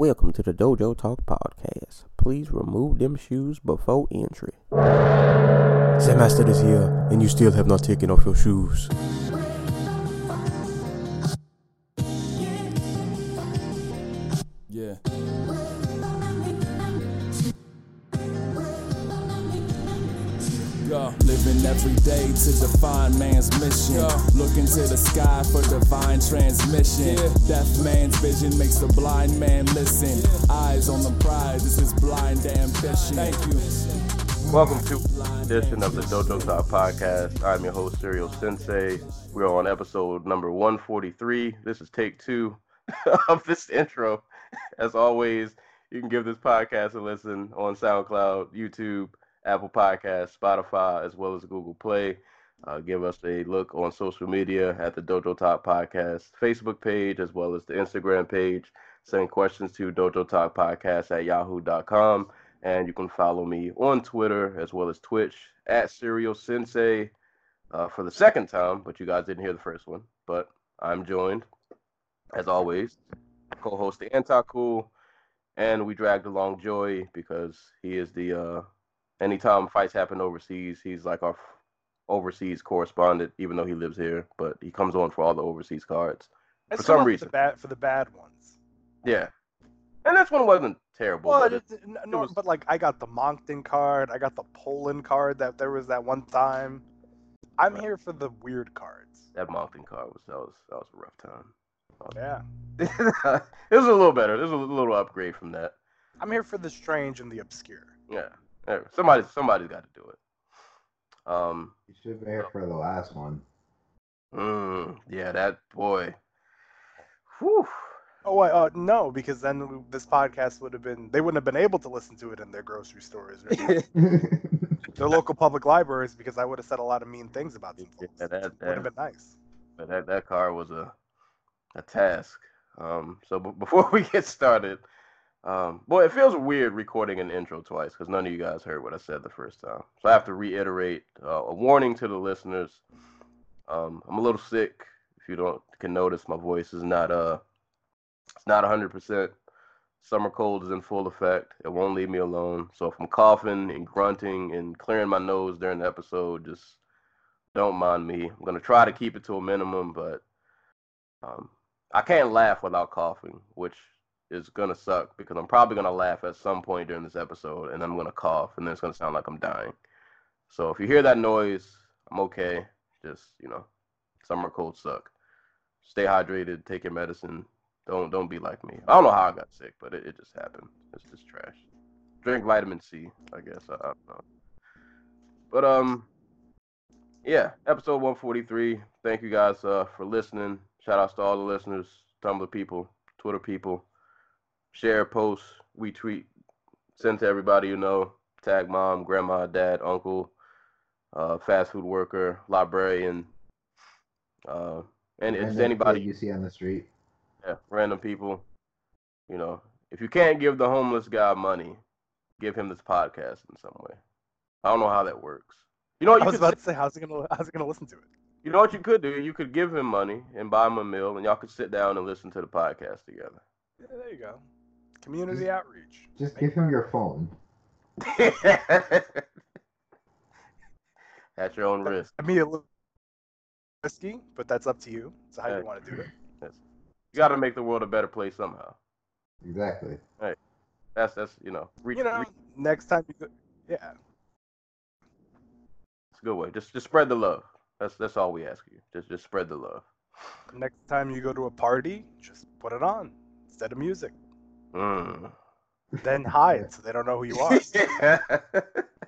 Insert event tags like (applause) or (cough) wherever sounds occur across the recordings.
Welcome to the Dojo Talk Podcast. Please remove them shoes before entry. The master is here, and you still have not taken off your shoes. Every day to define man's mission. Yo. Looking to the sky for divine transmission. Yeah. Deaf man's vision makes the blind man listen. Yeah. Eyes on the prize, this is blind ambition. Thank you. Welcome to edition of the Dojo Talk Podcast. I'm your host, Serial Sensei. We're on episode number 143. This is take two (laughs) of this intro. As always, you can give this podcast a listen on SoundCloud, YouTube, Apple Podcasts, Spotify, as well as Google Play. Uh, give us a look on social media at the Dojo Talk Podcast Facebook page, as well as the Instagram page. Send questions to Dojo Talk Podcast at yahoo.com. And you can follow me on Twitter as well as Twitch at Serial Sensei uh, for the second time, but you guys didn't hear the first one. But I'm joined, as always, co host Anti Cool, and we dragged along Joy because he is the uh, anytime fights happen overseas, he's like our overseas correspondent, even though he lives here. But he comes on for all the overseas cards for some reason. the bad for the bad ones. Yeah, and this one wasn't terrible. Well, but it, it- it- no, was- but like I got the Moncton card, I got the Poland card that there was that one time. I'm Right. here for the weird cards. that Moncton card was that was that was a rough time. Yeah, (laughs) it was a little better. There's a little upgrade from that. I'm here for the strange and the obscure. Yeah, Yeah, somebody somebody's got to do it. Um, You should have been here for the last one. mm, yeah, that boy. Whew. Oh, wait, uh, no, because then this podcast would have been they wouldn't have been able to listen to it in their grocery stores or (laughs) their local public libraries because I would have said a lot of mean things about them. Yeah, folks. that- would have been nice. But that that car was a a task. Um, so b- before (laughs) we get started, um, boy, it feels weird recording an intro twice because none of you guys heard what I said the first time. So I have to reiterate uh, a warning to the listeners. Um, I'm a little sick. If you don't can notice, my voice is not uh, it's not 100 percent. Summer cold is in full effect. It won't leave me alone. So if I'm coughing and grunting and clearing my nose during the episode, just don't mind me. I'm gonna try to keep it to a minimum, but um, I can't laugh without coughing, which is gonna suck because I'm probably gonna laugh at some point during this episode, and I'm gonna cough, and then it's gonna sound like I'm dying. So if you hear that noise, I'm okay. Just you know, summer colds suck. Stay hydrated. Take your medicine. Don't don't be like me. I don't know how I got sick, but it, it just happened. It's just trash. Drink vitamin C, I guess. I, I don't know. But um, yeah, episode 143. Thank you guys uh, for listening. Shout outs to all the listeners, Tumblr people, Twitter people. Share, post, retweet, send to everybody you know. Tag mom, grandma, dad, uncle, uh, fast food worker, librarian, uh, and it's Random anybody you see on the street. yeah, random people. You know, if you can't give the homeless guy money, give him this podcast in some way. I don't know how that works. You know, what I you was could about to say, how's he gonna how's it gonna listen to it? you know what you could do? You could give him money and buy him a meal, and y'all could sit down and listen to the podcast together. Yeah, there you go. Community outreach. Just give him your phone. (laughs) At your own risk. I mean, a little risky, but that's up to you. It's how Yeah. you want to do it. Yes. You got to make the world a better place somehow. Exactly. That's that's you know, re- You know, re- next time you go, yeah, it's a good way. Just just spread the love. That's that's all we ask you. Just just spread the love. next time you go to a party, just put it on instead of music. Mm. Then hide so they don't know who you are. (laughs)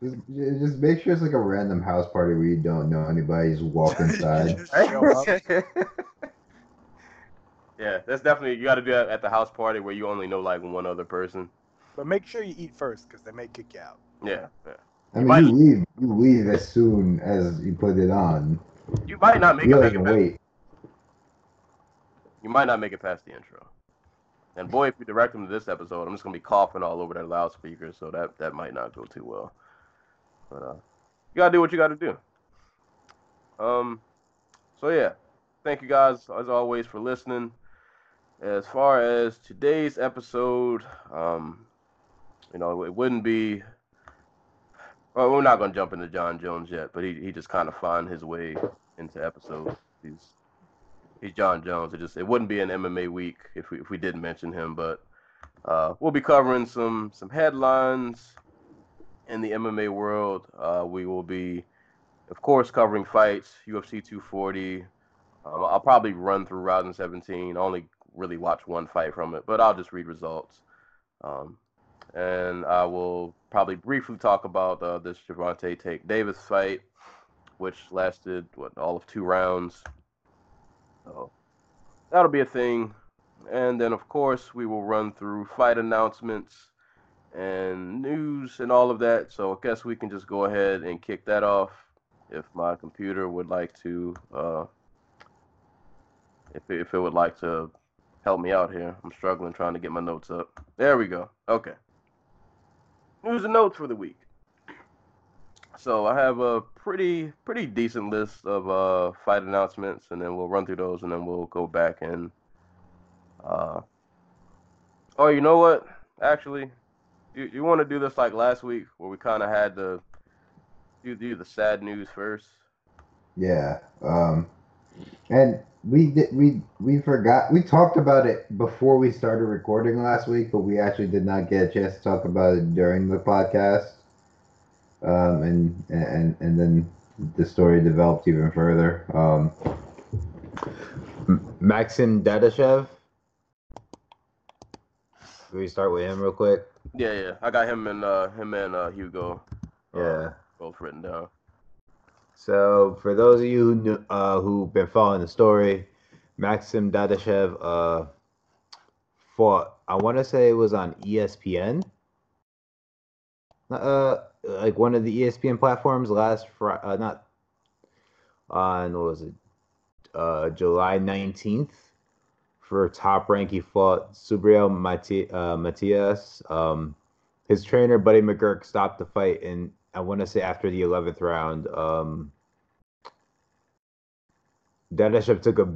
Just, just make sure it's like a random house party where you don't know anybody. Just walk (laughs) inside. Just show up. (laughs) yeah, that's definitely you got to do that at the house party where you only know like one other person. But make sure you eat first because they may kick you out. Yeah, yeah. I mean, might- you leave. You leave as soon as you put it on. You might not make You it, don't make past, wait. you might not make it past the intro. And boy, if you direct them to this episode, I'm just gonna be coughing all over that loudspeaker, so that that might not go too well. But uh, you gotta do what you gotta do. Um, so yeah, thank you guys as always for listening. as far as today's episode, um, you know, it wouldn't be. Well, we're not to jump into John Jones yet, but he, he just kind of find his way into episodes. He's he's John Jones. It just it wouldn't be an MMA week if we if we didn't mention him, but uh, we'll be covering some some headlines in the MMA world. Uh, we will be, of course, covering fights, UFC 240. Um, I'll probably run through Rizin 17. only really watch one fight from it, but I'll just read results. Um, and I will probably briefly talk about uh, this Gervonta Tank Davis fight, which lasted what all of two rounds. So that'll be a thing. And then, of course, we will run through fight announcements and news and all of that. So I guess we can just go ahead and kick that off. If my computer would like to, uh, if if it would like to help me out here, I'm struggling trying to get my notes up. There we go. Okay. News and notes for the week. So I have a pretty pretty decent list of uh, fight announcements, and then we'll run through those, and then we'll go back and. Uh, oh, you know what? Actually, you, you want to do this like last week where we kind of had to do, do the sad news first? Yeah. Um, and we did we we forgot we talked about it before we started recording last week, but we actually did not get a chance to talk about it during the podcast. Um, and and and then the story developed even further. Um, Maxim Dadashev. Can we start with him real quick? Yeah, yeah. I got him and uh him and uh Hugo. uh, Yeah. both written down. So for those of you who knew, uh, who've been following the story, Maxim Dadashev uh, fought. I want to say it was on ESPN, uh, like one of the ESPN platforms last Friday. Uh, not on what was it? Uh, July nineteenth. For top rank, he fought Subriel Mati- uh, Matias. Um, his trainer, Buddy McGirt, stopped the fight and I want to say after the eleventh round, um, Dadashev took a,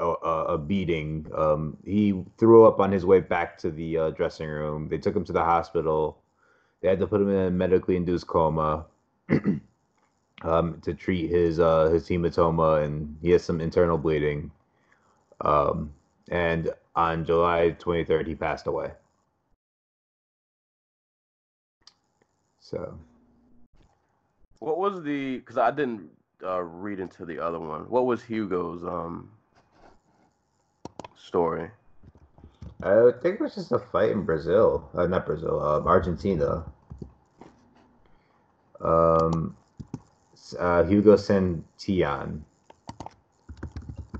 a a beating. Um, he threw up on his way back to the uh, dressing room. They took him to the hospital. They had to put him in a medically induced coma (clears throat) um, to treat his uh, his hematoma, and he has some internal bleeding. Um, and on July twenty third, he passed away. So. What was the? Because I didn't uh, read into the other one. What was Hugo's um story? I think it was just a fight in Brazil. Uh, not Brazil, um, Argentina. Um, uh, Hugo Santillan.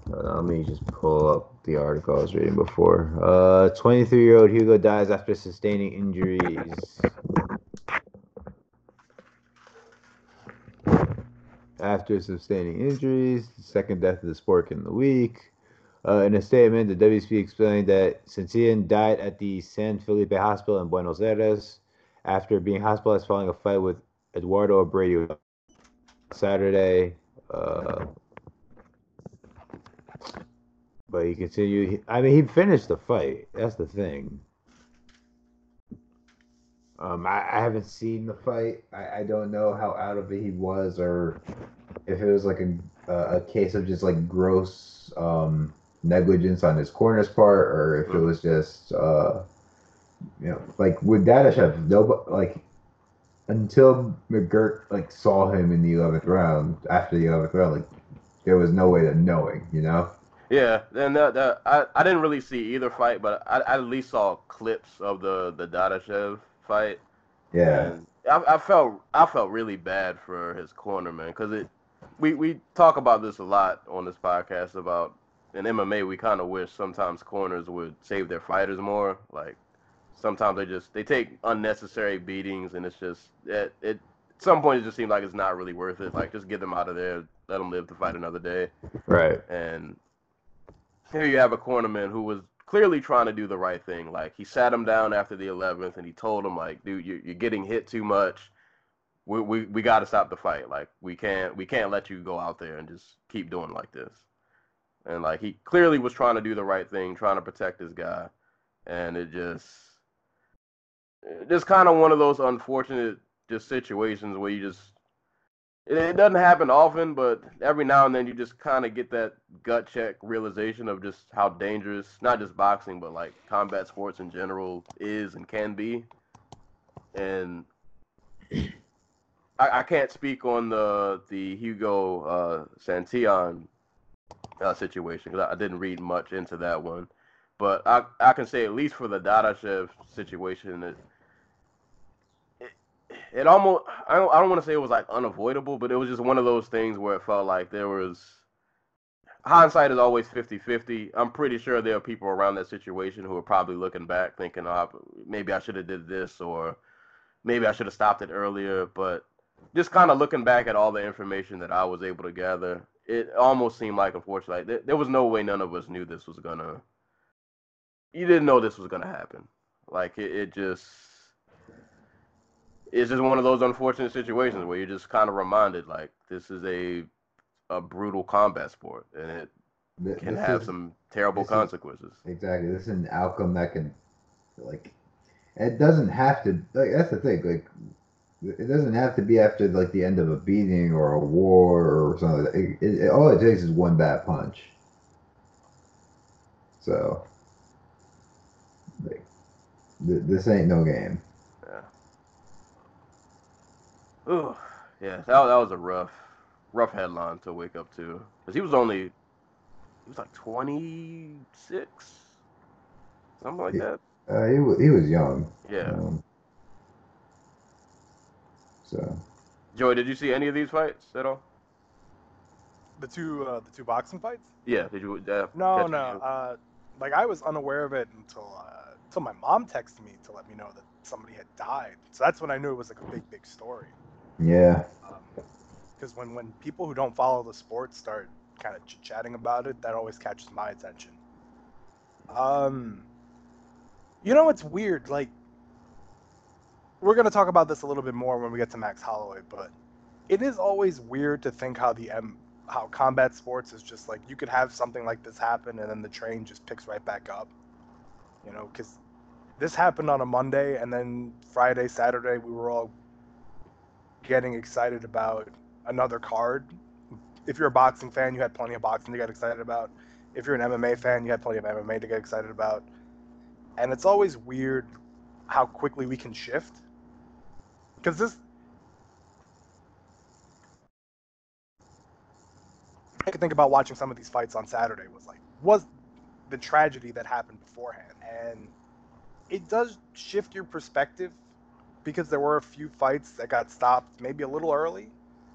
Let me just pull up the article I was reading before. Uh, 23 year old Hugo dies after sustaining injuries. After sustaining injuries, second death of the sport in the week. Uh, in a statement, the WSP explained that Santillan died at the San Felipe Hospital in Buenos Aires after being hospitalized following a fight with Eduardo Abreu Saturday. Uh, but he continued. I mean, he finished the fight. That's the thing. Um, I, I haven't seen the fight. I, I don't know how out of it he was, or if it was like a a case of just like gross um negligence on his corner's part, or if it was just uh, you know, like with Dadashev, nobody like until McGirt like saw him in the eleventh round. After the eleventh round, like there was no way to knowing, you know. Yeah, and that, that I, I didn't really see either fight, but I, I at least saw clips of the the Dadashev fight. Yeah, And I, I felt I felt really bad for his corner man because it we we talk about this a lot on this podcast about in MMA we kind of wish sometimes corners would save their fighters more like sometimes they just they take unnecessary beatings and it's just it, it at some point it just seems like it's not really worth it like just get them out of there let them live to fight another day Right. and here you have a cornerman who was clearly trying to do the right thing. Like he sat him down after the 11th and he told him like, dude, you're, you're getting hit too much. We we, we got to stop the fight. Like we can't we can't let you go out there and just keep doing like this. and like he clearly was trying to do the right thing, trying to protect his guy, and it just just kind of one of those unfortunate just situations where you just it, it doesn't happen often, but every now and then you just kind of get that gut check realization of just how dangerous not just boxing but like combat sports in general is and can be, and. I, I can't speak on the the Hugo uh, Santillan uh, situation because I, I didn't read much into that one, but I I can say at least for the Dadashev situation, it it, it almost I don't I don't want to say it was like unavoidable, but it was just one of those things where it felt like there was hindsight is always 50-50. I'm pretty sure there are people around that situation who are probably looking back thinking, oh, maybe I should have did this or maybe I should have stopped it earlier, but just kind of looking back at all the information that I was able to gather, it almost seemed like, unfortunately, there, there was no way none of us knew this was gonna. You didn't know this was gonna happen. Like it, it just, it's just one of those unfortunate situations where you're just kind of reminded, like this is a, a brutal combat sport, and it Th- can this have is- some terrible this is- consequences. Exactly. This is an outcome that can, like, it doesn't have to. Like, that's the thing. Like, it doesn't have to be after like the end of a beating or a war or something. It, it, it- all it takes is one bad punch. So, like, th- this ain't no game. Ooh, yeah, that, that was a rough, rough headline to wake up to. Cause he was only, he was like 26, something like Yeah. that. Uh, he was he was young. Yeah. Um, so Joey, did you see any of these fights at all? The two uh, the two boxing fights? Yeah, did you? Uh, No, no. Uh, like I was unaware of it until uh, until my mom texted me to let me know that somebody had died. So that's when I knew it was like a big, big story. Yeah, Because when when people who don't follow the sport start kind of chatting about it, that always catches my attention. Um, you know what's weird? Like, we're gonna talk about this a little bit more when we get to Max Holloway, but it is always weird to think how the M how combat sports is just like you could have something like this happen and then the train just picks right back up. You know, because this happened on a Monday and then Friday, Saturday, we were all getting excited about another card. If you're a boxing fan, you had plenty of boxing to get excited about. If you're an MMA fan, you had plenty of MMA to get excited about. And it's always weird how quickly we can shift. Because this. I could think about watching some of these fights on Saturday was like, was the tragedy that happened beforehand. And it does shift your perspective because there were a few fights that got stopped maybe a little early.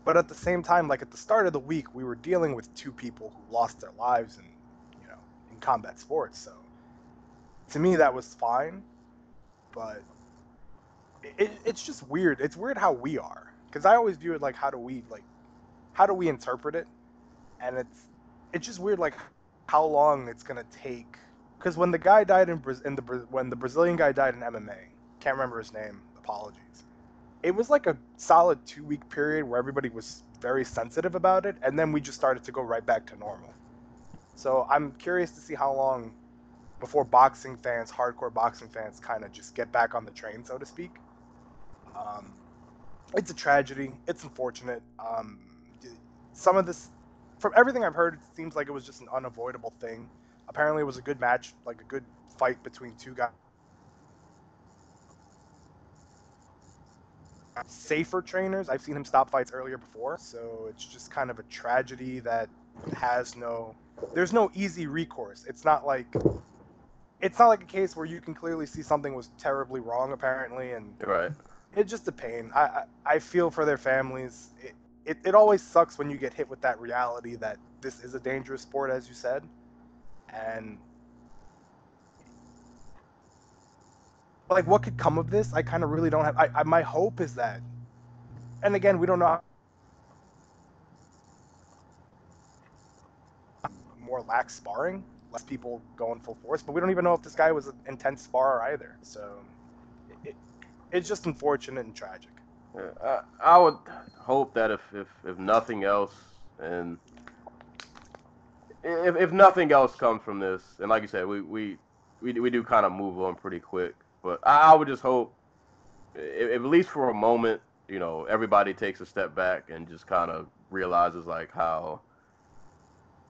But at the same time, like at the start of the week, we were dealing with two people who lost their lives in, you know, in combat sports. So to me, that was fine. But it, it's just weird. It's weird how we are because I always view it like how do we like how do we interpret it, and it's it's just weird like how long it's gonna take. Because when the guy died in, Braz- in the Bra- when the Brazilian guy died in MMA, can't remember his name. Apologies. It was like a solid two week period where everybody was very sensitive about it, and then we just started to go right back to normal. So I'm curious to see how long before boxing fans, hardcore boxing fans, kind of just get back on the train, so to speak. Um, it's a tragedy. It's unfortunate. Um, some of this, from everything I've heard, it seems like it was just an unavoidable thing. Apparently, it was a good match, like a good fight between two guys. Safer trainers. I've seen him stop fights earlier before, so it's just kind of a tragedy that has no. There's no easy recourse. It's not like. It's not like a case where you can clearly see something was terribly wrong, apparently, and right. it's just a pain. I, I I feel for their families. It, it it always sucks when you get hit with that reality that this is a dangerous sport, as you said, and like what could come of this? I kind of really don't have. I, I my hope is that, and again, we don't know. More lax sparring, less people going full force, but we don't even know if this guy was an intense sparrer either. So, it, it's just unfortunate and tragic. Yeah, I, I would hope that if, if if nothing else, and if if nothing else comes from this, and like you said, we we we, we do kind of move on pretty quick. But I, I would just hope, if, at least for a moment, you know, everybody takes a step back and just kind of realizes like how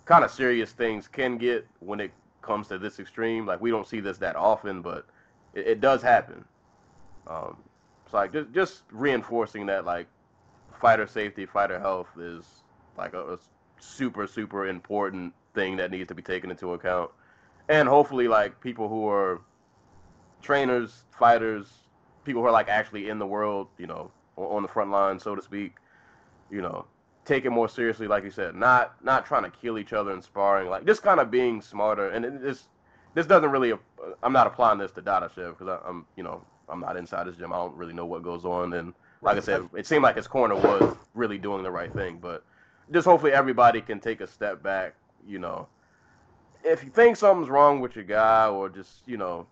kind of serious things can get when it comes to this extreme. Like we don't see this that often, but it, it does happen. Um, it's like just just reinforcing that like fighter safety, fighter health is like a, a super super important thing that needs to be taken into account, and hopefully like people who are trainers, fighters, people who are like actually in the world, you know, on the front line, so to speak, you know, take it more seriously, like you said, not not trying to kill each other in sparring, like just kind of being smarter. And this this doesn't really, uh, I'm not applying this to Dadashev because I'm, you know, I'm not inside his gym. I don't really know what goes on. And like I said, it seemed like his corner was really doing the right thing, but just hopefully everybody can take a step back, you know. If you think something's wrong with your guy, or just you know,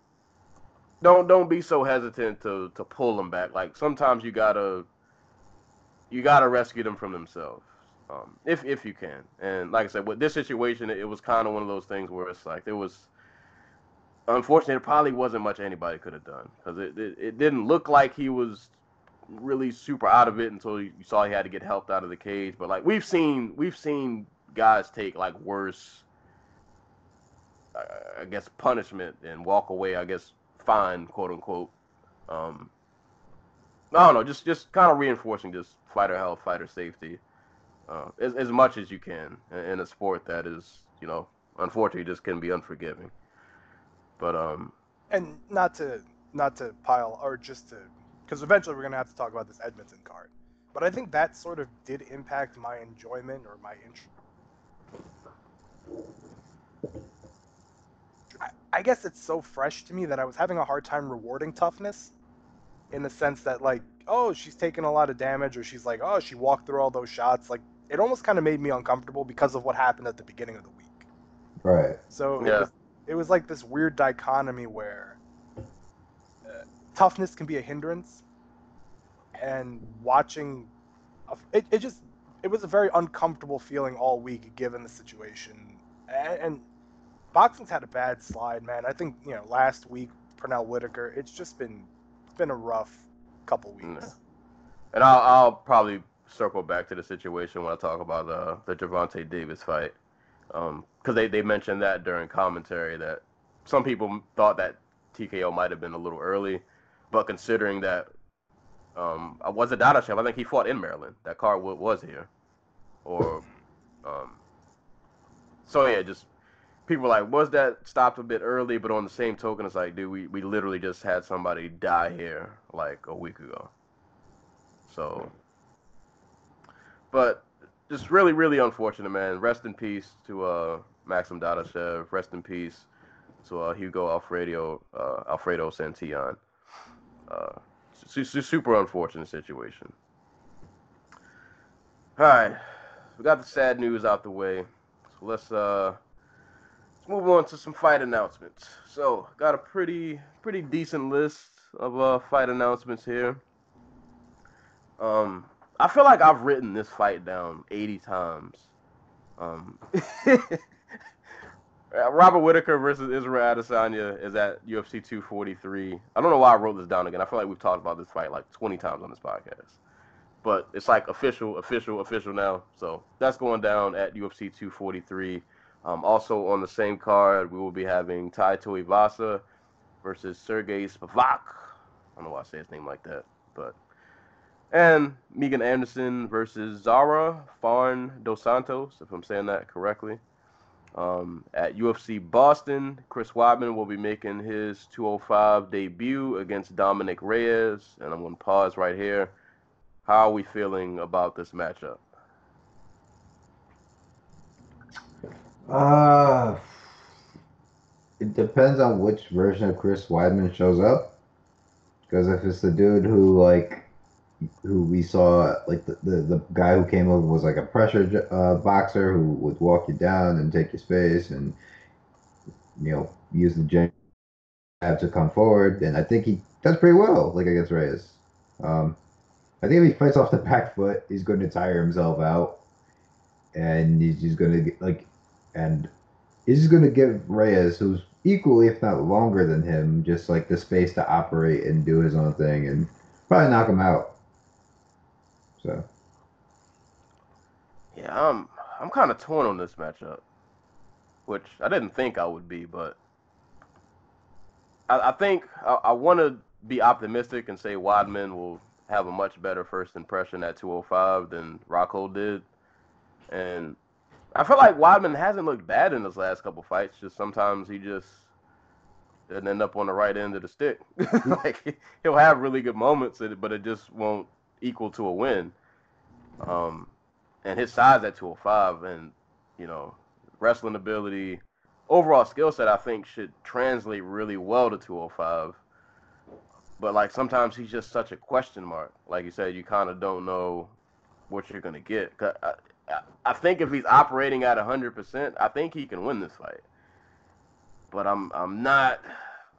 don't don't be so hesitant to to pull them back. Like sometimes you gotta you gotta rescue them from themselves, um, if if you can. And like I said, with this situation, it, it was kind of one of those things where it's like there was. Unfortunately, it probably wasn't much anybody could have done because it, it it didn't look like he was really super out of it until you saw he had to get helped out of the cage. But like we've seen, we've seen guys take like worse, I guess, punishment and walk away. I guess fine, quote unquote. Um, I don't know, just just kind of reinforcing just fighter health, fighter safety, uh, as as much as you can in a sport that is, you know, unfortunately just can be unforgiving. But um, and not to not to pile or just to because eventually we're gonna have to talk about this Edmonton card. But I think that sort of did impact my enjoyment or my interest. I, I guess it's so fresh to me that I was having a hard time rewarding toughness, in the sense that like, oh, she's taking a lot of damage, or she's like, oh, she walked through all those shots. Like, it almost kind of made me uncomfortable because of what happened at the beginning of the week. Right. So Yeah. it, was, it was like this weird dichotomy where uh, toughness can be a hindrance, and watching, a- it, it just it was a very uncomfortable feeling all week given the situation, and, and boxing's had a bad slide, man. I think you know last week Pernell Whitaker, it's just been it's been a rough couple weeks. Yeah. and I'll I'll probably circle back to the situation when I talk about the the Gervonta Davis fight, because they they mentioned that during commentary that some people thought that TKO might have been a little early, but considering that um was it Dadashev? I think he fought in Maryland. That card wa- was here, or um. So yeah, just people were like, was that stopped a bit early? But on the same token, it's like, dude, we, we literally just had somebody die here like a week ago. So, but just really, really unfortunate, man. Rest in peace to uh, Maxim Dadashev. Rest in peace to uh, Hugo Alfredo uh, Alfredo Santillan. Uh, su- su- super unfortunate situation. All right, we got the sad news out the way. So let's uh move on to some fight announcements. So got a pretty pretty decent list of uh fight announcements here. Um, I feel like I've written this fight down 80 times. Um, (laughs) Robert Whitaker versus Israel Adesanya is at UFC 243. I don't know why I wrote this down again. I feel like we've talked about this fight like 20 times on this podcast. But it's like official, official, official now. So that's going down at UFC 243. Um, also on the same card, we will be having Tai Tuivasa versus Sergey Spivak. I don't know why I say his name like that, but and Megan Anderson versus Zarah Fairn dos Santos, if I'm saying that correctly. Um, at UFC Boston, Chris Weidman will be making his 205 debut against Dominick Reyes. And I'm going to pause right here. How are we feeling about this matchup? Uh, it depends on which version of Chris Weidman shows up. Because if it's the dude who like, who we saw, like the, the, the guy who came over was like a pressure uh, boxer who would walk you down and take your space and, you know, use the jab to come forward, then I think he does pretty well, like against Reyes. Um, I think if he fights off the back foot, he's going to tire himself out, and he's just going to like and he's gonna give Reyes, who's equally if not longer than him, just like the space to operate and do his own thing, and probably knock him out. So Yeah, I'm I'm kind of torn on this matchup, which I didn't think I would be, but I, I think I, I want to be optimistic and say Weidman will have a much better first impression at 205 than Rockhold did, and I feel like Weidman hasn't looked bad in his last couple fights. Just sometimes he just doesn't end up on the right end of the stick. (laughs) like he'll have really good moments, but it just won't equal to a win. Um, and his size at 205 and you know wrestling ability overall skill set i think should translate really well to 205 but like sometimes he's just such a question mark like you said you kind of don't know what you're to get I, I think if he's operating at 100% i think he can win this fight but i'm i'm not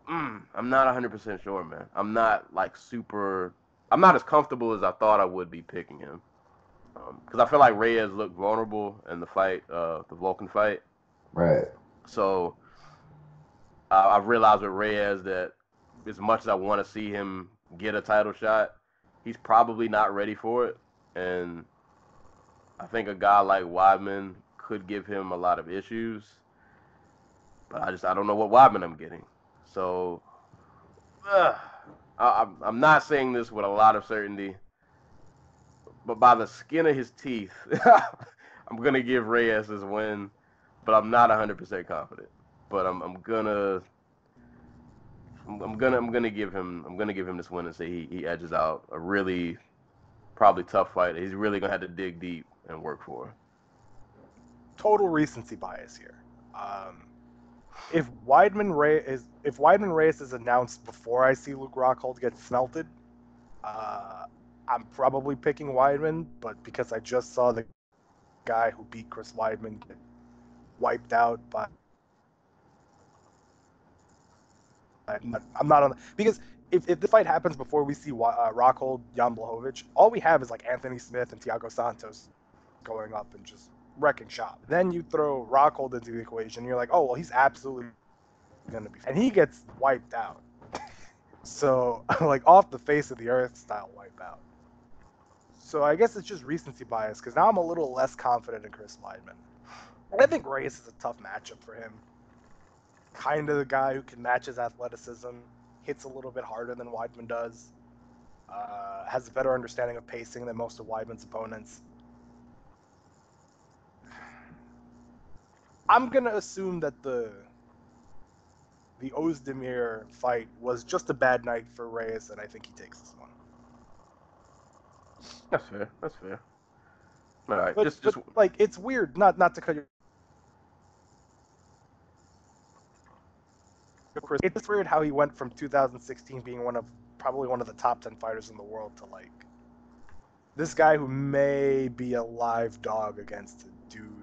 mm, i'm not 100% sure man i'm not like super i'm not as comfortable as i thought i would be picking him because um, I feel like Reyes looked vulnerable in the fight, uh, the Volkan fight. Right. So uh, I've realized with Reyes that as much as I want to see him get a title shot, he's probably not ready for it. And I think a guy like Weidman could give him a lot of issues. But I just I don't know what Weidman I'm getting. So uh, I, I'm not saying this with a lot of certainty but by the skin of his teeth, (laughs) I'm gonna give Reyes his win, but I'm not 100% confident. But I'm I'm gonna I'm, gonna I'm gonna give him I'm gonna give him this win and say he, he edges out a really probably tough fight. He's really gonna have to dig deep and work for. Total recency bias here. Um, if Weidman Ray is if Weidman Reyes is announced before I see Luke Rockhold get smelted, uh, I'm probably picking Weidman, but because I just saw the guy who beat Chris Weidman get wiped out by. I'm not, I'm not on because if, if the fight happens before we see uh, Rockhold, Jan Blachowicz, all we have is like Anthony Smith and Thiago Santos going up and just wrecking shop. Then you throw Rockhold into the equation, you're like, oh well, he's absolutely gonna be, and he gets wiped out. (laughs) so (laughs) like off the face of the earth style wipeout. So I guess it's just recency bias because now I'm a little less confident in Chris Weidman. I think Reyes is a tough matchup for him. Kind of the guy who can match his athleticism, hits a little bit harder than Weidman does, uh, has a better understanding of pacing than most of Weidman's opponents. I'm gonna assume that the the Ozdemir fight was just a bad night for Reyes, and I think he takes this one. That's fair. That's fair. All right, but, just, just but, like it's weird. Not not to cut you. It's weird how he went from 2016 being one of probably one of the top 10 fighters in the world to like this guy who may be a live dog against a dude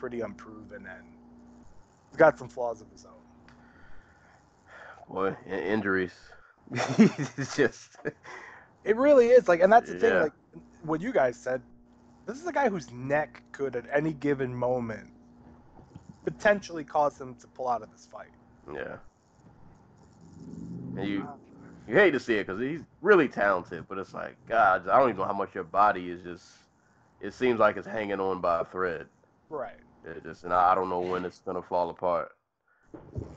pretty unproven and got some flaws of his own. Boy, injuries. (laughs) it's just it really is like, and that's the yeah. thing. Like what you guys said, this is a guy whose neck could at any given moment potentially cause him to pull out of this fight. Yeah. And you you hate to see it because he's really talented, but it's like God, I don't even know how much your body is just. It seems like it's hanging on by a thread. Right. It just, and I don't know when it's gonna fall apart.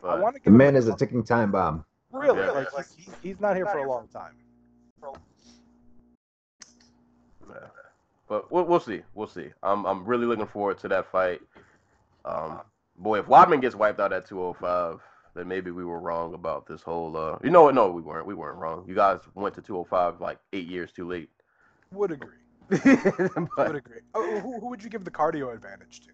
But, I want to. The man is a ticking time bomb. Really, yeah. like, like he's, he's not here for a long time. Yeah. But we'll, we'll see. We'll see. I'm I'm really looking forward to that fight. Um, boy, if Weidman gets wiped out at 205, then maybe we were wrong about this whole. Uh, you know what? No, we weren't. We weren't wrong. You guys went to 205 like eight years too late. Would agree. (laughs) but, would agree. Oh, who, who would you give the cardio advantage to?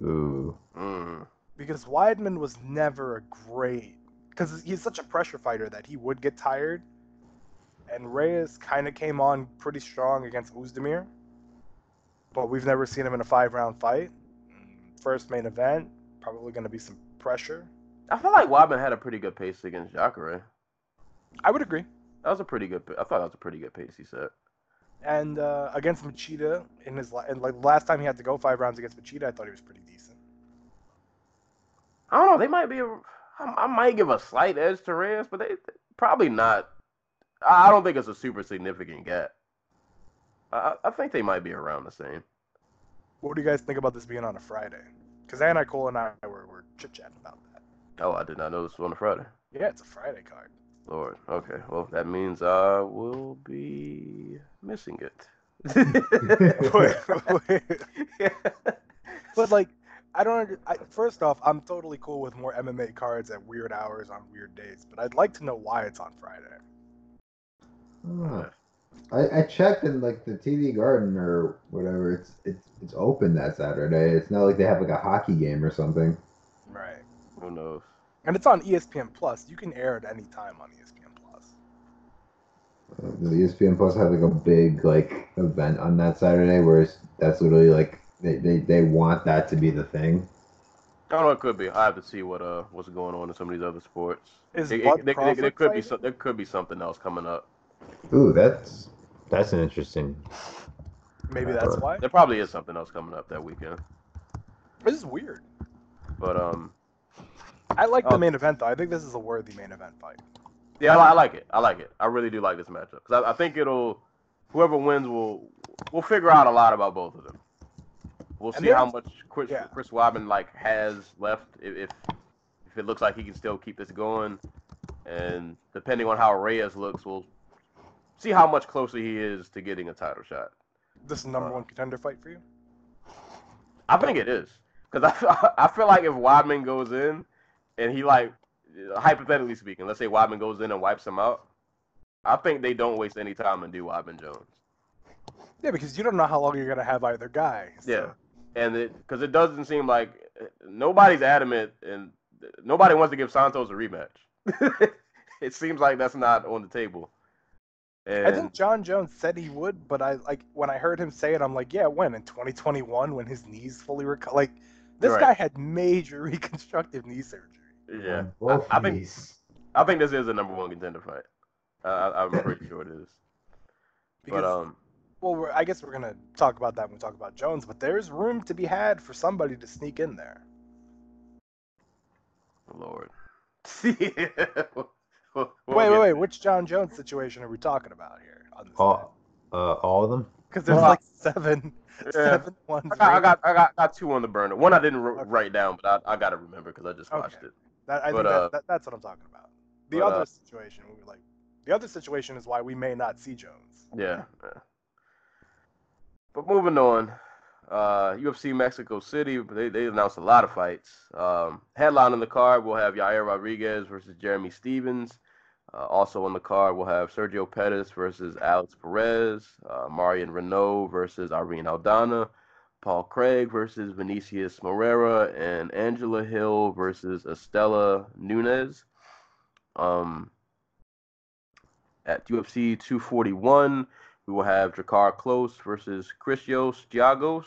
Ooh. Mm. Because Weidman was never a great. Because he's such a pressure fighter that he would get tired and Reyes kind of came on pretty strong against Uzdemir, but we've never seen him in a five round fight. First main event, probably going to be some pressure. I feel like Weidman had a pretty good pace against Jacare. I would agree. That was a pretty good. I thought that was a pretty good pace he set. And uh, against Machida in his and like last time he had to go five rounds against Machida, I thought he was pretty decent. I don't know. They might be. A, I, I might give a slight edge to Reyes, but they probably not. I I don't think it's a super significant gap. I, I think they might be around the same. What do you guys think about this being on a Friday? Because Anti Cool and I were, were chit chatting about that. Oh, I did not know this was on a Friday. Yeah, it's a Friday card. Lord. Okay. Well, that means I will be missing (laughs) Wait, it. (laughs) (laughs) But like, I don't. Under, I, first off, I'm totally cool with more MMA cards at weird hours on weird days, but I'd like to know why it's on Friday. Oh. I, I checked in like the TD Garden or whatever. It's it's it's open that Saturday. It's not like they have like a hockey game or something. Right. Who knows? And it's on ESPN Plus. You can air it any time on ESPN Plus. Uh, Does ESPN Plus have like a big like event on that Saturday where that's literally like they, they, they want that to be the thing? I don't know. It could be. I have to see what uh what's going on in some of these other sports. Is It- it- Bud there- there- could be fighting? some, there could be something else coming up. Ooh, that's that's an interesting. Maybe that's why. There probably is something else coming up that weekend. This is weird. But um, I like the Oh. main event though. I think this is a worthy main event fight. yeah, I, I like it. I like it. I really do like this matchup because I, I think it'll whoever wins will will figure out a lot about both of them. We'll And see how much Chris yeah. Chris like has left if, if if it looks like he can still keep this going, and depending on how Reyes looks, we'll see how much closer he is to getting a title shot. This is number Uh, one contender fight for you. I think it is because I feel, (laughs) I feel like if Weidman goes in and he like hypothetically speaking, let's say Weidman goes in and wipes him out, I think they don't waste any time and do Weidman Jones. Yeah, because you don't know how long you're gonna have either guy. so- Yeah, and it because it doesn't seem like nobody's adamant and nobody wants to give Santos a rematch. (laughs) it seems like that's not on the table. And I think John Jones said he would, but I like when I heard him say it, I'm like, yeah, when in 2021 when his knees fully recover. Like this Right. guy had major (laughs) reconstructive knee surgery. yeah, Both I think- I think this is a number one contender fight. Uh, I, I'm pretty (laughs) sure it is. Because, But um, well, we're, I guess we're gonna talk about that when we talk about Jones, but there's room to be had for somebody to sneak in there. Lord. (laughs) wait, wait, wait. Which John Jones situation are we talking about here? On this All, uh, all of them. Because there's Well, like seven, Yeah. seven ones. I got, I got, I got, got two on the burner. One I didn't r- Okay. write down, but I, I got to remember because I just watched Okay. it. That, I But, think uh, that, that, that's what I'm talking about. The but, other uh, situation, we were like, the other situation is why we may not see Jones. Yeah. yeah. But moving on, uh, UFC Mexico City, they, they announced a lot of fights. Um, headline on the card, we'll have Yair Rodriguez versus Jeremy Stephens. Uh, also on the card, we'll have Sergio Pettis versus Alex Perez, uh, Marion Reneau versus Irene Aldana, Paul Craig versus Vinicius Moreira, and Angela Hill versus Estela Nunez. Um, at UFC 241, we will have Drakkar Klose versus Christos Giagos.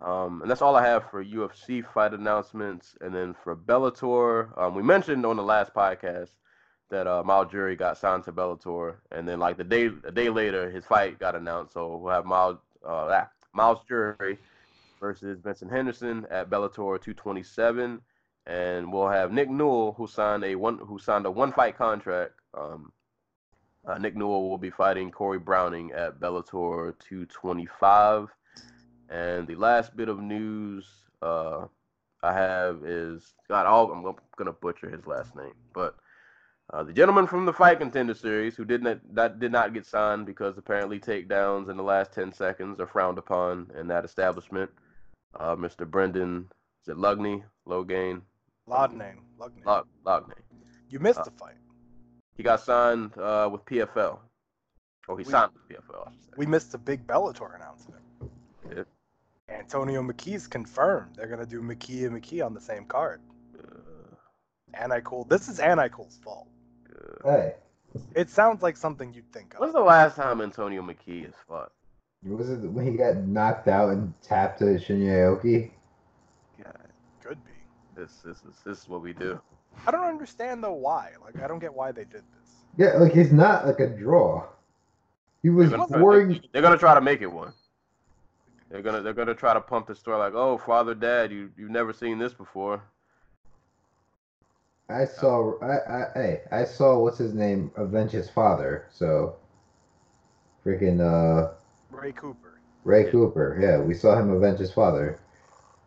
Um, and that's all I have for UFC fight announcements. And then for Bellator, um, we mentioned on the last podcast that uh, Myles Jury got signed to Bellator, and then like the day a day later, his fight got announced. So we'll have Myles uh, ah, Myles Jury versus Benson Henderson at Bellator 227, and we'll have Nick Newell who signed a one who signed a one fight contract. Um, uh, Nick Newell will be fighting Corey Browning at Bellator 225. And the last bit of news uh, I have is God. All, I'm gonna butcher his last name, but uh, the gentleman from the Fight Contender Series who did not that did not get signed because apparently takedowns in the last 10 seconds are frowned upon in that establishment. Uh, Mr. Brendan, is it Lugney? Logain? Laudname, Lugname. Log, Logney. You missed uh, the fight. He got signed uh, with PFL. Oh, he We- signed with PFL. I should say. We missed a big Bellator announcement. Yeah. Antonio McKee's confirmed. They're gonna do McKee and McKee on the same card. Uh, Anti Cool. This is Anti Cool's fault. uh, Hey, It sounds like something you'd think of. When's the last time Antonio McKee has fought? was it when he got knocked out and tapped to Shinya Aoki? God, Could be. this this is this is what we do. I don't understand though why. Like I don't get why they did this. Yeah, like he's not like a draw. He was They're gonna, boring. they're gonna try to make it one. They're gonna they're gonna try to pump the story like, oh, father, dad, you you've never seen this before. I saw. I, I hey, I saw what's his name avenge his father. So, freaking uh, Ray Cooper. Ray Yeah. Cooper. Yeah, we saw him avenge his father.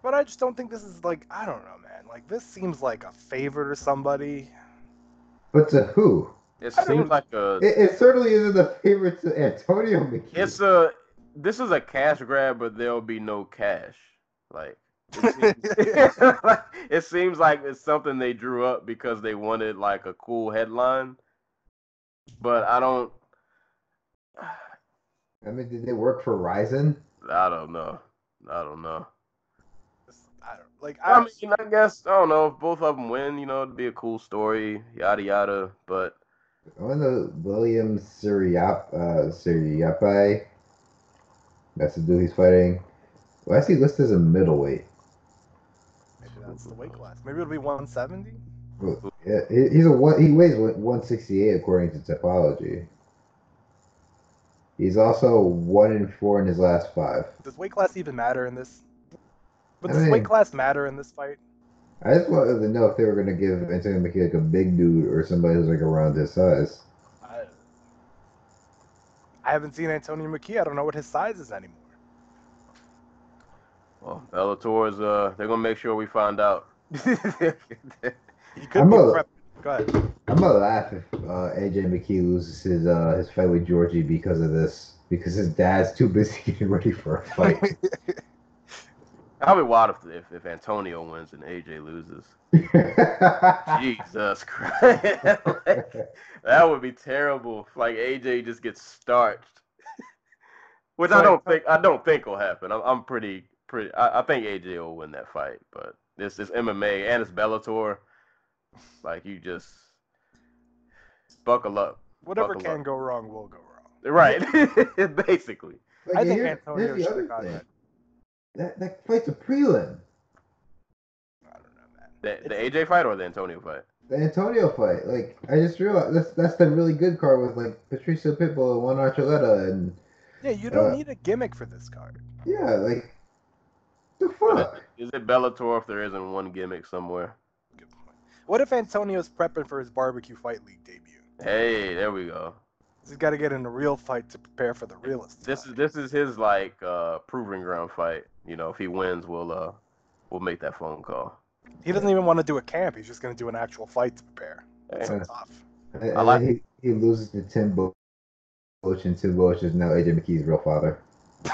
But I just don't think this is like I don't know, man. Like this seems like a favor to somebody. But to who? It I seems like a. It, it certainly isn't a favorite to Antonio McKee. It's a. This is a cash grab, but there'll be no cash. Like. It seems, like, (laughs) (laughs) it seems like it's something they drew up because they wanted like a cool headline, but I don't. I mean, did they work for Rizin? I don't know. I don't know. I don't like. I I, mean, I guess I don't know if both of them win. You know, it'd be a cool story, yada yada. But I want to William Siriap, uh, Sriyapai. That's the dude he's fighting. Why is he listed as a middleweight? maybe that's the weight class. Maybe it'll be 170. Yeah, he- he's a one. He weighs 168 according to Tapology. He's also one in four in his last five. Does weight class even matter in this? But I does mean- weight class matter in this fight? I just wanted to know if they were gonna give Antonio McKee like a big dude or somebody who's like around his size. I, I haven't seen Antonio McKee. I don't know what his size is anymore. well, Bellator's uh, they're gonna make sure we find out. (laughs) (laughs) He could I'm be a- Go ahead. I'm gonna laugh if uh, AJ McKee loses his uh, his fight with Georgie because of this. Because his dad's too busy (laughs) getting ready for a fight. I'll be wild if, if if Antonio wins and AJ loses. (laughs) Jesus Christ, Like, (laughs) that would be terrible. If, like AJ just gets starched, which I don't think I don't think will happen. I'm, I'm pretty pretty. I, I think AJ will win that fight, but this is MMA and it's Bellator. Like you just buckle up, Whatever Buckle can up. go wrong will go wrong. right? (laughs) Basically, Like, I think Antonio should have got thing. that. That that fight's a prelim. I don't know, man. the, the AJ fight or the Antonio fight. The Antonio fight. Like I just realized that's that's the really good card with like Patricio Pitbull and Juan Archuleta and Yeah, you don't Uh, need a gimmick for this card. yeah, like the fuck. Is it Bellator if there isn't one gimmick somewhere? Good point. What if Antonio's prepping for his barbecue fight league debut? Hey, there we go. He's got to get in a real fight to prepare for the realest. This is this is his like uh proving ground fight. You know, if he wins, we'll uh we'll make that phone call. He doesn't even want to do a camp. He's just going to do an actual fight to prepare. Hey. It's Yeah. tough. And, and I like- he, he loses to Tim Boetsch, and Tim Boetsch is now AJ McKee's real father. (laughs)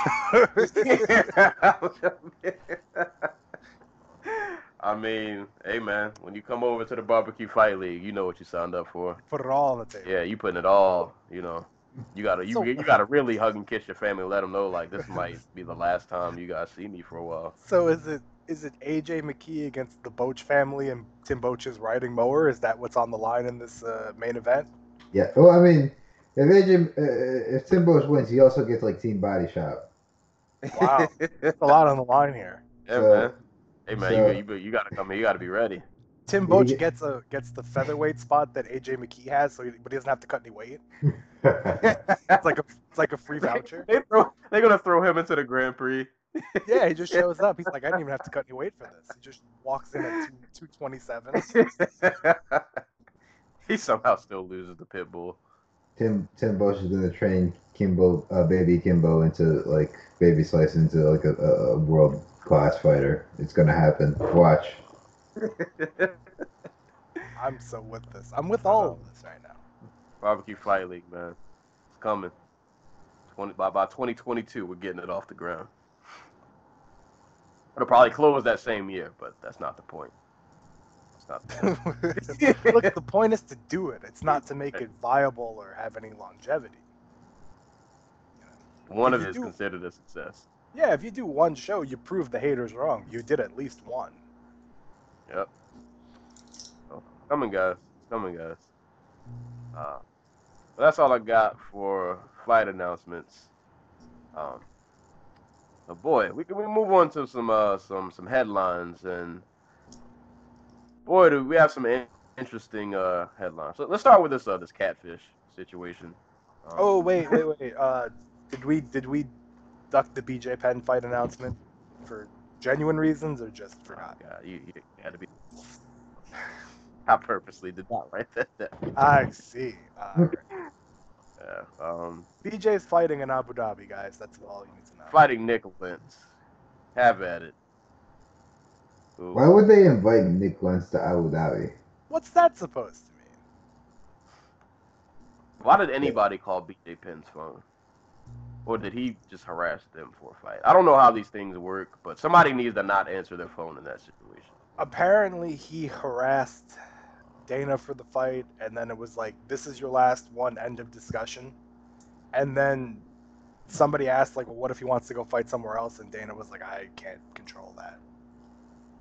I mean, hey man, when you come over to the barbecue fight league, you know what you signed up for. Put it all on the table. Yeah, you putting it all. You know, you gotta you So- you gotta really hug and kiss your family, let them know like this might (laughs) be the last time you guys see me for a while. So is it is it AJ McKee against the Boetsch family and Tim Boetsch's riding mower? Is that what's on the line in this uh, main event? Yeah. Well, I mean, if AJ, uh, if Tim Boetsch wins, he also gets like Team Body Shop. Wow. (laughs) There's a lot on the line here. Yeah, So- man. Hey man, so- you, you you gotta come here. You gotta be ready. Tim Did Boetsch he gets a gets the featherweight spot that AJ McKee has, so he, but he doesn't have to cut any weight. (laughs) It's like a it's like a free voucher. They throw, they're gonna throw him into the Grand Prix. Yeah, he just shows up. He's (laughs) like, I didn't even have to cut any weight for this. He just walks in at two twenty seven. (laughs) he somehow still loses the pit bull. Tim Tim Boetsch is gonna train Kimbo, uh, baby Kimbo, into like baby slice into like a, a, a world class fighter. It's gonna happen. Watch. I'm so with this. I'm with all of this right now. Barbecue Fight League, man, it's coming. Twenty by by 2022, we're getting it off the ground. It'll probably close that same year, but that's not the point. That's not the point. (laughs) Look, the point is to do it. It's not to make it viable or have any longevity. One of you it is do- considered a success. Yeah, if you do one show, you prove the haters wrong. You did at least one. Yep. So, coming, guys. Coming, guys. Uh, that's all I got for fight announcements. Um, but boy, we can we move on to some uh some some headlines and boy, do we have some in- interesting uh headlines. So let's start with this uh this catfish situation. Um, Oh wait, wait, wait. Uh, did we did we duck the BJ Penn fight announcement for genuine reasons or just for not? God, you, you had to be. (laughs) I purposely did not write that down. I (laughs) see. Uh, Yeah. Um, BJ's fighting in Abu Dhabi, guys. That's all you need to know. fighting Nik Lentz. Have at it. Ooh. Why would they invite Nik Lentz to Abu Dhabi? What's that supposed to mean? Why did anybody call BJ Penn's phone? Or did he just harass them for a fight? I don't know how these things work, but somebody needs to not answer their phone in that situation. Apparently, he harassed Dana for the fight, and then it was like, "This is your last one." End of discussion. And then somebody asked, like, "Well, what if he wants to go fight somewhere else?" And Dana was like, "I can't control that."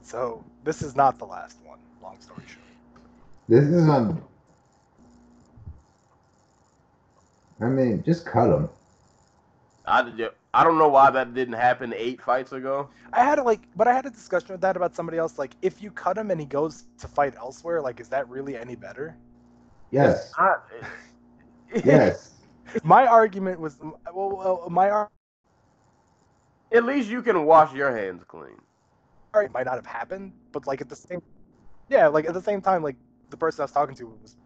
So this is not the last one. Long story short. This is on. I mean, just cut him. I, I don't know why that didn't happen eight fights ago. I had a, like, but I had a discussion with that about somebody else. Like, if you cut him and he goes to fight elsewhere, like, is that really any better? Yes. I, (laughs) Yes. My argument was, well, well my ar- At least you can wash your hands clean. argument might not have happened, but like at the same, yeah, like at the same time, like the person I was talking to was,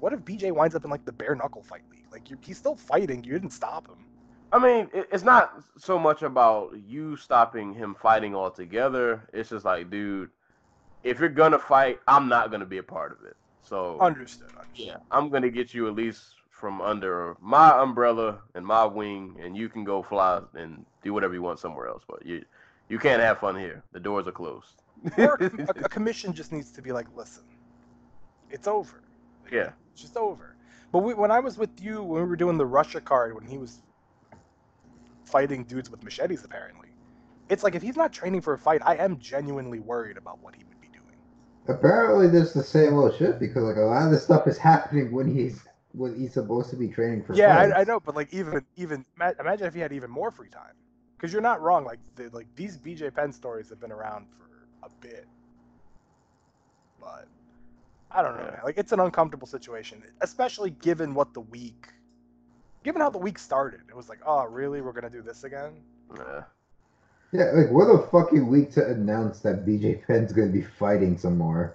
what if BJ winds up in like the bare knuckle fight league? Like, you he's still fighting. You didn't stop him. I mean, it's not so much about you stopping him fighting altogether. It's just like, dude, if you're gonna fight, I'm not gonna be a part of it. So Understood. understood. yeah, I'm gonna get you at least from under my umbrella and my wing, and you can go fly and do whatever you want somewhere else. But you, you can't have fun here. The doors are closed. Or a, (laughs) a commission just needs to be like, listen, it's over. Like, Yeah. It's just over. But we, when I was with you, when we were doing the Russia card, when he was fighting dudes with machetes, apparently, it's like if he's not training for a fight, I am genuinely worried about what he would be doing. Apparently, this is the same old shit because like a lot of this stuff is (laughs) happening when he's when he's supposed to be training for. Yeah. I, I know, but like even even imagine if he had even more free time, because you're not wrong. Like the, like these BJ Penn stories have been around for a bit, but I don't know. Man. Like it's an uncomfortable situation, especially given what the week, given how the week started. It was like, oh really, we're gonna do this again? Yeah. Yeah, like what a fucking week to announce that BJ Penn's gonna be fighting some more.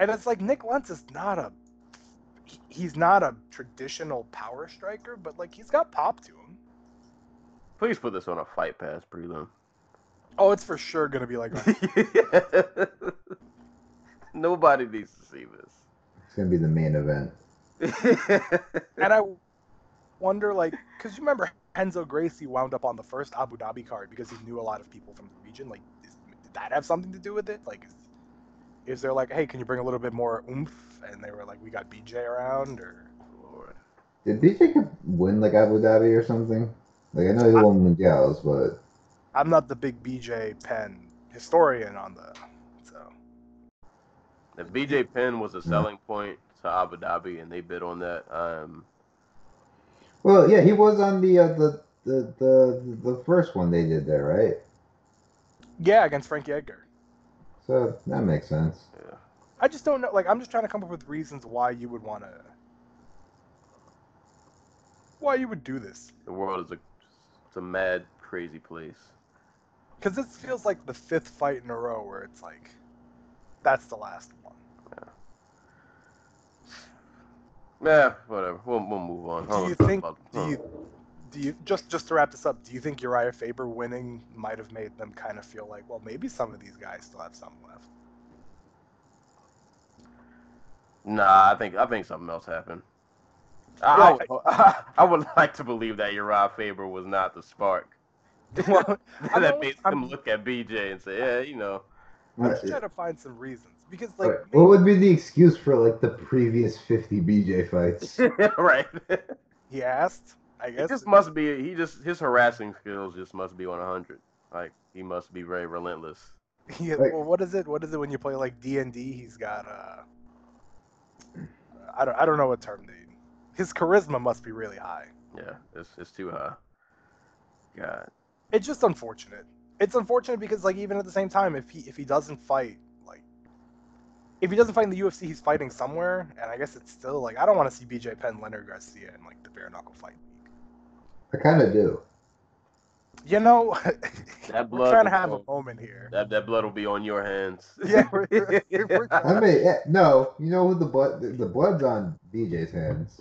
And it's like Nik Lentz is not a he's not a traditional power striker, but like he's got pop to him. Please put this on a fight pass prelim. Oh, it's for sure gonna be like. (laughs) Nobody needs to see this. It's gonna be the main event. (laughs) And I wonder, like, because you remember Renzo Gracie wound up on the first Abu Dhabi card because he knew a lot of people from the region. Like, is, did that have something to do with it? Like, is, is there like, hey, can you bring a little bit more oomph? And they were like, we got BJ around, or Lord. Did BJ win like Abu Dhabi or something? Like I know he I- won Mundials, but I'm not the big BJ Penn historian on the. So If BJ Penn was a selling point to Abu Dhabi and they bid on that, um, well, yeah, he was on the uh, the, the the the first one they did there, right? yeah, against Frankie Edgar. So that makes sense. yeah. I just don't know. Like, I'm just trying to come up with reasons why you would want to. Why you would do this? the world is a it's a mad, crazy place. Because this feels like the fifth fight in a row where it's like, that's the last one. Yeah, whatever. We'll, we'll move on. Do you think? about- Do you? Do you just just to wrap this up? Do you think Uriah Faber winning might have made them kind of feel like, well, maybe some of these guys still have some left? Nah, I think I think something else happened. I, Yeah, I, (laughs) I would like to believe that Uriah Faber was not the spark Well, (laughs) (laughs) that made him look at BJ and say, yeah, you know, I'm just trying to find some reasons because, like, Alright, what would be the excuse for like the previous fifty BJ fights? (laughs) right. (laughs) he asked. I He guess. just must be. He just his harassing skills just must be on hundred. Like he must be very relentless. (laughs) yeah Like- well, what is it? What is it when you play like D and D? He's got uh, I don't I don't know what term they. His charisma must be really high. Yeah, it's it's too high. God. It's just unfortunate. It's unfortunate because like even at the same time, if he if he doesn't fight, like if he doesn't fight in the UFC, he's fighting somewhere, and I guess it's still like I don't want to see BJ Penn Leonard Garcia in like the bare knuckle fight. I kind of do. You know, (laughs) That we're blood trying to will have a moment here. That that blood will be on your hands. (laughs) Yeah, we're, we're, (laughs) we're I mean, no, you know who the blood the, the blood's on BJ's hands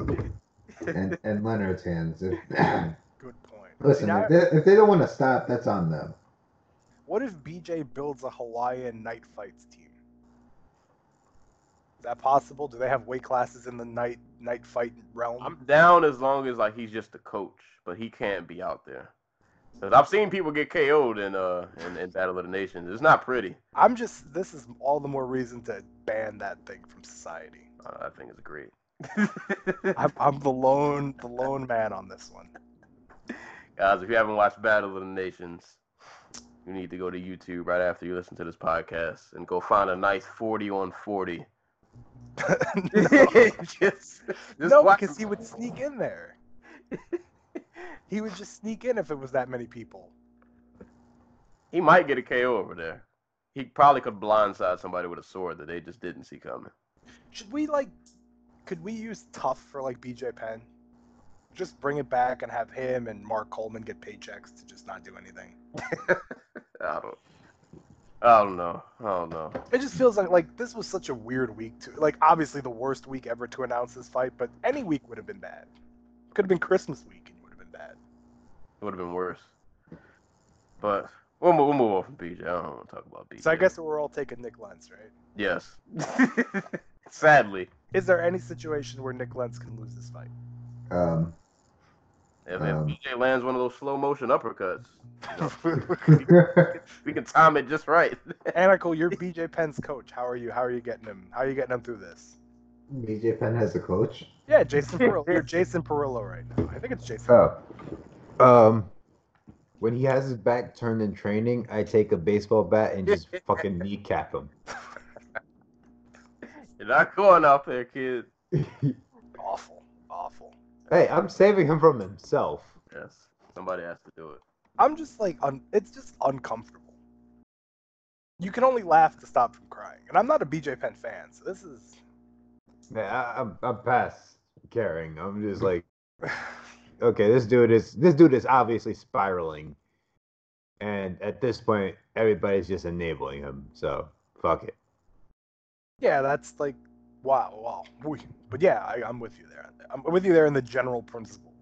and and Leonard's hands. If, good point. (clears throat) listen, See, now- if they, if they don't want to stop, that's on them. What if BJ builds a Hawaiian knight fights team? Is that possible? Do they have weight classes in the knight knight fight realm? I'm down as long as like he's just a coach, but he can't be out there. Cause I've seen people get KO'd in uh in, in Battle of the Nations. It's not pretty. I'm just. This is all the more reason to ban that thing from society. Uh, I think it's great. (laughs) I'm, I'm the lone the lone man on this one. Guys, if you haven't watched Battle of the Nations, you need to go to YouTube right after you listen to this podcast and go find a nice 40 on 40. (laughs) no, (laughs) just, just no, watch- because he would sneak in there. (laughs) he would just sneak in if it was that many people. he might get a KO over there. He probably could blindside somebody with a sword that they just didn't see coming. Should we like? Could we use tough for like BJ Penn? Just bring it back and have him and Mark Coleman get paychecks to just not do anything. I don't. I don't know. I don't know. It just feels like like this was such a weird week to like obviously the worst week ever to announce this fight, but any week would have been bad. Could have been Christmas week and it would have been bad. It would have been worse. But we'll move, we'll move on from BJ. I don't want to talk about BJ. So I guess we're all taking Nik Lentz, right? yes. (laughs) Sadly, Is there any situation where Nik Lentz can lose this fight? Um, if, Um. if BJ lands one of those slow motion uppercuts, (laughs) (laughs) we can time it just right. (laughs) Anacle, you're BJ Penn's coach. How are you? How are you getting him? How are you getting him through this? BJ Penn has a coach. Yeah, Jason Parillo. You're Jason Parillo right now. I think it's Jason. Oh. Um, when he has his back turned in training, I take a baseball bat and just fucking kneecap him. You're not going out there, kid. Awful, awful. Hey, I'm saving him from himself. Yes, somebody has to do it. I'm just like, un- it's just uncomfortable. You can only laugh to stop from crying, and I'm not a BJ Penn fan, so this is. Man, I, I'm I'm past caring. I'm just (laughs) like, okay, this dude is this dude is obviously spiraling, and at this point, everybody's just enabling him. So fuck it. Yeah, that's like, wow, wow. We- But yeah, I, I'm with you there. I'm with you there in the general principle.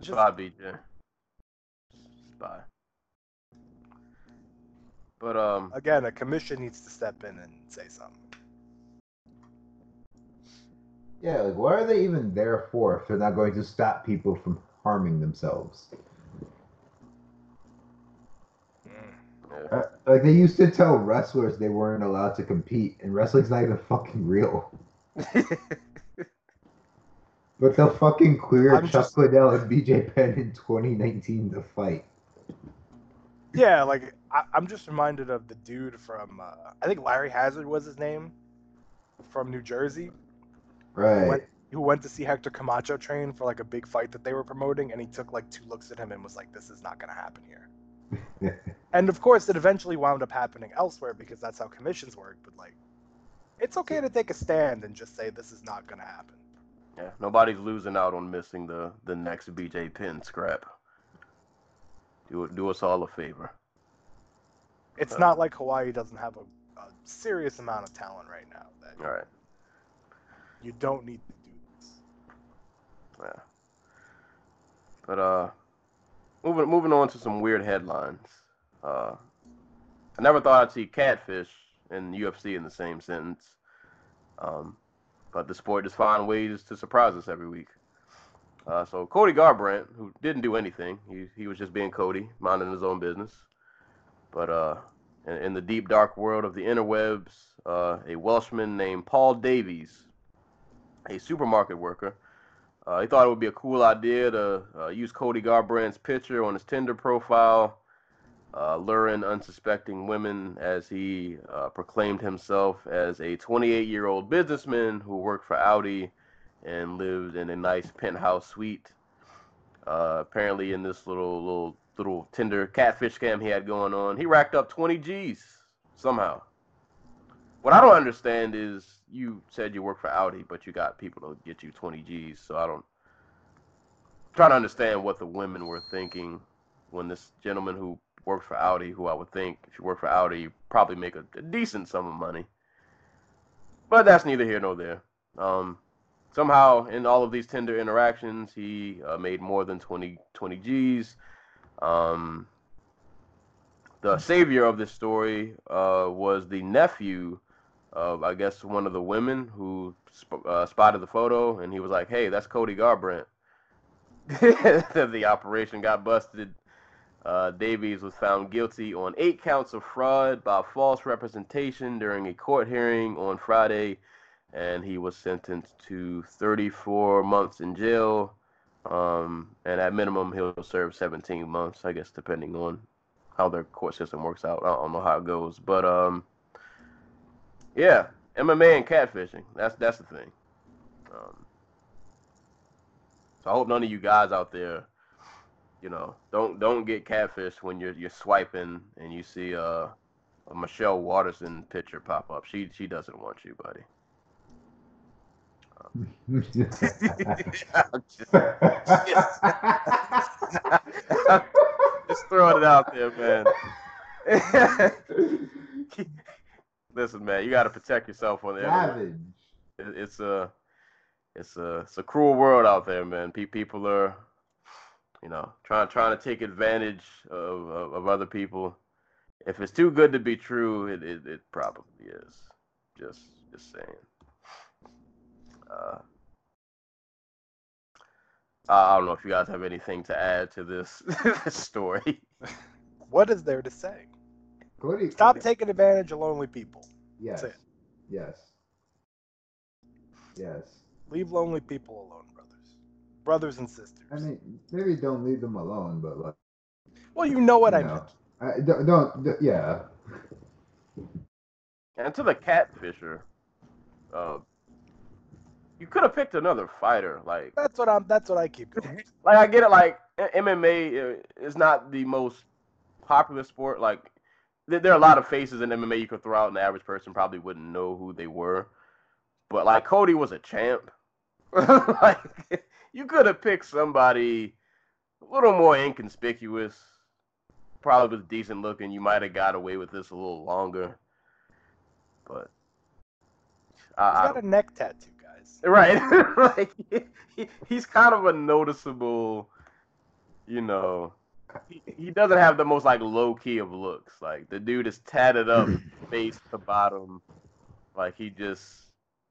Just- Bye, BJ. Bye. But um, again, a commission needs to step in and say something. Yeah, like what are they even there for if they're not going to stop people from harming themselves? Uh, like they used to tell wrestlers they weren't allowed to compete, and wrestling's not even fucking real. (laughs) But they'll fucking clear I'm Chuck just- Liddell and BJ Penn in 2019 to fight. Yeah, like I, I'm just reminded of the dude from uh, I think Larry Hazzard was his name from New Jersey Right. went, who went to see Hector Camacho train for like a big fight that they were promoting, and he took like two looks at him and was like, "This is not gonna happen here." And of course, it eventually wound up happening elsewhere because that's how commissions work. But like, it's okay to take a stand and just say this is not gonna happen. yeah, nobody's losing out on missing the the next BJ Penn scrap. Do do us all a favor. It's Uh, not like Hawaii doesn't have a, a serious amount of talent right now that All right. you don't need to do this. Yeah. But uh, moving moving on to some weird headlines. Uh, I never thought I'd see catfish and UFC in the same sentence. Um, but the sport just find ways to surprise us every week. Uh, so Cody Garbrandt, who didn't do anything, he he was just being Cody, minding his own business. But uh, in, in the deep dark world of the interwebs, uh, a Welshman named Paul Davies, a supermarket worker, uh, he thought it would be a cool idea to uh, use Cody Garbrandt's picture on his Tinder profile, uh, luring unsuspecting women as he uh, proclaimed himself as a 28 year old businessman who worked for Audi and lived in a nice penthouse suite. Uh, apparently, in this little little little Tinder catfish scam he had going on, he racked up 20 G's somehow. What I don't understand is you said you work for Audi, but you got people to get you 20 G's. So I don't. trying to understand what the women were thinking when this gentleman who works for Audi, who I would think if you work for Audi, you probably make a, a decent sum of money. But that's neither here nor there. Um, somehow, in all of these Tinder interactions, he uh, made more than 20, 20 G's. Um, the savior of this story uh, was the nephew of, I guess, one of the women who sp- uh, spotted the photo, and he was like, "Hey, that's Cody Garbrandt." (laughs) the operation got busted. Uh, Davies was found guilty on eight counts of fraud by false representation during a court hearing on Friday, and he was sentenced to 34 months in jail. Um, and at minimum, he'll serve 17 months, I guess, depending on how their court system works out. I don't know how it goes, but um, yeah, MMA and catfishing. That's that's the thing. Um, so I hope none of you guys out there, you know, don't don't get catfished when you're you're swiping and you see uh, a Michelle Waterson picture pop up. She she doesn't want you, buddy. (laughs) just, (laughs) just throwing it out there, man. (laughs) Listen, man, you got to protect yourself on the internet. Savage. It- It's a, it's a, it's a cruel world out there, man. Pe- People are, you know, trying trying to take advantage of, of, of other people. If it's too good to be true, it it, it probably is. Just just saying. Uh, I don't know if you guys have anything to add to this, (laughs) this story. What is there to say? Cody, Stop taking advantage of lonely people. Yes. That's it. Yes. Yes. Leave lonely people alone, brothers. Brothers and sisters. I mean, maybe don't leave them alone, but like, well, you know what I you know, meant. I, don't, don't, d- yeah. And to the catfisher, uh, you could have picked another fighter. Like, That's what I'm. That's what I keep going. (laughs) like I get it. Like MMA uh, is not the most popular sport. Like, there, are a lot of faces in MMA you could throw out, and the average person probably wouldn't know who they were. But like Cody was a champ. (laughs) like, you could have picked somebody a little more inconspicuous. Probably was decent looking. You might have got away with this a little longer. But I, He's got a neck tattoo, guys. (laughs) Right. (laughs) like he, he, he's kind of a noticeable, you know. He, he doesn't have the most like low key of looks. Like the dude is tatted up, (clears throat) face to bottom. Like he just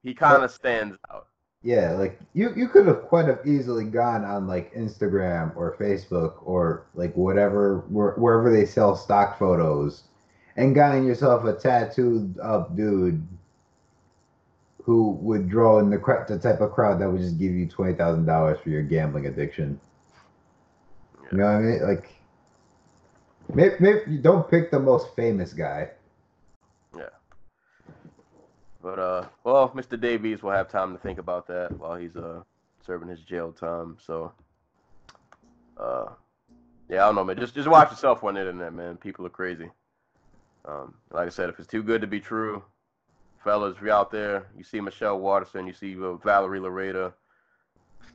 he kind of stands out. Yeah, like you, you could have quite have easily gone on like Instagram or Facebook or like whatever where, wherever they sell stock photos, and gotten yourself a tattooed up dude who would draw in the cra- the type of crowd that would just give you twenty thousand dollars for your gambling addiction. You know what I mean? Like, maybe, maybe you don't pick the most famous guy. Yeah. But uh, well, Mr. Davies will have time to think about that while he's uh serving his jail time. So, uh, yeah, I don't know, man. Just just watch yourself on the internet, man. People are crazy. Um, like I said, if it's too good to be true, fellas, if you're out there, you see Michelle Waterson, you see uh, Valerie Loureda,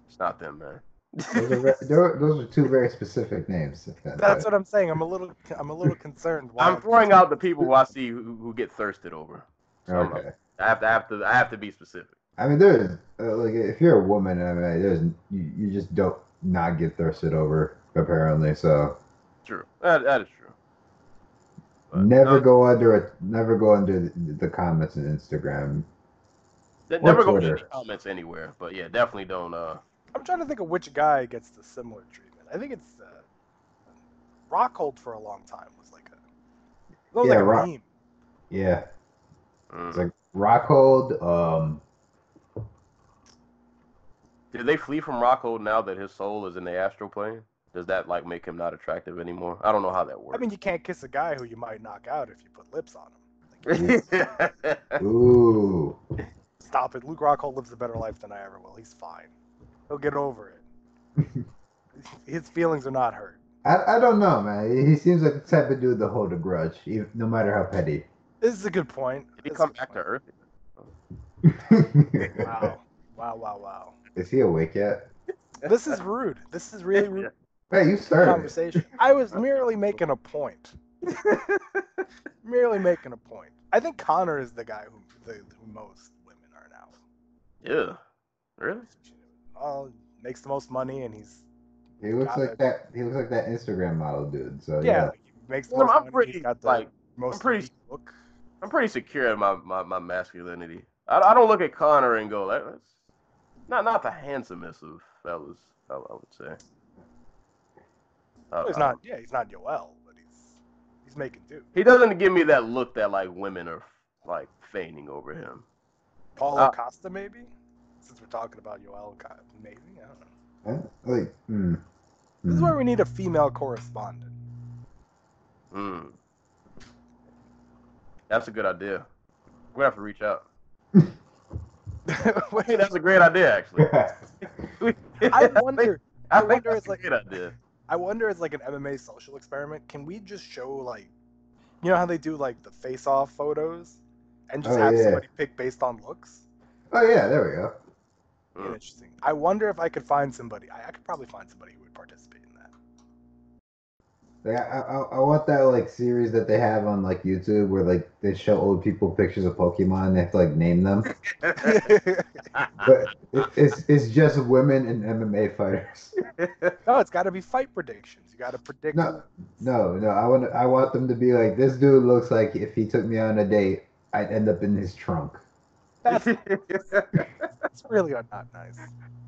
it's not them, man. Those are, those are two very specific names. That's what I'm saying. I'm a little. I'm a little concerned. why I'm throwing out the people who I see who, who get thirsted over. So I'm- Okay. I have to I have to I have to be specific. I mean, there's uh, like if you're a woman, I mean, there's you, you just don't not get thirsted over apparently. So True, that, that is true. But, never no, go under a never go under the, the comments on Instagram. Ne- Or Never go Twitter. in the comments anywhere, but yeah, definitely don't. Uh, I'm trying to think of which guy gets the similar treatment. I think it's uh, Rockhold for a long time was like a. It was Yeah, like a Rock- meme. Yeah, mm. it's like Rockhold. Um, Did they flee from Rockhold now that his soul is in the astral plane? Does that like make him not attractive anymore? I don't know how that works. I mean, you can't kiss a guy who you might knock out if you put lips on him. Like, (laughs) ooh, stop it. Luke Rockhold lives a better life than I ever will. He's fine. He'll get over it. (laughs) His feelings are not hurt. I, I don't know, man. He seems like the type of dude that hold a grudge, even, no matter how petty. This is a good point. Did he This come back good to Earth? (laughs) Wow. Wow, wow, wow. Is he awake yet? this is rude. This is really (laughs) rude Hey, you started. conversation. I was merely making a point. merely making a point. I think Conor is the guy who the who most women are now. Yeah. Really? Well, makes the most money and he's He looks like it. that. He looks like that Instagram model dude. So yeah, yeah. like, he makes the Well, most I'm money. pretty he's got the like most pretty- look. I'm pretty secure in my, my, my masculinity. I, I don't look at Conor and go like that's not not the handsomest of fellas. I, I would say. Uh, He's not. Yeah, he's not Yoel, but he's he's making do. He doesn't give me that look that like women are like feigning over him. Paulo Uh, Costa, maybe. Since we're talking about Yoel, Co- maybe I don't know. Huh? Like, mm, This is mm. where we need a female correspondent. Hmm. That's a good idea. We're gonna have to reach out. (laughs) Wait, that's a great idea, actually. (laughs) I wonder. (laughs) I I wonder that's it's a like- idea. I wonder as like an MMA social experiment, can we just show like, you know how they do like the face-off photos, and just Oh, have yeah. somebody pick based on looks? Oh yeah, there we go. Be Mm. Interesting. I wonder if I could find somebody. I, I could probably find somebody who would participate in that. Yeah, I, I, I want that like series that they have on like YouTube where like they show old people pictures of Pokemon. And they have to like name them, (laughs) (laughs) but it, it's it's just women and MMA fighters. (laughs) no, it's got to be fight predictions. You got to predict. No, no, no. I want I want them to be like this dude looks like if he took me on a date, I'd end up in his trunk. That's, that's really not nice.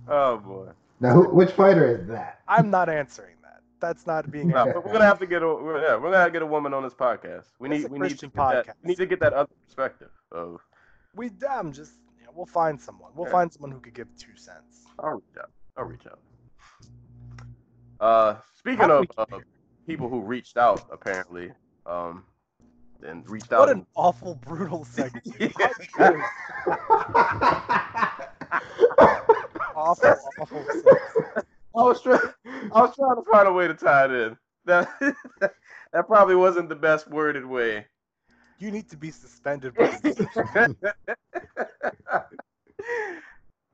oh boy. Now, who, which fighter is that? I'm not answering that. That's not being. No, but we're gonna have to get a we're, yeah, we're gonna to get a woman on this podcast. We It's need a we need to Christian get that, podcast. we need to get that other perspective of We damn just. Yeah, we'll find someone. We'll Yeah. find someone who could give two cents. I'll reach out. I'll reach out. Uh, speaking How of uh, people who reached out, apparently, um, and reached out. What an and- awful, brutal (laughs) segment. (laughs) (laughs) Awful, awful. I was trying. I was trying to find a way to tie it in. That (laughs) that probably wasn't the best worded way. You need to be suspended. By the (laughs)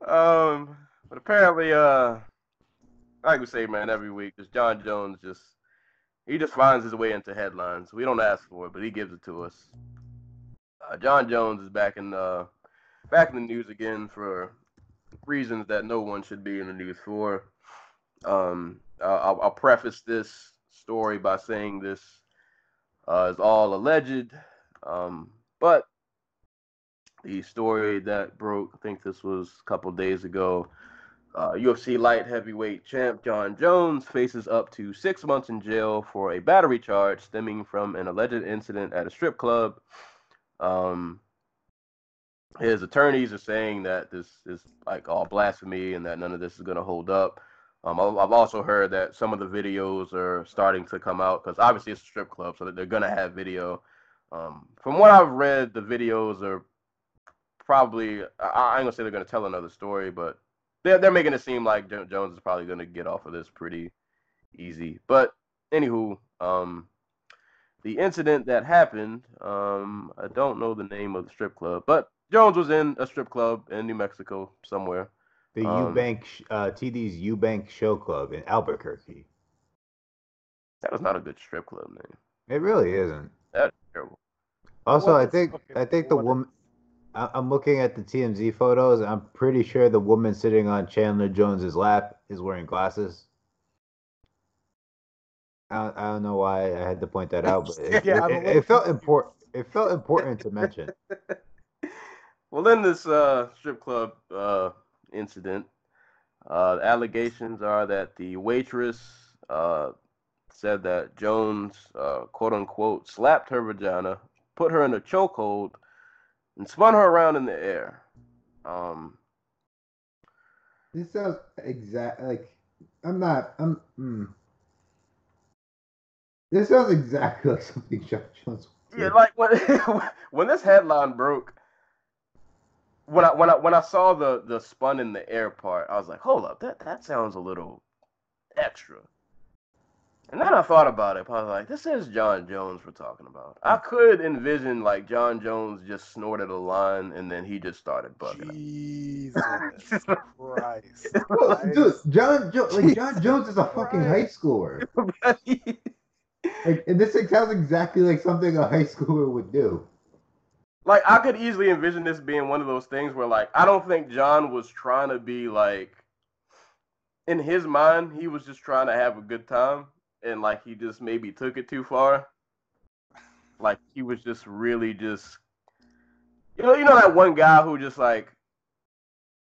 um, but apparently, uh, like we say, man, every week, just Jon Jones just he just finds his way into headlines. We don't ask for it, but he gives it to us. Uh, Jon Jones is back in uh back in the news again for reasons that no one should be in the news for. Um, I'll, I'll preface this story by saying this uh, is all alleged, um, but the story that broke, I think this was a couple days ago. Uh, UFC light heavyweight champ Jon Jones faces up to six months in jail for a battery charge stemming from an alleged incident at a strip club. Um, his attorneys are saying that this is like all blasphemy and that none of this is going to hold up. Um, I've also heard that some of the videos are starting to come out because obviously it's a strip club, so they're going to have video. Um, from what I've read, the videos are probably I ain't gonna say they're gonna tell another story, but they're they're making it seem like Jones is probably gonna get off of this pretty easy. But anywho, um, the incident that happened, um, I don't know the name of the strip club, but Jones was in a strip club in New Mexico somewhere. The Um, Eubank, uh, TD's Eubank Show Club in Albuquerque. That was not a good strip club name. It really isn't. That's terrible. Also, What I think I think the woman. I- I'm looking at the TMZ photos. I'm pretty sure the woman sitting on Chandler Jones's lap is wearing glasses. I don't, I don't know why I had to point that out, but it, (laughs) Yeah, it- it- it felt important. It felt important to mention. (laughs) Well, in this uh, strip club uh, incident, uh, allegations are that the waitress uh, said that Jones, uh, quote unquote, slapped her vagina, put her in a chokehold, and spun her around in the air. Um, This sounds exact like I'm not. I'm. Mm. This sounds exactly (laughs) like something Jon Jones. would yeah, like when (laughs) when this headline broke, when I when I when I saw the the spun in the air part, I was like, hold up, that that sounds a little extra. And then I thought about it. I was like, this is Jon Jones we're talking about. I could envision like Jon Jones just snorted a line and then he just started bugging. Jesus (laughs) Christ. Well, dude, John jo- like Jon Jones is a fucking high schooler. (laughs) Like, and this thing sounds exactly like something a high schooler would do. Like I could easily envision this being one of those things where like I don't think Jon was trying to be like in his mind he was just trying to have a good time and like he just maybe took it too far. Like he was just really just you know you know that one guy who just like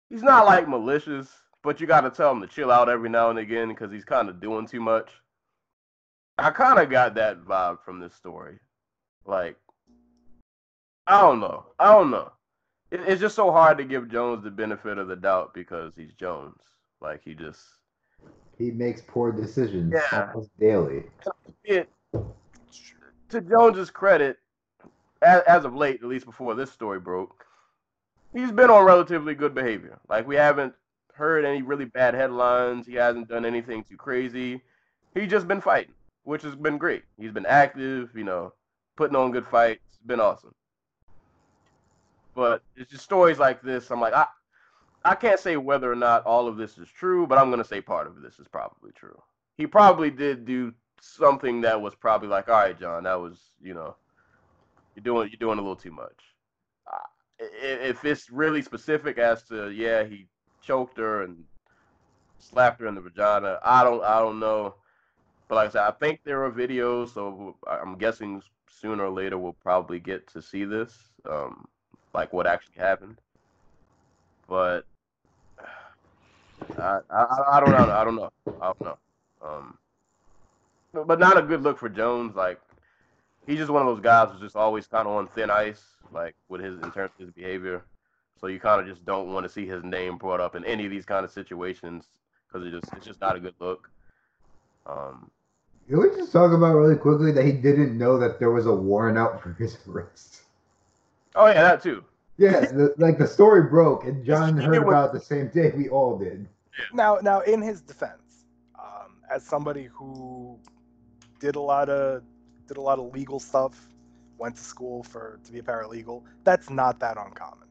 he's not like malicious, but you got to tell him to chill out every now and again because he's kind of doing too much. I kind of got that vibe from this story. Like I don't know. I don't know. It, it's just so hard to give Jones the benefit of the doubt because he's Jones. Like he just He makes poor decisions Yeah. daily. it. To Jones's credit, as, as of late, at least before this story broke, he's been on relatively good behavior. Like we haven't heard any really bad headlines. He hasn't done anything too crazy. He's just been fighting, which has been great. He's been active, you know, putting on good fights. It's been awesome. But it's just stories like this. I'm like, I, I can't say whether or not all of this is true, but I'm gonna say part of this is probably true. He probably did do something that was probably like, all right, Jon, that was, you know, you're doing you're doing a little too much. Uh, if it's really specific as to yeah, he choked her and slapped her in the vagina, I don't I don't know. But like I said, I think there are videos, so I'm guessing sooner or later we'll probably get to see this, um, like what actually happened. But I, I I don't know. I don't know. I don't know. Um, but, not a good look for Jones. Like he's just one of those guys who's just always kind of on thin ice, like with his in terms of his behavior. So you kind of just don't want to see his name brought up in any of these kind of situations because it just it's just not a good look. Um, Can we just talk about really quickly that he didn't know that there was a warrant out for his arrest? Oh yeah, that too. Yeah, the, like the story broke, and Jon heard knew about it the same day we all did. Now, now, in his defense, um, as somebody who did a lot of did a lot of legal stuff, went to school for to be a paralegal, that's not that uncommon.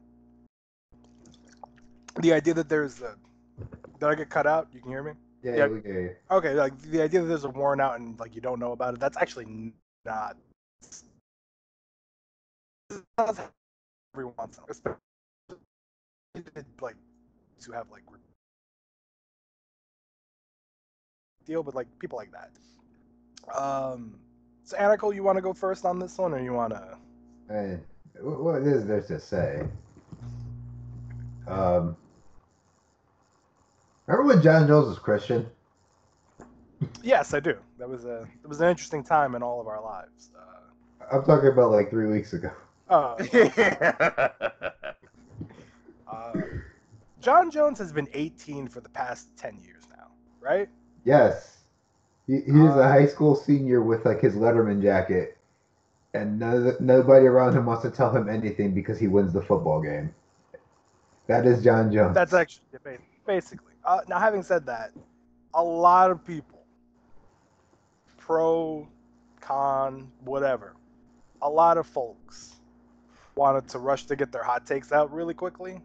The idea that there's a did I get cut out? You can hear me? Yeah, Yeah. we. Okay, like the idea that there's a warrant out and like you don't know about it, that's actually not. Every once in a while, like to have like deal, but like people like that. Um, so Anacle, you want to go first on this one, or you want to? Hey, what is there to say? Um, remember when Jon Jones was Christian? Yes, I do. That was a it was an interesting time in all of our lives. Uh, I'm talking about like three weeks ago. Uh, (laughs) uh, Jon Jones has been 18 for the past 10 years now, right? Yes, he, he is a Uh, high school senior with like his Letterman jacket, and no, nobody around him wants to tell him anything because he wins the football game. That is Jon Jones. That's actually basically. Uh, now, having said that, a lot of people, pro, con, whatever, a lot of folks wanted to rush to get their hot takes out really quickly.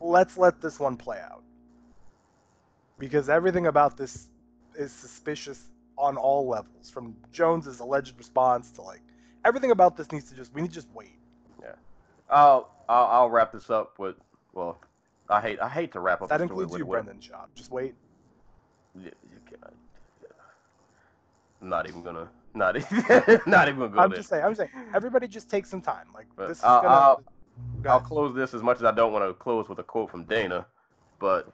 Let's let this one play out. Because everything about this is suspicious on all levels, from Jones's alleged response to like everything about this needs to just we need to just wait. I'll, I'll I'll wrap this up with well, I hate I hate to wrap up. That includes you, Brendan Schaub. Just wait. Yeah, you cannot. I'm not even gonna. (laughs) (laughs) Not even. not even I'm there. just saying. I'm saying. Everybody just take some time. Like But this is I'll- gonna. I'll- Go I'll close this as much as I don't want to close with a quote from Dana, but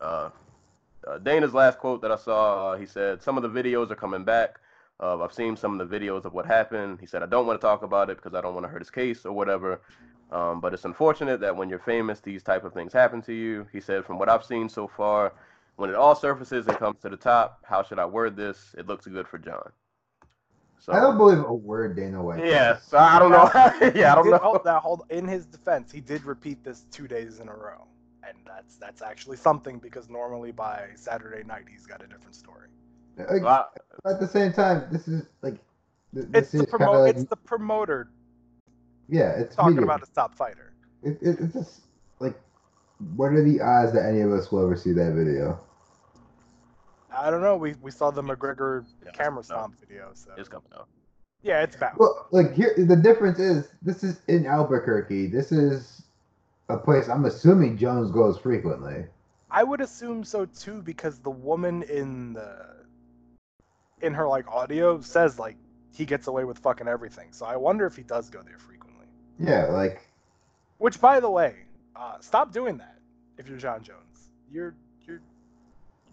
uh, uh, Dana's last quote that I saw, uh, he said, "Some of the videos are coming back. Uh, I've seen some of the videos of what happened." He said, "I don't want to talk about it because I don't want to hurt his case or whatever." Um, but it's unfortunate that when you're famous, these type of things happen to you. He said, "From what I've seen so far, when it all surfaces and comes to the top, how should I word this? It looks good for Jon." So I don't believe a word Dana White. yeah, so I don't know. (laughs) yeah, I don't know. Hold, now, hold. In his defense, he did repeat this two days in a row, and that's that's actually something because normally by Saturday night he's got a different story. Like, Well, at the same time, this is like th- It's this the promo- like It's the promoter yeah, it's talking media. about a top fighter. It, it, it's just like, what are the odds that any of us will ever see that video? I don't know. We we saw the McGregor Yeah, camera no. stomp video, so it's coming out. yeah, it's bound. Well, like here, the difference is this is in Albuquerque. This is a place I'm assuming Jones goes frequently. I would assume so too because the woman in the in her like audio says like he gets away with fucking everything. So I wonder if he does go there frequently. Yeah, like Which, by the way, uh, stop doing that. If you're Jon Jones, you're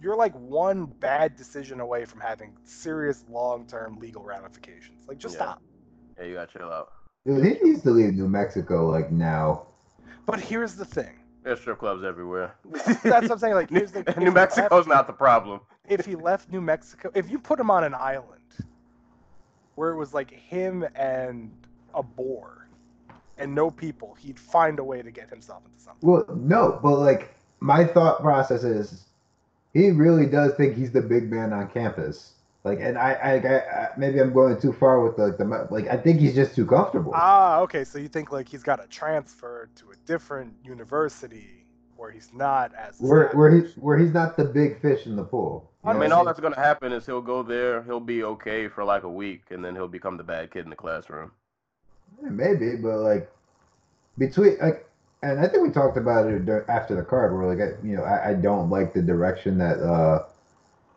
you're you're like one bad decision away from having serious long-term legal ramifications. Like, just Yeah. stop. Yeah, you gotta chill out. dude, he needs to leave New Mexico like now. But here's the thing. There's strip clubs everywhere. That's what I'm saying. Like, (laughs) here's the New Mexico's left- not the problem. if he left New Mexico, if you put him on an island where it was like him and a boar and no people, he'd find a way to get himself into something. Well, no, but like my thought process is, he really does think he's the big man on campus. Like, and I, I, I, I maybe I'm going too far with the, the like. I think he's just too comfortable. Ah, okay. So you think like he's got to transfer to a different university where he's not as where where he established. where he's not the big fish in the pool. I mean, all that's gonna happen is he'll go there, he'll be okay for like a week, and then he'll become the bad kid in the classroom. saying? maybe, but like between like, and I think we talked about it after the card. Where like, I, you know, I, I don't like the direction that uh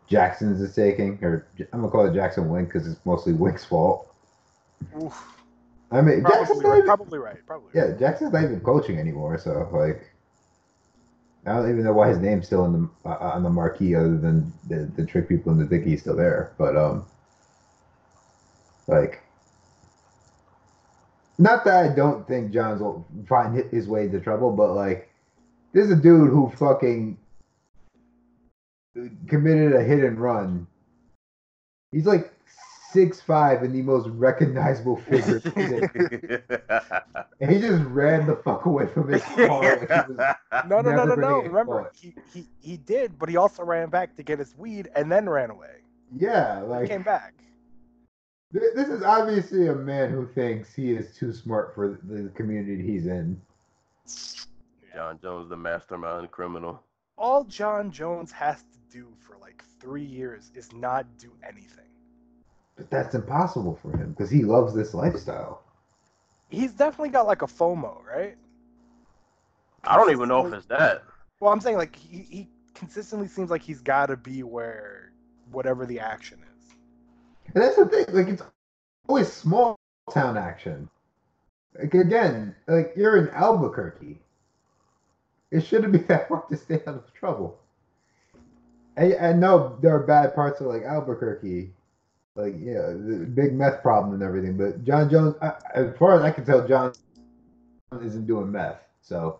Jackson's is taking, or I'm gonna call it Jackson Wink because it's mostly Wink's fault. Oof. I mean, Jackson's Probably not right. even, Probably right. Probably yeah, Jackson's not even coaching anymore. So like, I don't even know why his name's still in the uh, on the marquee, other than the, the trick people into thinking he's still there. But um, like, not that I don't think Jones will find his way into trouble, but like, there's a dude who fucking committed a hit and run. He's like six five and the most recognizable figure. And (laughs) he just ran the fuck away from his car. Like he No, no, no, no, no. Remember, he, he he did, but he also ran back to get his weed and then ran away. yeah, He like came back. Th- this is obviously a man who thinks he is too smart for the community he's in. Jon Jones, the mastermind criminal. All Jon Jones has to do for like three years is not do anything. But that's impossible for him because he loves this lifestyle. He's definitely got like a FOMO, right? I don't even know if it's that. Well, I'm saying like he, he consistently seems like he's got to be where whatever the action is. And that's the thing, like it's always small town action. Like again, like you're in Albuquerque. It shouldn't be (laughs) that hard to stay out of trouble. And I know there are bad parts of like Albuquerque, like yeah, the big meth problem and everything. But Jon Jones, I, as far as I can tell, Jon isn't doing meth. So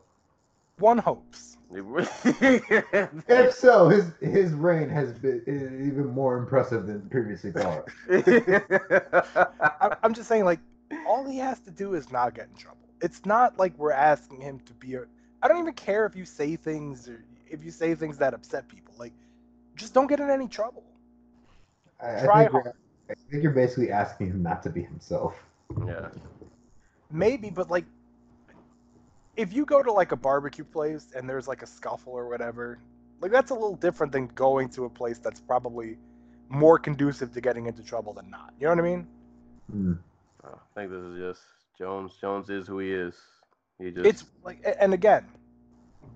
One hopes. If so, his his reign has been even more impressive than previously thought. I, (laughs) I'm just saying like all he has to do is not get in trouble. It's not like we're asking him to be a. I don't even care if you say things or if you say things that upset people. Like, just don't get in any trouble. I, Try I, think you're, I think you're basically asking him not to be himself. yeah. Maybe, but like, if you go to like a barbecue place and there's like a scuffle or whatever, like that's a little different than going to a place that's probably more conducive to getting into trouble than not. You know what I mean? Hmm. I think this is just Jones. Jones is who he is. He just It's like and again,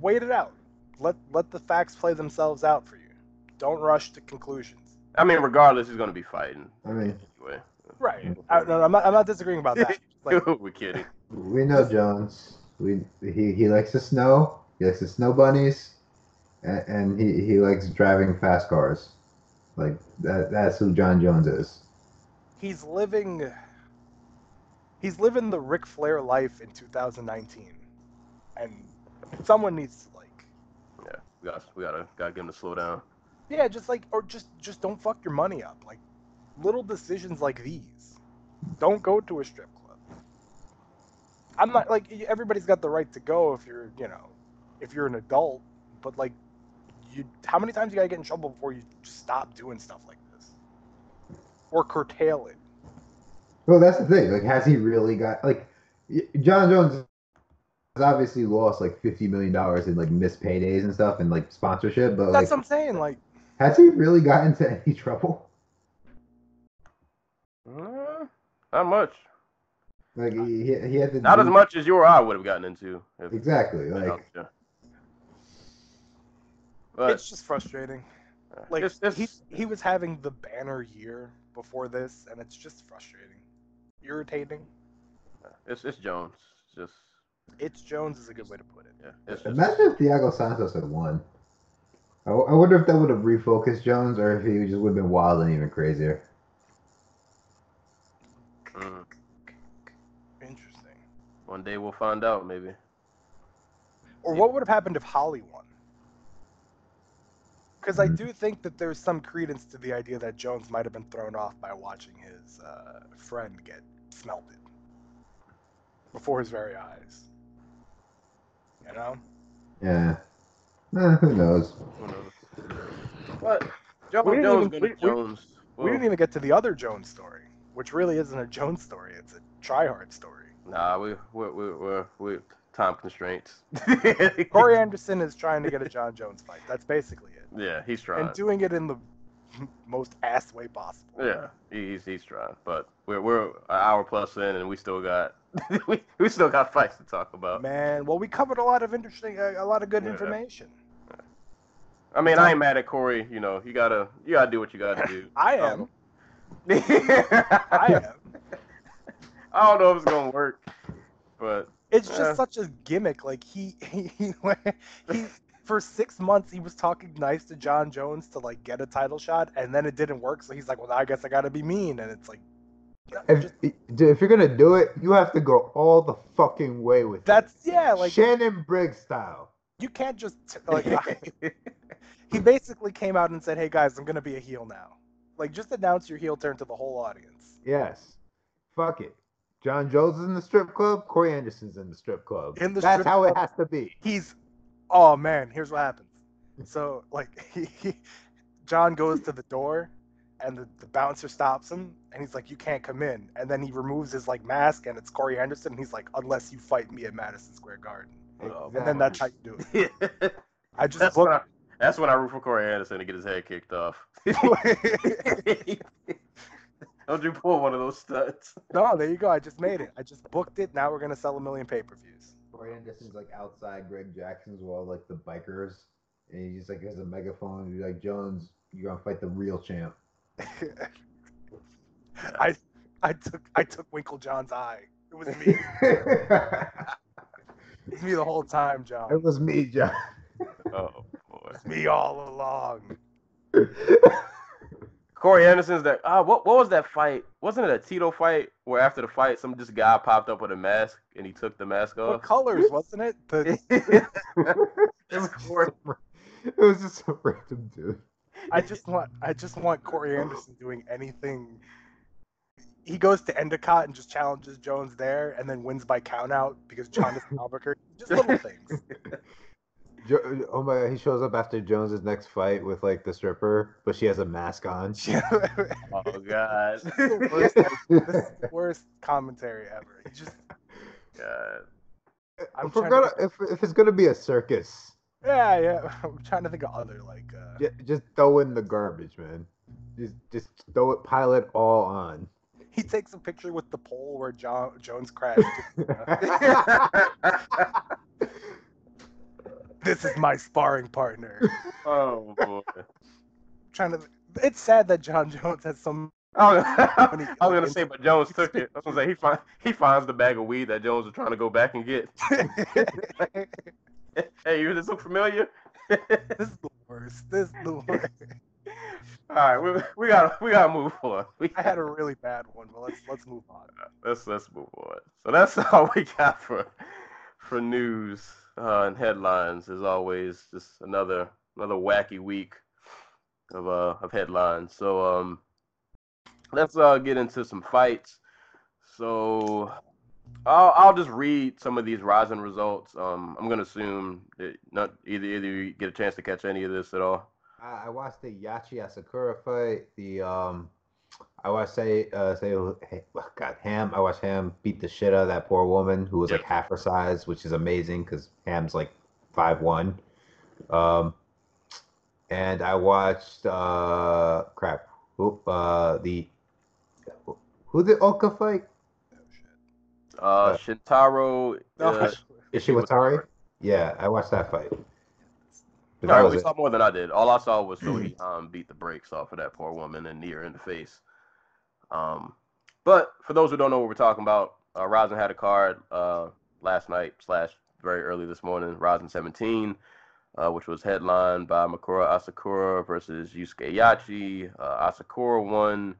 wait it out. Let let the facts play themselves out for you. Don't rush to conclusions. I mean, regardless, he's gonna be fighting I mean, anyway. Right. I, no, I'm not. I'm not disagreeing about that. (laughs) Like, We're kidding. we know Jones. We he, he likes the snow. He likes the snow bunnies, and, and he, he likes driving fast cars. Like that. That's who Jon Jones is. he's living. He's living the Ric Flair life in 2019, and someone needs to like, Yeah, we got we gotta gotta get him to slow down. yeah, just like, or just just don't fuck your money up. Like, little decisions like these. Don't go to a strip club. I'm not like everybody's got the right to go if you're, you know, if you're an adult, but like, you, how many times you gotta get in trouble before you just stop doing stuff like this? or curtail it. Well, that's the thing. Like, has he really got like Jon Jones has obviously lost like fifty million dollars in like missed paydays and stuff and like sponsorship, but That's like, what I'm saying. Like, has he really got into any trouble? Uh, not much. Like, he, he he had to Not do- as much as you or I would have gotten into. if- Exactly. Like, yeah. But it's just frustrating. Like it's, it's, he he was having the banner year before this, and it's just frustrating, irritating. it's it's Jones. It's just It's Jones is a good way to put it. yeah. It's just, imagine if Thiago Santos had won. I, I wonder if that would have refocused Jones, or if he just would have been wild and even crazier. mm, Interesting. One day we'll find out. Maybe. Or what would have happened if Holly won? Because I Mhm. do think that there's some credence to the idea that Jones might have been thrown off by watching his uh, friend get smelted before his very eyes. You know? Yeah. Eh, who knows? Who knows? But Joe We didn't Jones even- we- at we- Jones. we didn't even get to the other Jones story, which really isn't a Jones story. It's a tryhard story. Nah, we we we we're, we time constraints. (laughs) Corey Anderson is trying to get a Jon Jones fight. That's basically it. Yeah, he's trying. And doing it in the (laughs) most ass way possible. Yeah, he's he's trying, but we're we're an hour plus in, and we still got (laughs) we, we still got fights to talk about. Man, well, we covered a lot of interesting, a, a lot of good Yeah. information. I mean, I ain't mad at Corey. You know, you gotta you gotta do what you gotta do. I am. Um, I am. I don't know if it's gonna work, but It's just Yeah. such a gimmick. Like he, he, (laughs) he, went- he, for six months he was talking nice to Jon Jones to like get a title shot, and then it didn't work. So he's like, "Well, now I guess I got to be mean," and it's like, If, if you're gonna do it, you have to go all the fucking way with that's it. yeah, like Shannon Briggs style. you can't just (laughs) like. (laughs) he basically came out and said, "Hey guys, I'm gonna be a heel now." Like, just announce your heel turn to the whole audience. Yes. Fuck it. Jon Jones is in the strip club. Corey Anderson's in the strip club. In the That's strip how it has to be. he's oh man here's what happens so like (laughs) he, he jon goes to the door and the, the bouncer stops him and he's like you can't come in and then he removes his like mask and it's corey anderson and he's like unless you fight me at madison square garden Oh, and then that's how you do it that's i just when I, booked that's when I root for Corey Anderson to get his head kicked off. (laughs) (laughs) Don't you pull one of those studs? (laughs) no there you go i just made it i just booked it now we're gonna sell a million pay-per-views Corey Anderson's like outside Greg Jackson's while like the bikers, and he just like has a megaphone. And he's like, Jones, you're gonna fight the real champ. (laughs) i i took i took Winkeljohn's eye it was me it (laughs) it was me the whole time john It was me, John. Oh boy. me all along Corey Anderson's that. Ah, what what was that fight? Wasn't it a Tito fight where after the fight, some just guy popped up with a mask and he took the mask What off? colors, wasn't it? The, (laughs) (laughs) it was Corey. It was just a random dude. I just want I just want Corey Anderson doing anything. He goes to Endicott and just challenges Jones there, and then wins by countout because Jonathan (laughs) Albuquerque. Just little things. Jo- oh my god, he shows up after Jones's next fight with like the stripper, but she has a mask on. (laughs) this Oh God. is (laughs) worst, this is the worst commentary ever. He just God. I'm if, we're trying gonna, to- if, if it's gonna be a circus, yeah yeah. (laughs) I'm trying to think of other like. Uh, j- just throw in the garbage, man. Just just throw it, pile it all on. He takes a picture with the pole where Jon Jones crashed. This is my sparring partner. (laughs) oh boy. trying to. It's sad that Jon Jones has some. (laughs) I was, I was gonna say, but Jones took it. I was gonna say he find, he finds the bag of weed that Jones was trying to go back and get. (laughs) hey, you this look familiar? this is the worst. This is the worst. All right, we we gotta we gotta move on. We I had a really bad one, but let's let's move on. let's let's move on. So that's all we got for for news uh, and headlines. As always, just another another wacky week of uh of headlines. So um, let's uh get into some fights. So I'll I'll just read some of these Rizin results. Um, I'm gonna assume that not either either you get a chance to catch any of this at all. I, I watched the Yachi Asakura fight, the um I watched say uh say oh, God Ham. I watched Ham beat the shit out of that poor woman who was like half her size, which is amazing because Ham's like five one. Um, and I watched uh crap. Who uh the who did Oka fight? Uh, Shintaro. No, Uh, Ishiwatari. Yeah, I watched that fight. But All that right, we saw more than I did. All I saw was Sohi (clears throat) um, beat the brakes off of that poor woman and knee her in the face. Um, but for those who don't know what we're talking about, uh, Rizin had a card uh, last night slash very early this morning, Rizin 17, uh, which was headlined by Mikuru Asakura versus Yusuke Yachi. Uh, Asakura won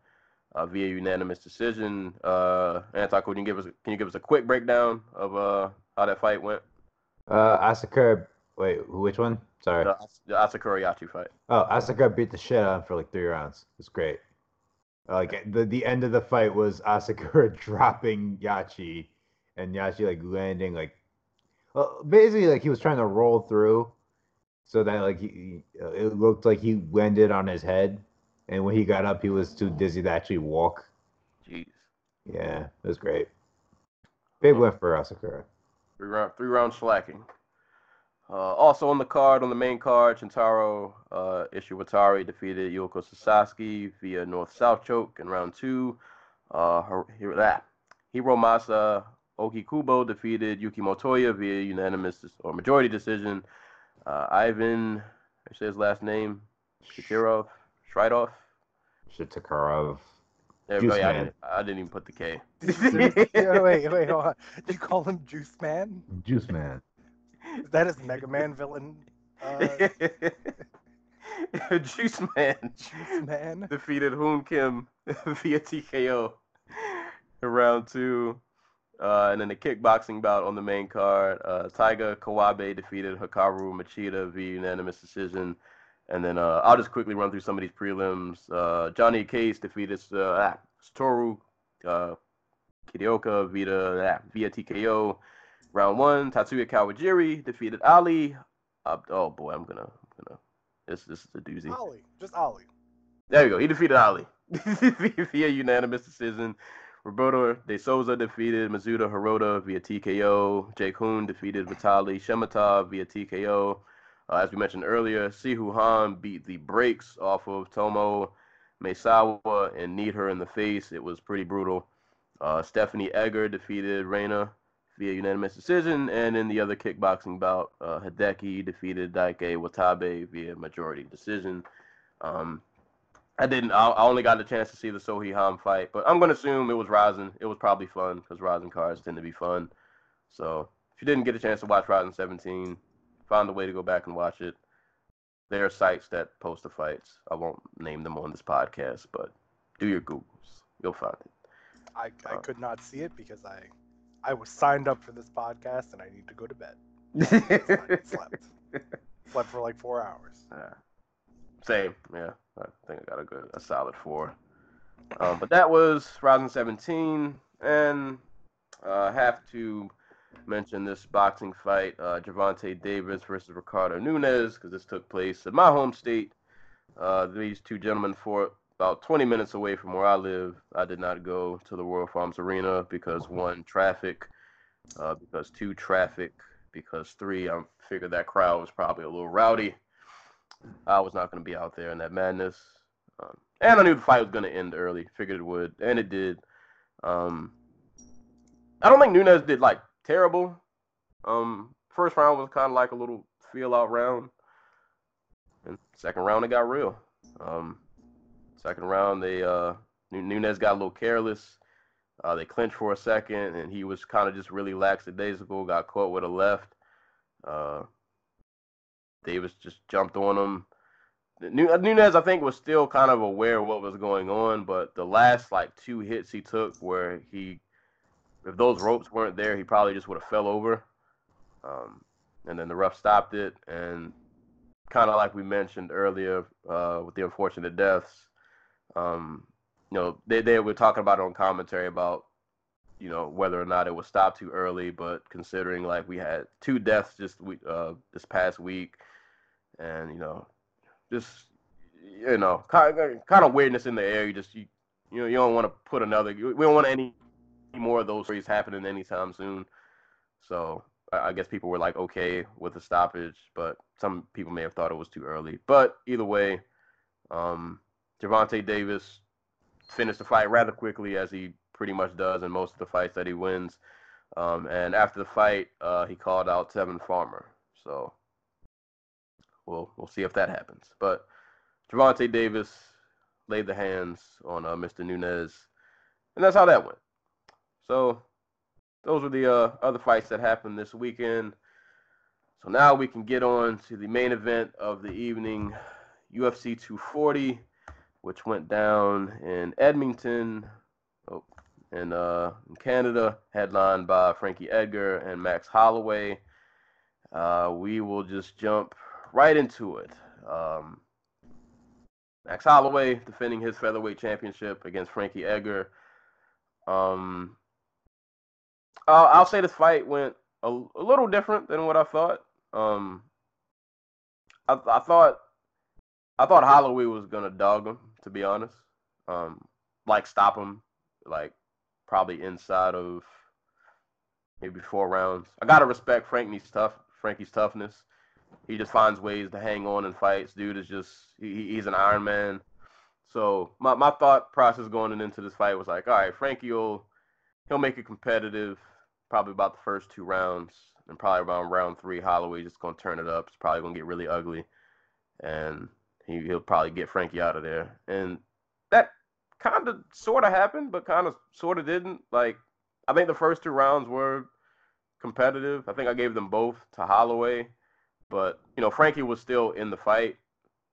uh, via unanimous decision. Uh, can you give us can you give us a quick breakdown of uh, how that fight went? Uh, Asakura. Wait, which one? Sorry. The, the Asakura Yachi fight. Oh, Asakura beat the shit out of him for like three rounds. It's great. Like the the end of the fight was Asakura (laughs) dropping Yachi, and Yachi like landing like, well, basically like he was trying to roll through, so that like he, he- uh, it looked like he landed on his head, and when he got up, he was too dizzy to actually walk. Jeez. Yeah, it was great. Big win for Asakura. Three round, three round slacking. Uh, also on the card, on the main card, Shintaro uh, Ishiwatari defeated Yoko Sasaki via North-South choke in round two. Uh, Hir- Hir- ah, Hiromasa Ougikubo defeated Yuki Motoya via unanimous or majority decision. Uh, Ivan, I say his last name, Shakirov, Shridov. Shitakarov. There we go. Juice Yeah, I, Man. didn't, I didn't even put the K. yeah, (laughs) wait, wait, hold on. Did you call him Juice Man? Juice Man. (laughs) Is that his Mega Man villain? Uh, (laughs) Juice Man Juice Man. defeated Hoon Kim (laughs) via TKO in round two. Uh, and then the kickboxing bout on the main card. Uh, Taiga Kawabe defeated Hikaru Machida via unanimous decision. And then uh, I'll just quickly run through some of these prelims. Uh, Johnny Case defeated uh, ah, Satoru uh, Kirioka via, ah, via TKO. Round one, Tatsuya Kawajiri defeated Ali. Uh, oh boy, I'm gonna, I'm gonna. This, this is a doozy. Ali, just Ali. There you go. He defeated Ali (laughs) via unanimous decision. Roberto De Souza defeated Mizuta Hirota via TKO. Jake Hoon defeated Vitali Shematov via TKO. Uh, as we mentioned earlier, Sihu Han beat the brakes off of Tomo Maesawa and kneed her in the face. It was pretty brutal. Uh, Stephanie Egger defeated Reina via unanimous decision. And in the other kickboxing bout, uh, Hideki defeated Daike Watabe via majority decision. Um, I didn't. I, I only got a chance to see the Sohi Ham fight, but I'm gonna assume it was Rizin. It was probably fun because Rizin cards tend to be fun. So if you didn't get a chance to watch Rizin 17, find a way to go back and watch it. There are sites that post the fights. I won't name them on this podcast, but do your googles. You'll find it. I, I Uh. could not see it because I I was signed up for this podcast and I need to go to bed. I (laughs) slept. Slept for like four hours. Yeah. Same, yeah. I think I got a good, a solid four. Um, but that was Rizin 17, and uh, have to mention this boxing fight, uh, Gervonta Davis versus Ricardo Nunez, because this took place in my home state. Uh, these two gentlemen fought about 20 minutes away from where I live. I did not go to the Royal Farms Arena because one, traffic, uh, because two, traffic, because three, I figured that crowd was probably a little rowdy. I was not going to be out there in that madness. Um, and I knew the fight was going to end early. Figured it would, and it did. Um, I don't think Nunez did like terrible. Um, first round was kind of like a little feel out round, and second round it got real. Um, second round they uh, Nunez got a little careless. Uh, they clinched for a second, and he was kind of just really lackadaisical. Got caught with a left. Uh, Davis just jumped on him. Nunez, I think, was still kind of aware of what was going on, but the last like two hits he took, where he, if those ropes weren't there, he probably just would have fell over. Um, and then the ref stopped it, and kind of like we mentioned earlier uh, with the unfortunate deaths, um, you know, they they were talking about it on commentary about, you know, whether or not it was stopped too early, but considering like we had two deaths just we uh, this past week, and you know, just you know, kind of, kind of weirdness in the air. You just you, you know, you don't want to put another. We don't want any more of those stories happening anytime soon. So I guess people were like okay with the stoppage, but some people may have thought it was too early. But either way, um, Gervonta Davis finished the fight rather quickly, as he pretty much does in most of the fights that he wins. Um, and after the fight, uh, he called out Tevin Farmer. So we'll we'll see if that happens. But Gervonta Davis laid the hands on uh, Mr. Nunez, and that's how that went. So those were the uh, other fights that happened this weekend. So now we can get on to the main event of the evening, UFC 240, which went down in Edmonton, oh, in, uh, in Canada, headlined by Frankie Edgar and Max Holloway. Uh, we will just jump right into it. Um, Max Holloway defending his featherweight championship against Frankie Edgar. Um, uh, I'll say this fight went a, a, little different than what I thought. Um, I, I thought I thought Holloway was gonna dog him, to be honest. Um, like stop him, like probably inside of maybe four rounds. I gotta respect Frankie's tough Frankie's toughness. He just finds ways to hang on and fights. Dude is just he, he's an Iron Man. So my, my thought process going into this fight was like, all right, Frankie will he'll make it competitive probably about the first two rounds, and probably around round three, Holloway just gonna turn it up. It's probably gonna get really ugly, and he, he'll probably get Frankie out of there. And that kind of sort of happened, but kind of sort of didn't. Like I think the first two rounds were competitive. I think I gave them both to Holloway, but you know Frankie was still in the fight,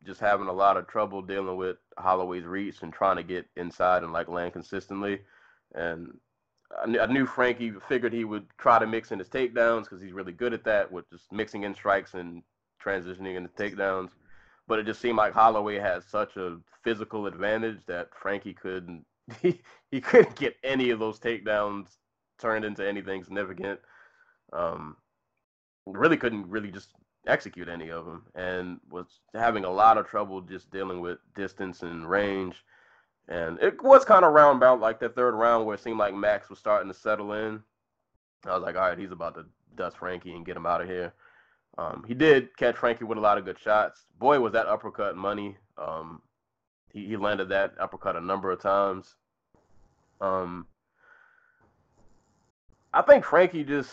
just having a lot of trouble dealing with Holloway's reach and trying to get inside and like land consistently. And I knew Frankie figured he would try to mix in his takedowns because he's really good at that with just mixing in strikes and transitioning into takedowns. But it just seemed like Holloway had such a physical advantage that Frankie couldn't (laughs) he, he couldn't get any of those takedowns turned into anything significant. Um, really couldn't really just execute any of them, and was having a lot of trouble just dealing with distance and range. And it was kind of round about like the third round where it seemed like Max was starting to settle in. I was like, all right, he's about to dust Frankie and get him out of here. Um, he did catch Frankie with a lot of good shots. Boy, was that uppercut money. Um, he, he landed that uppercut a number of times. Um, I think Frankie just,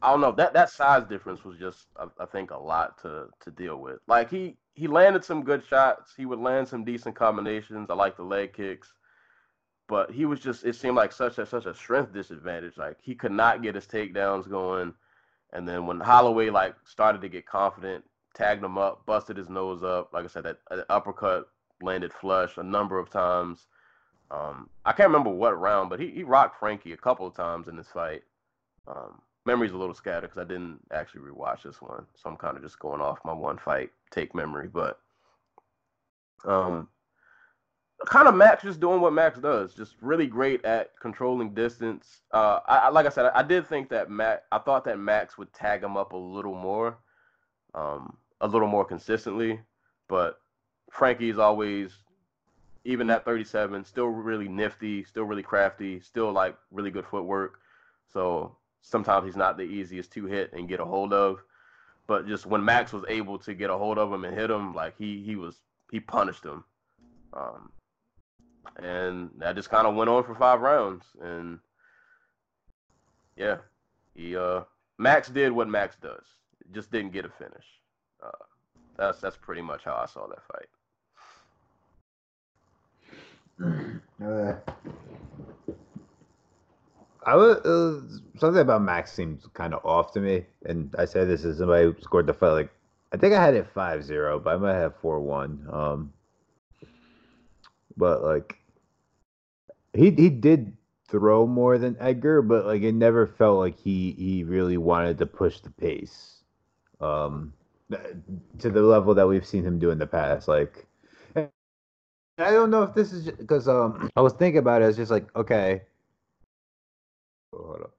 I don't know that that size difference was just, I, I think, a lot to to deal with. Like he he landed some good shots. He would land some decent combinations. I like the leg kicks, but he was just it seemed like such a such a strength disadvantage. Like he could not get his takedowns going, and then when Holloway like started to get confident, tagged him up, busted his nose up. Like I said, that, uppercut landed flush a number of times. Um, I can't remember what round, but he, he rocked Frankie a couple of times in this fight. Um, memory's a little scattered because I didn't actually rewatch this one, so I'm kind of just going off my one fight take memory. But um, kind of Max just doing what Max does, just really great at controlling distance. Uh, I, I like I said, I, I, did think that Max. I thought that Max would tag him up a little more, um, a little more consistently. But Frankie's always, even at 37, still really nifty, still really crafty, still like really good footwork. So sometimes he's not the easiest to hit and get a hold of. But just when Max was able to get a hold of him and hit him, like he he was he punished him. Um, and that just kind of went on for five rounds. And yeah, he uh Max did what Max does. Just didn't get a finish. Uh, that's that's pretty much how I saw that fight. Uh, I was uh, something about Max seems kind of off to me, and I said this is somebody who scored the fight. Like I think I had it 5-0, but I might have four one. Um, but like he he did throw more than Edgar, but like it never felt like he he really wanted to push the pace, um, to the level that we've seen him do in the past. Like I don't know if this is because um I was thinking about it. It's just like okay hold up.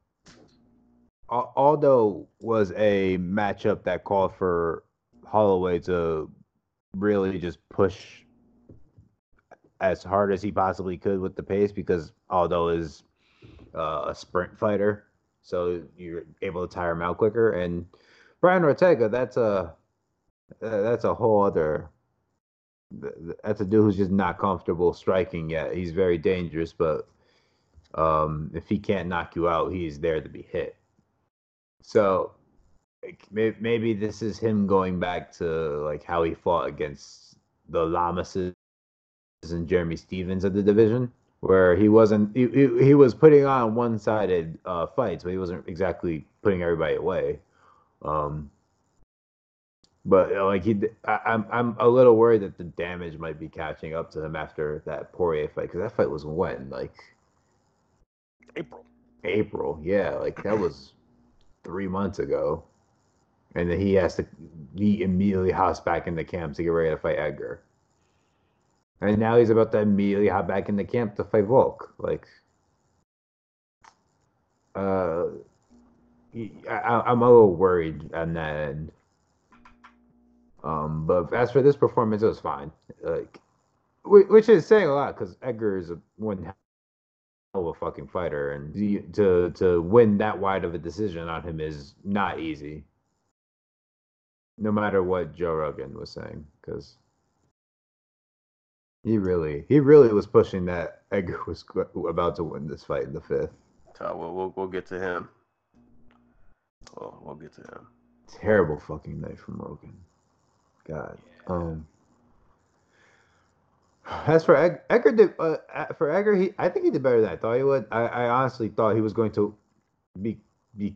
Aldo was a matchup that called for Holloway to really just push. As hard as he possibly could with the pace because Aldo is uh, a sprint fighter, so you're able to tire him out quicker. And Brian Ortega, that's a that's a whole other. That's a dude who's just not comfortable striking yet. He's very dangerous, but um, if he can't knock you out, he's there to be hit. So maybe this is him going back to like how he fought against the Lamases and Jeremy Stephens of the division, where he wasn't he, he, he was putting on one-sided uh, fights, but he wasn't exactly putting everybody away. Um, but uh, like he, I, I'm I'm a little worried that the damage might be catching up to him after that Poirier fight because that fight was when like April. April, yeah, like that was three months ago, and then he has to he immediately hops back into camp to get ready to fight Edgar, and now he's about to immediately hop back into camp to fight Volk. Like, uh, I, I'm a little worried on that end. Um, but as for this performance, it was fine. Like, which is saying a lot because Edgar is a one hell of a fucking fighter, and to to win that wide of a decision on him is not easy. No matter what Joe Rogan was saying, because he really he really was pushing that Edgar was about to win this fight in the fifth. So we'll we'll, we'll get to him. Well, we'll get to him. Terrible fucking night from Rogan. God. Yeah. Um. As for Ed, Edgar, did, uh, for Edgar, he I think he did better than I thought he would. I, I honestly thought he was going to be be.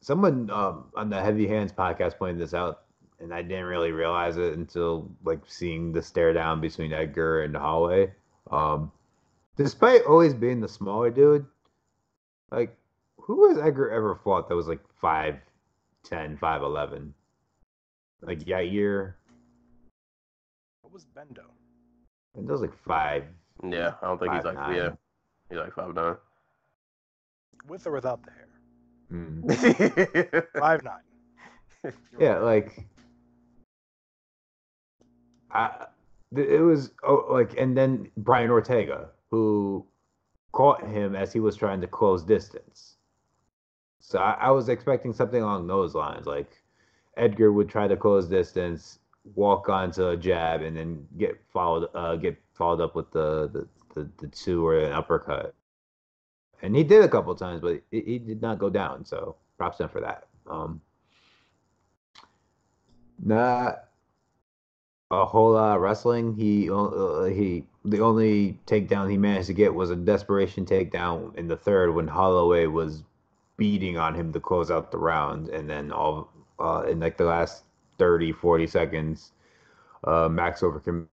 Someone um, on the Heavy Hands podcast pointed this out, and I didn't really realize it until like seeing the stare down between Edgar and Holloway. Um, despite always being the smaller dude, like who has Edgar ever fought that was like 5'10", 5'11"? Like Yair, what was Bendo? Bendo's like five. Yeah, I don't think he's like nine. yeah, he's like five nine. With or without the hair. Mm. five nine. (laughs) yeah, like I, it was oh, like, and then Brian Ortega, who caught him as he was trying to close distance. So I, I was expecting something along those lines, like Edgar would try to close distance, walk onto a jab and then get followed uh, get followed up with the, the the, the two or an uppercut. And he did a couple times, but he, he did not go down. So props to him for that. Um, not a whole lot of wrestling. He uh, he the only takedown he managed to get was a desperation takedown in the third when Holloway was beating on him to close out the round, and then all uh, in like the last 30, 40 seconds, uh, Max overcommitted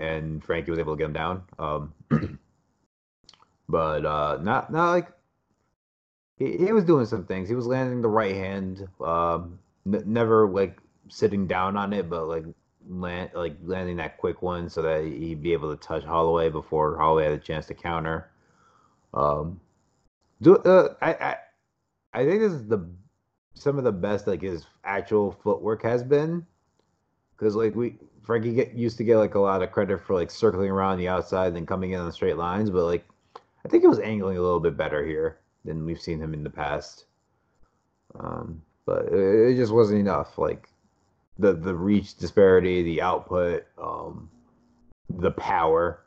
and Frankie was able to get him down. Um, (clears throat) but uh, not not like he, he was doing some things. He was landing the right hand, um, n- never like sitting down on it, but like land like landing that quick one so that he'd be able to touch Holloway before Holloway had a chance to counter. Um, do uh, I I I think this is the some of the best like his actual footwork has been. Because like we Frankie get used to get like a lot of credit for like circling around the outside and then coming in on straight lines, but like I think it was angling a little bit better here than we've seen him in the past. Um, but it, it just wasn't enough. Like the the reach disparity, the output, um, the power,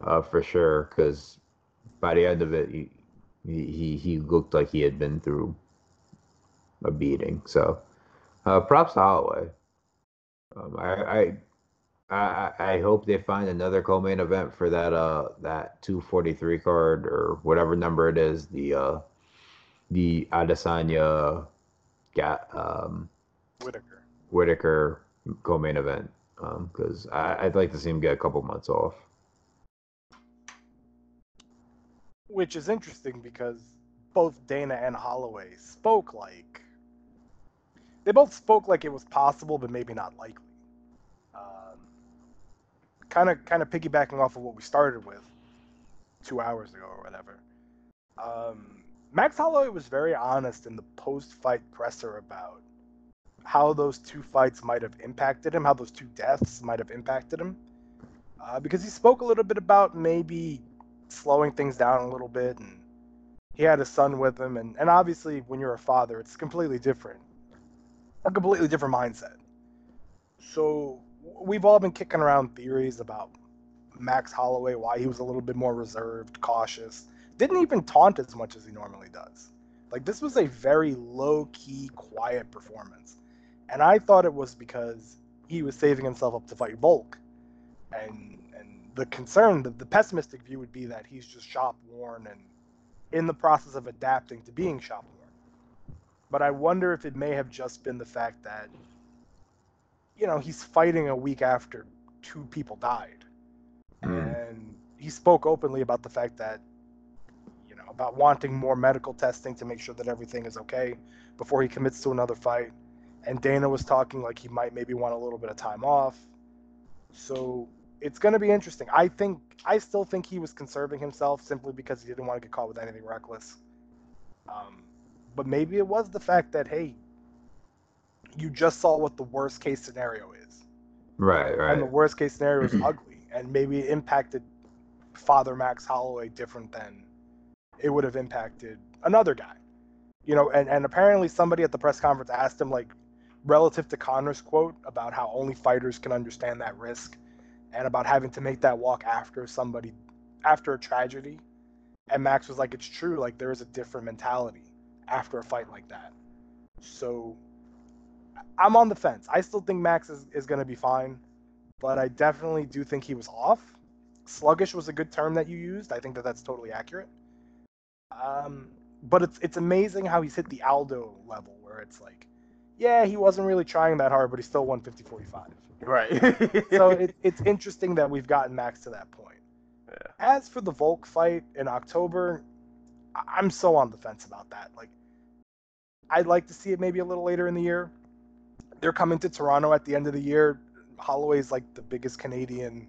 uh, for sure. Because by the end of it, he, he he looked like he had been through a beating. So, uh, props to Holloway. Um, I, I, I I hope they find another co-main event for that uh that 243 card or whatever number it is the uh the Adesanya got um Whitaker Whitaker co-main event um because I'd like to see him get a couple months off. Which is interesting because both Dana and Holloway spoke like they both spoke like it was possible, but maybe not likely. Kind of, kind of piggybacking off of what we started with two hours ago or whatever. Um, Max Holloway was very honest in the post-fight presser about how those two fights might have impacted him, how those two deaths might have impacted him. uh, because he spoke a little bit about maybe slowing things down a little bit, and he had a son with him, and and obviously when you're a father, it's completely different, a completely different mindset. So we've all been kicking around theories about Max Holloway, why he was a little bit more reserved, cautious, didn't even taunt as much as he normally does. Like this was a very low key, quiet performance, and I thought it was because he was saving himself up to fight Volk, and and the concern, the, the pessimistic view would be that he's just shop worn and in the process of adapting to being shop worn. But I wonder if it may have just been the fact that, you know, he's fighting a week after two people died, Mm. and he spoke openly about the fact that you know about wanting more medical testing to make sure that everything is okay before he commits to another fight and Dana was talking like he might maybe want a little bit of time off so it's going to be interesting I think I still think he was conserving himself simply because he didn't want to get caught with anything reckless um, but maybe it was the fact that hey you just saw what the worst case scenario is Right, right. and the worst case scenario is (clears throat) ugly, and maybe it impacted Father Max Holloway different than it would have impacted another guy. You know, and, and apparently somebody at the press conference asked him like relative to Conor's quote about how only fighters can understand that risk and about having to make that walk after somebody after a tragedy. And Max was like, It's true, like there is a different mentality after a fight like that. So I'm on the fence. I still think Max is, is gonna be fine but I definitely do think he was off. Sluggish was a good term that you used. I think that that's totally accurate. Um, but it's it's amazing how he's hit the Aldo level where it's like, yeah, he wasn't really trying that hard, but he still won 50-45. Right. (laughs) So it, it's interesting that we've gotten Max to that point. Yeah. As for the Volk fight in October, I'm so on the fence about that. Like, I'd like to see it maybe a little later in the year. They're coming to Toronto at the end of the year. Holloway's like the biggest Canadian,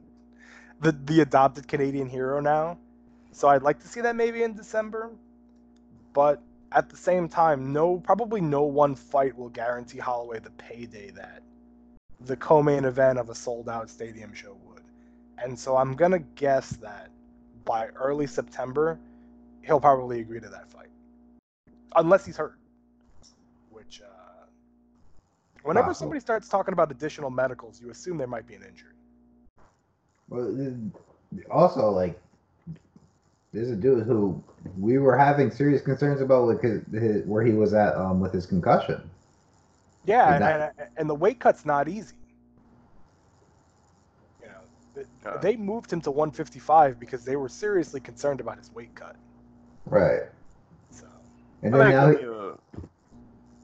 the the adopted Canadian hero now. So I'd like to see that maybe in December. But at the same time, no probably no one fight will guarantee Holloway the payday that the co-main event of a sold-out stadium show would. And so I'm gonna guess that by early September, he'll probably agree to that fight, unless he's hurt. Which, uh, whenever Possible. somebody starts talking about additional medicals, you assume there might be an injury. Well, also like there's a dude who we were having serious concerns about like his, his, where he was at um, with his concussion. Yeah, and, that- and, and the weight cut's not easy. You know, th- Uh. they moved him to 155 because they were seriously concerned about his weight cut. Right. So And I then think, now, he, uh,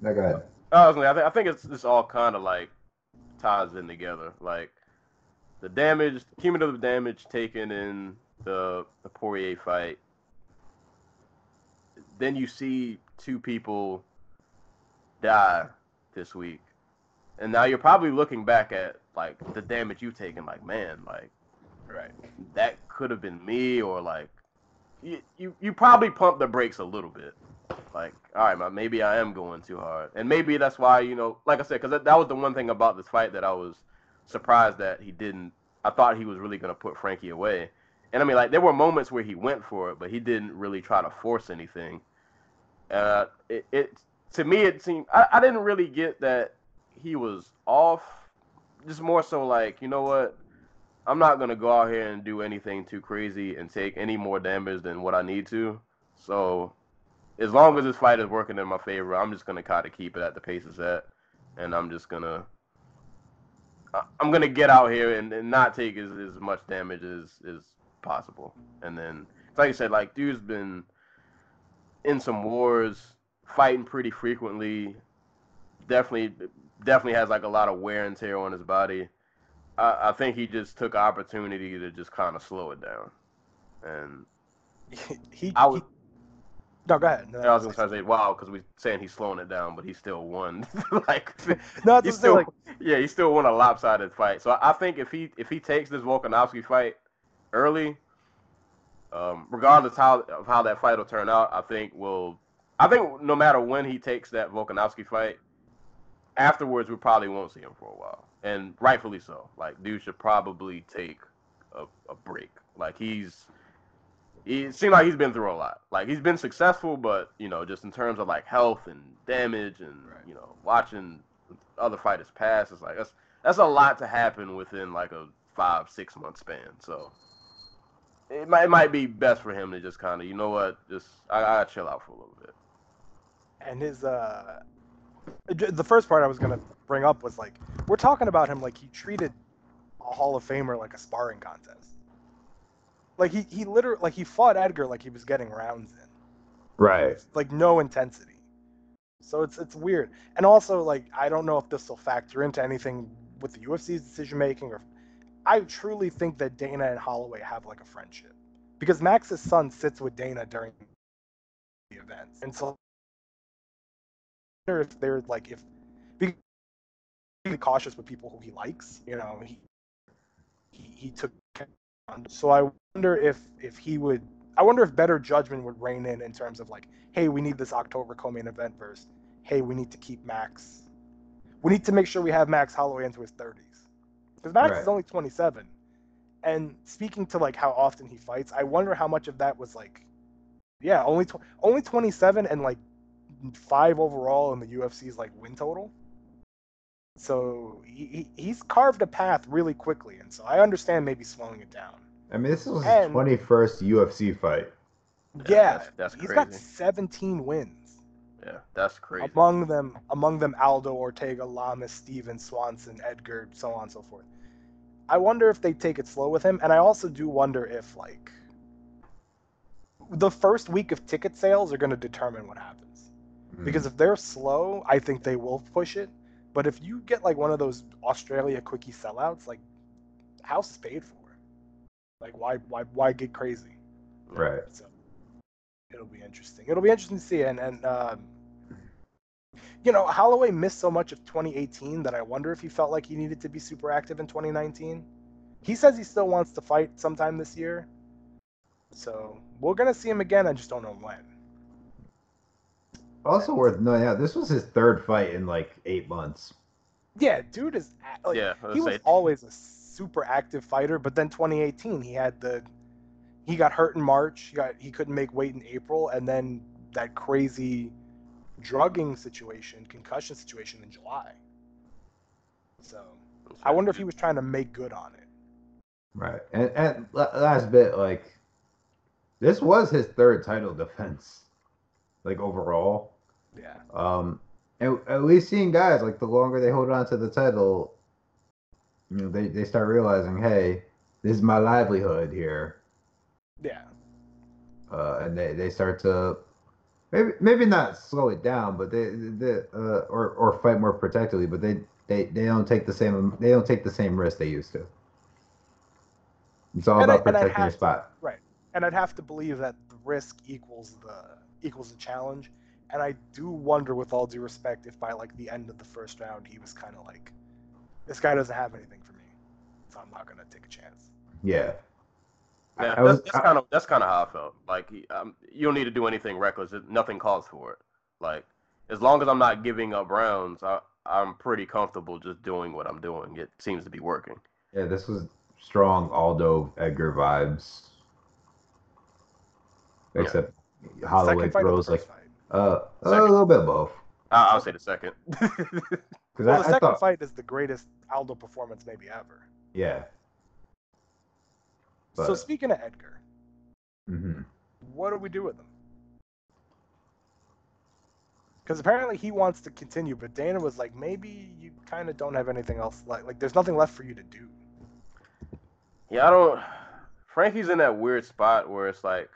no, go ahead. I I think, I think it's it's all kind of like ties in together. Like the damage, cumulative damage taken in the the Poirier fight. Then you see two people die this week, and now you're probably looking back at like the damage you've taken. Like, man, like right. that could have been me, or like you you, you probably pump the brakes a little bit. Like, all right, man, maybe I am going too hard, and maybe that's why you know, like I said, because that, that was the one thing about this fight that I was surprised that he didn't. I thought he was really gonna put Frankie away, and I mean, like there were moments where he went for it, but he didn't really try to force anything. Uh, it, it to me it seemed I, I didn't really get that he was off. Just more so like, you know what? I'm not gonna go out here and do anything too crazy and take any more damage than what I need to. So, as long as this fight is working in my favor, I'm just gonna kind of keep it at the pace it's at, and I'm just gonna, I'm gonna get out here and, and not take as, as much damage as as possible. And then, like you said, like dude's been in some wars, fighting pretty frequently. Definitely, definitely has like a lot of wear and tear on his body. I, I think he just took opportunity to just kind of slow it down. And (laughs) he, I was, he- no, go ahead. No, I was gonna say, wow, because we're saying he's slowing it down, but he still won. (laughs) like, (laughs) no, he still, like yeah, he still won a lopsided fight. So I think if he if he takes this Volkanovski fight early, um, regardless how of how that fight will turn out, I think will. I think no matter when he takes that Volkanovski fight, afterwards we probably won't see him for a while, and rightfully so. Like, dude should probably take a, a break. Like he's it seemed like he's been through a lot. Like he's been successful, but you know, just in terms of like health and damage and Right. you know, watching other fighters pass, it's like that's that's a lot to happen within like a five six month span. So it might it might be best for him to just kind of you know what, just I, I gotta chill out for a little bit. and his uh the first part I was gonna bring up was like we're talking about him like he treated a Hall of Famer like a sparring contest. Like he he literally like he fought Edgar like he was getting rounds in. Right. Like no intensity. So it's it's weird. And also like I don't know if this will factor into anything with the UFC's decision making or I truly think that Dana and Holloway have like a friendship. Because Max's son sits with Dana during the events. And so I wonder if they're like if be cautious with people who he likes, you know, he he, he took so I wonder if if he would I wonder if better judgment would reign in in terms of like, hey, we need this October co-main event versus, hey, we need to keep Max. We need to make sure we have Max Holloway into his 30s. Because Max Right. is only 27. And speaking to like how often he fights, I wonder how much of that was like, yeah, only tw- only 27 and like five overall in the UFC's like win total. So he, he, he's carved a path really quickly, and so I understand maybe slowing it down. I mean, this was his And- 21st UFC fight. Yeah, Yeah, that's- that's he's got 17 wins. Yeah, that's crazy. Among them, among them, Aldo, Ortega, Lamas, Stephens, Swanson, Edgar, so on and so forth. I wonder if they take it slow with him, and I also do wonder if like the first week of ticket sales are going to determine what happens. Mm. Because if they're slow, I think they will push it. But if you get like one of those Australia quickie sellouts, like house is paid for. Like why why why get crazy? right. So it'll be interesting. It'll be interesting to see. And and um, you know, Holloway missed so much of 2018 that I wonder if he felt like he needed to be super active in 2019. He says he still wants to fight sometime this year. So we're gonna see him again. I just don't know when. Also worth noting out, this was his third fight in like eight months. Yeah, dude is like yeah, I he was say, always a super active fighter, but then 2018 he had the he got hurt in March. He got he couldn't make weight in April, and then that crazy drugging situation, concussion situation in July. So I wonder if he was trying to make good on it. Right. And and la- last bit, like this was his third title defense, like overall. Yeah. Um, and, and we've seen guys like the longer they hold on to the title, you know, they they start realizing, hey, this is my livelihood here, Yeah. uh, and they, they start to maybe maybe not slow it down, but they, they uh, or or fight more protectively, but they they they don't take the same they don't take the same risk they used to. It's all And I- about I'd protecting your have to- spot. And I'd have to believe that the risk equals the equals the challenge. And I do wonder, with all due respect, if by like the end of the first round he was kind of like, this guy doesn't have anything for me, so I'm not gonna take a chance. Yeah. I- Yeah, I that's, that's kind of that's kind of how I felt. Like um, you don't need to do anything reckless. Nothing calls for it. Like as long as I'm not giving up rounds, I, I'm pretty comfortable just doing what I'm doing. It seems to be working. Yeah, this was strong Aldo Edgar vibes. Yeah. Except Holloway Second fight or the throws like first uh a little bit of both. I, I'll say the second. (laughs) Because Well, I, the second thought, fight is the greatest Aldo performance maybe ever. yeah. So speaking of Edgar, hmm what do we do with him? Because apparently he wants to continue, but Dana was like, maybe you kind of don't have anything else like like there's nothing left for you to do. Yeah, I don't. Frankie's in that weird spot where it's like,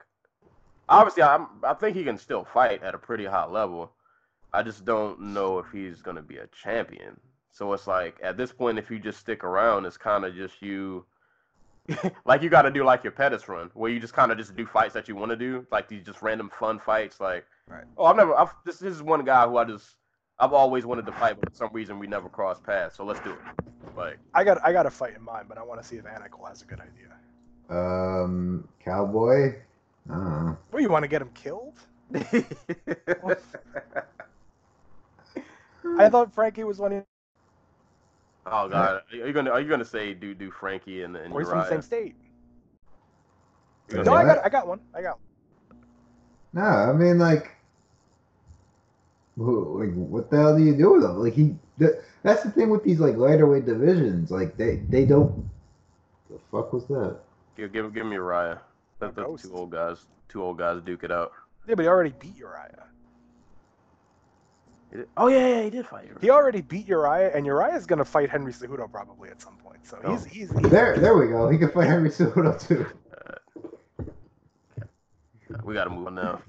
obviously, I'm, I think he can still fight at a pretty high level. I just don't know if he's gonna be a champion. So it's like at this point, if you just stick around, it's kind of just you. (laughs) like you got to do like your Pettis run, where you just kind of just do fights that you want to do, like these just random fun fights. Like, Right. oh, I've never. I've, this, this is one guy who I just. I've always wanted to fight, but for some reason we never crossed paths. So let's do it. Like, I got I got a fight in mind, but I want to see if Anacle has a good idea. Um, Cowboy. I don't know. What you want to get him killed? (laughs) I thought Frankie was one. Of, Oh God, are you gonna are you gonna say do do Frankie and and or he's from the Uriah? same state. You No, gonna I say- got I got one. I got. One. No, I mean like, who, like what the hell do you do with him? Like he, th- that's the thing with these like lighter weight divisions. Like they they don't. The fuck was that? Give, give, give me Uriah. Let the Ghost. two old guys, two old guys duke it out. Yeah, but he already beat Uriah. He did- Oh yeah, yeah, he did fight Uriah. He already beat Uriah, and Uriah's gonna fight Henry Cejudo probably at some point. So he's Oh. he's, he's There, there we go. He can fight Henry Cejudo too. We gotta move on now. (laughs)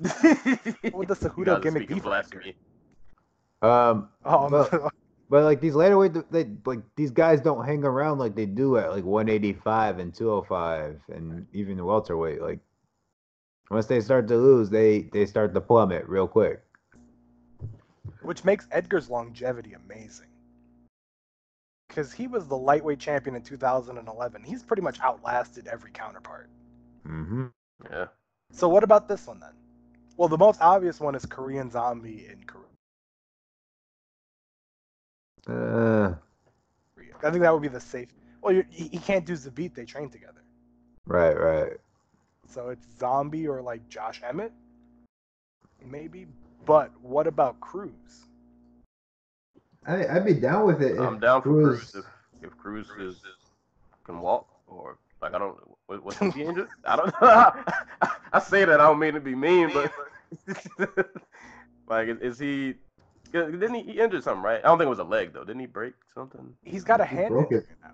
What the You Cejudo guys are gimmick speaking be blasphemy. Um, (laughs) Oh, But- but like these lighter weight, they like these guys don't hang around like they do at like 185 and 205 and even the welterweight. Like once they start to lose, they they start to plummet real quick. Which makes Edgar's longevity amazing. Because he was the lightweight champion in 2011. He's pretty much outlasted every counterpart. Mm-hmm. Yeah. So what about this one then? Well, the most obvious one is Korean Zombie in Korea. Uh, I think that would be the safe. Well, you he, he can't do Zabit. They train together. right, right. So it's Zombie or like Josh Emmett, maybe. But what about Cruz? I, I'd be down with it. I'm if down for Cruz- Cruz if, if Cruz is, can walk or like I don't what, what's he injured? I don't know. (laughs) I say that I don't mean to be mean, but (laughs) like is, is he? Didn't he, he injured something right? I don't think it was a leg though. Didn't he break something? He's got a He hand broke it. now.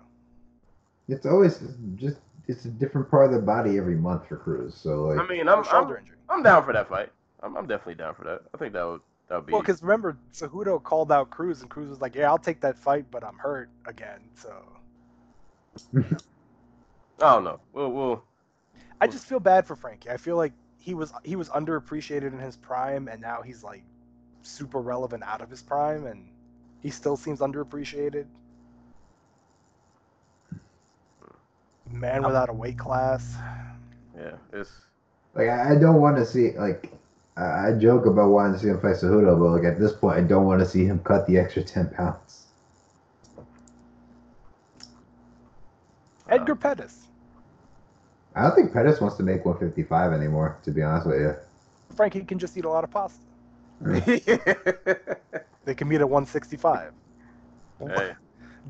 It's always just it's a different part of the body every month for Cruz. So like, I mean, I'm I'm. I'm down for that fight. I'm, I'm definitely down for that. I think that would that would be. Well, because remember, Cejudo called out Cruz, and Cruz was like, "Yeah, I'll take that fight, but I'm hurt again." So (laughs) I don't know. We'll we'll I just feel bad for Frankie. I feel like he was he was underappreciated in his prime, and now he's like super relevant out of his prime, and he still seems underappreciated. Man um, without a weight class. yeah. It's like I I don't want to see like I I joke about wanting to see him fight Cejudo, but like at this point, I don't want to see him cut the extra ten pounds. Edgar Pettis. I don't think Pettis wants to make 155 anymore. To be honest with you. Frankie can just eat a lot of pasta. (laughs) They can meet at 165.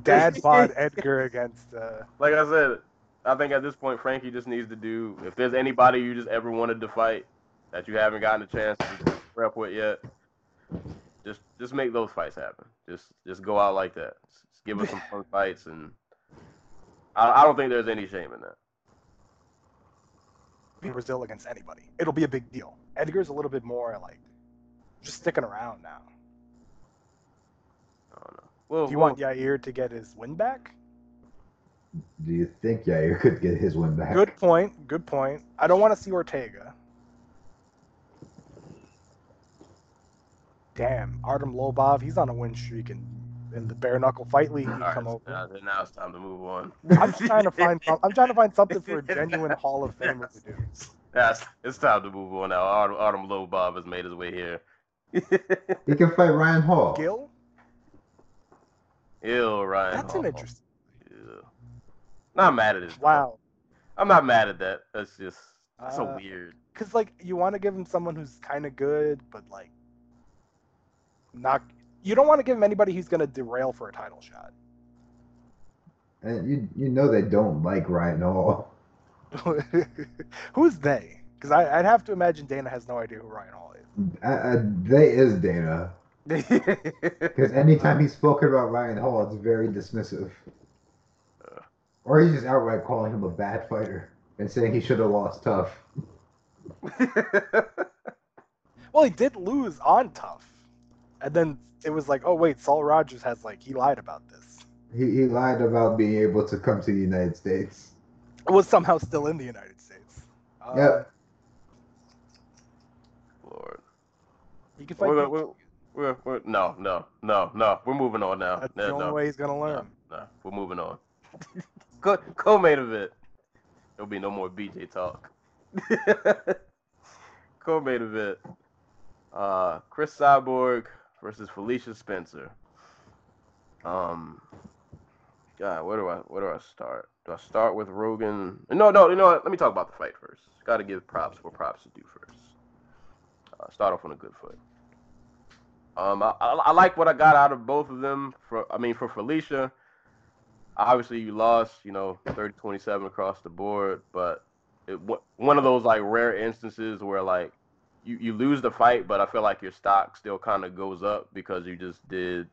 Dad (laughs) bod Edgar against. Uh, like I said, I think at this point Frankie just needs to do. If there's anybody you just ever wanted to fight that you haven't gotten a chance to prep with yet, just just make those fights happen. Just just go out like that. Just give us some (laughs) fun fights, and I, I don't think there's any shame in that. beat Brazil against anybody. It'll be a big deal. Edgar's a little bit more like just sticking around now. I don't know. Well, Do you well, want Yair to get his win back? Do you think Yair could get his win back? Good point. Good point. I don't want to see Ortega. Damn, Artem Lobov, he's on a win streak in, in the bare knuckle fight league. all He'd right, come over. now, now it's time to move on. I'm just trying to find. I'm trying to find something for a genuine (laughs) Hall of Famer to do. That's it's time to move on now. Artem, Autumn Low Bob has made his way here. (laughs) He can fight Ryan Hall. Gil, Ew, Ryan. that's Hall. an interesting. Ew. Not mad at it. Wow, I'm not mad at that. That's just that's so Uh, weird. because like you want to give him someone who's kind of good, but like not. You don't want to give him anybody who's gonna derail for a title shot. And you you know they don't like Ryan Hall. (laughs) Who's they? Because I'd have to imagine Dana has no idea who Ryan Hall is. Uh, uh, they is Dana. (laughs) Because anytime he's spoken about Ryan Hall, it's very dismissive. Or he's just outright calling him a bad fighter and saying he should have lost TUF. (laughs) Well, he did lose on TUF, and then it was like, oh wait, Saul Rogers has like he lied about this. He, he lied about being able to come to the United States. It was somehow still in the United States. Uh, Yep. Lord. He can fight. We're, Big we're, we're, we're, no, no, no, no. We're moving on now. That's no, the only no, way he's gonna no, learn. no. We're moving on. (laughs) Co- co-main event. There'll be no more BJ talk. (laughs) co-main event. Uh, Cris Cyborg versus Felicia Spencer. Um, God, where do I where do I start? Do I start with Rogan? No, no, you know what? Let me talk about the fight first. Got to give props for props to do first. Uh, start off on a good foot. Um, I, I, I like what I got out of both of them. For I mean, for Felicia, obviously you lost, you know, 30-27 across the board, but it one of those like rare instances where like you, you lose the fight, but I feel like your stock still kind of goes up because you just did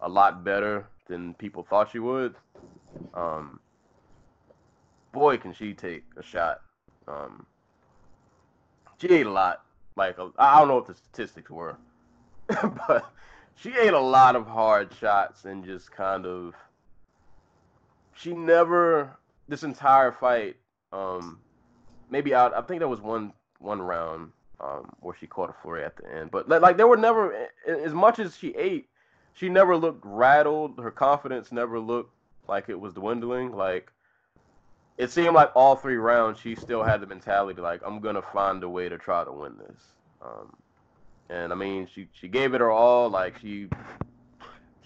a lot better than people thought you would. Um, boy, can she take a shot. Um, she ate a lot. Like I don't know what the statistics were, (laughs) but she ate a lot of hard shots and just kind of. She never this entire fight. Um, maybe out. I think there was one one round um, where she caught a flurry at the end, but like there were never as much as she ate she never looked rattled. Her confidence never looked like it was dwindling. Like it seemed like all three rounds she still had the mentality like I'm gonna find a way to try to win this. Um, and I mean she she gave it her all. Like she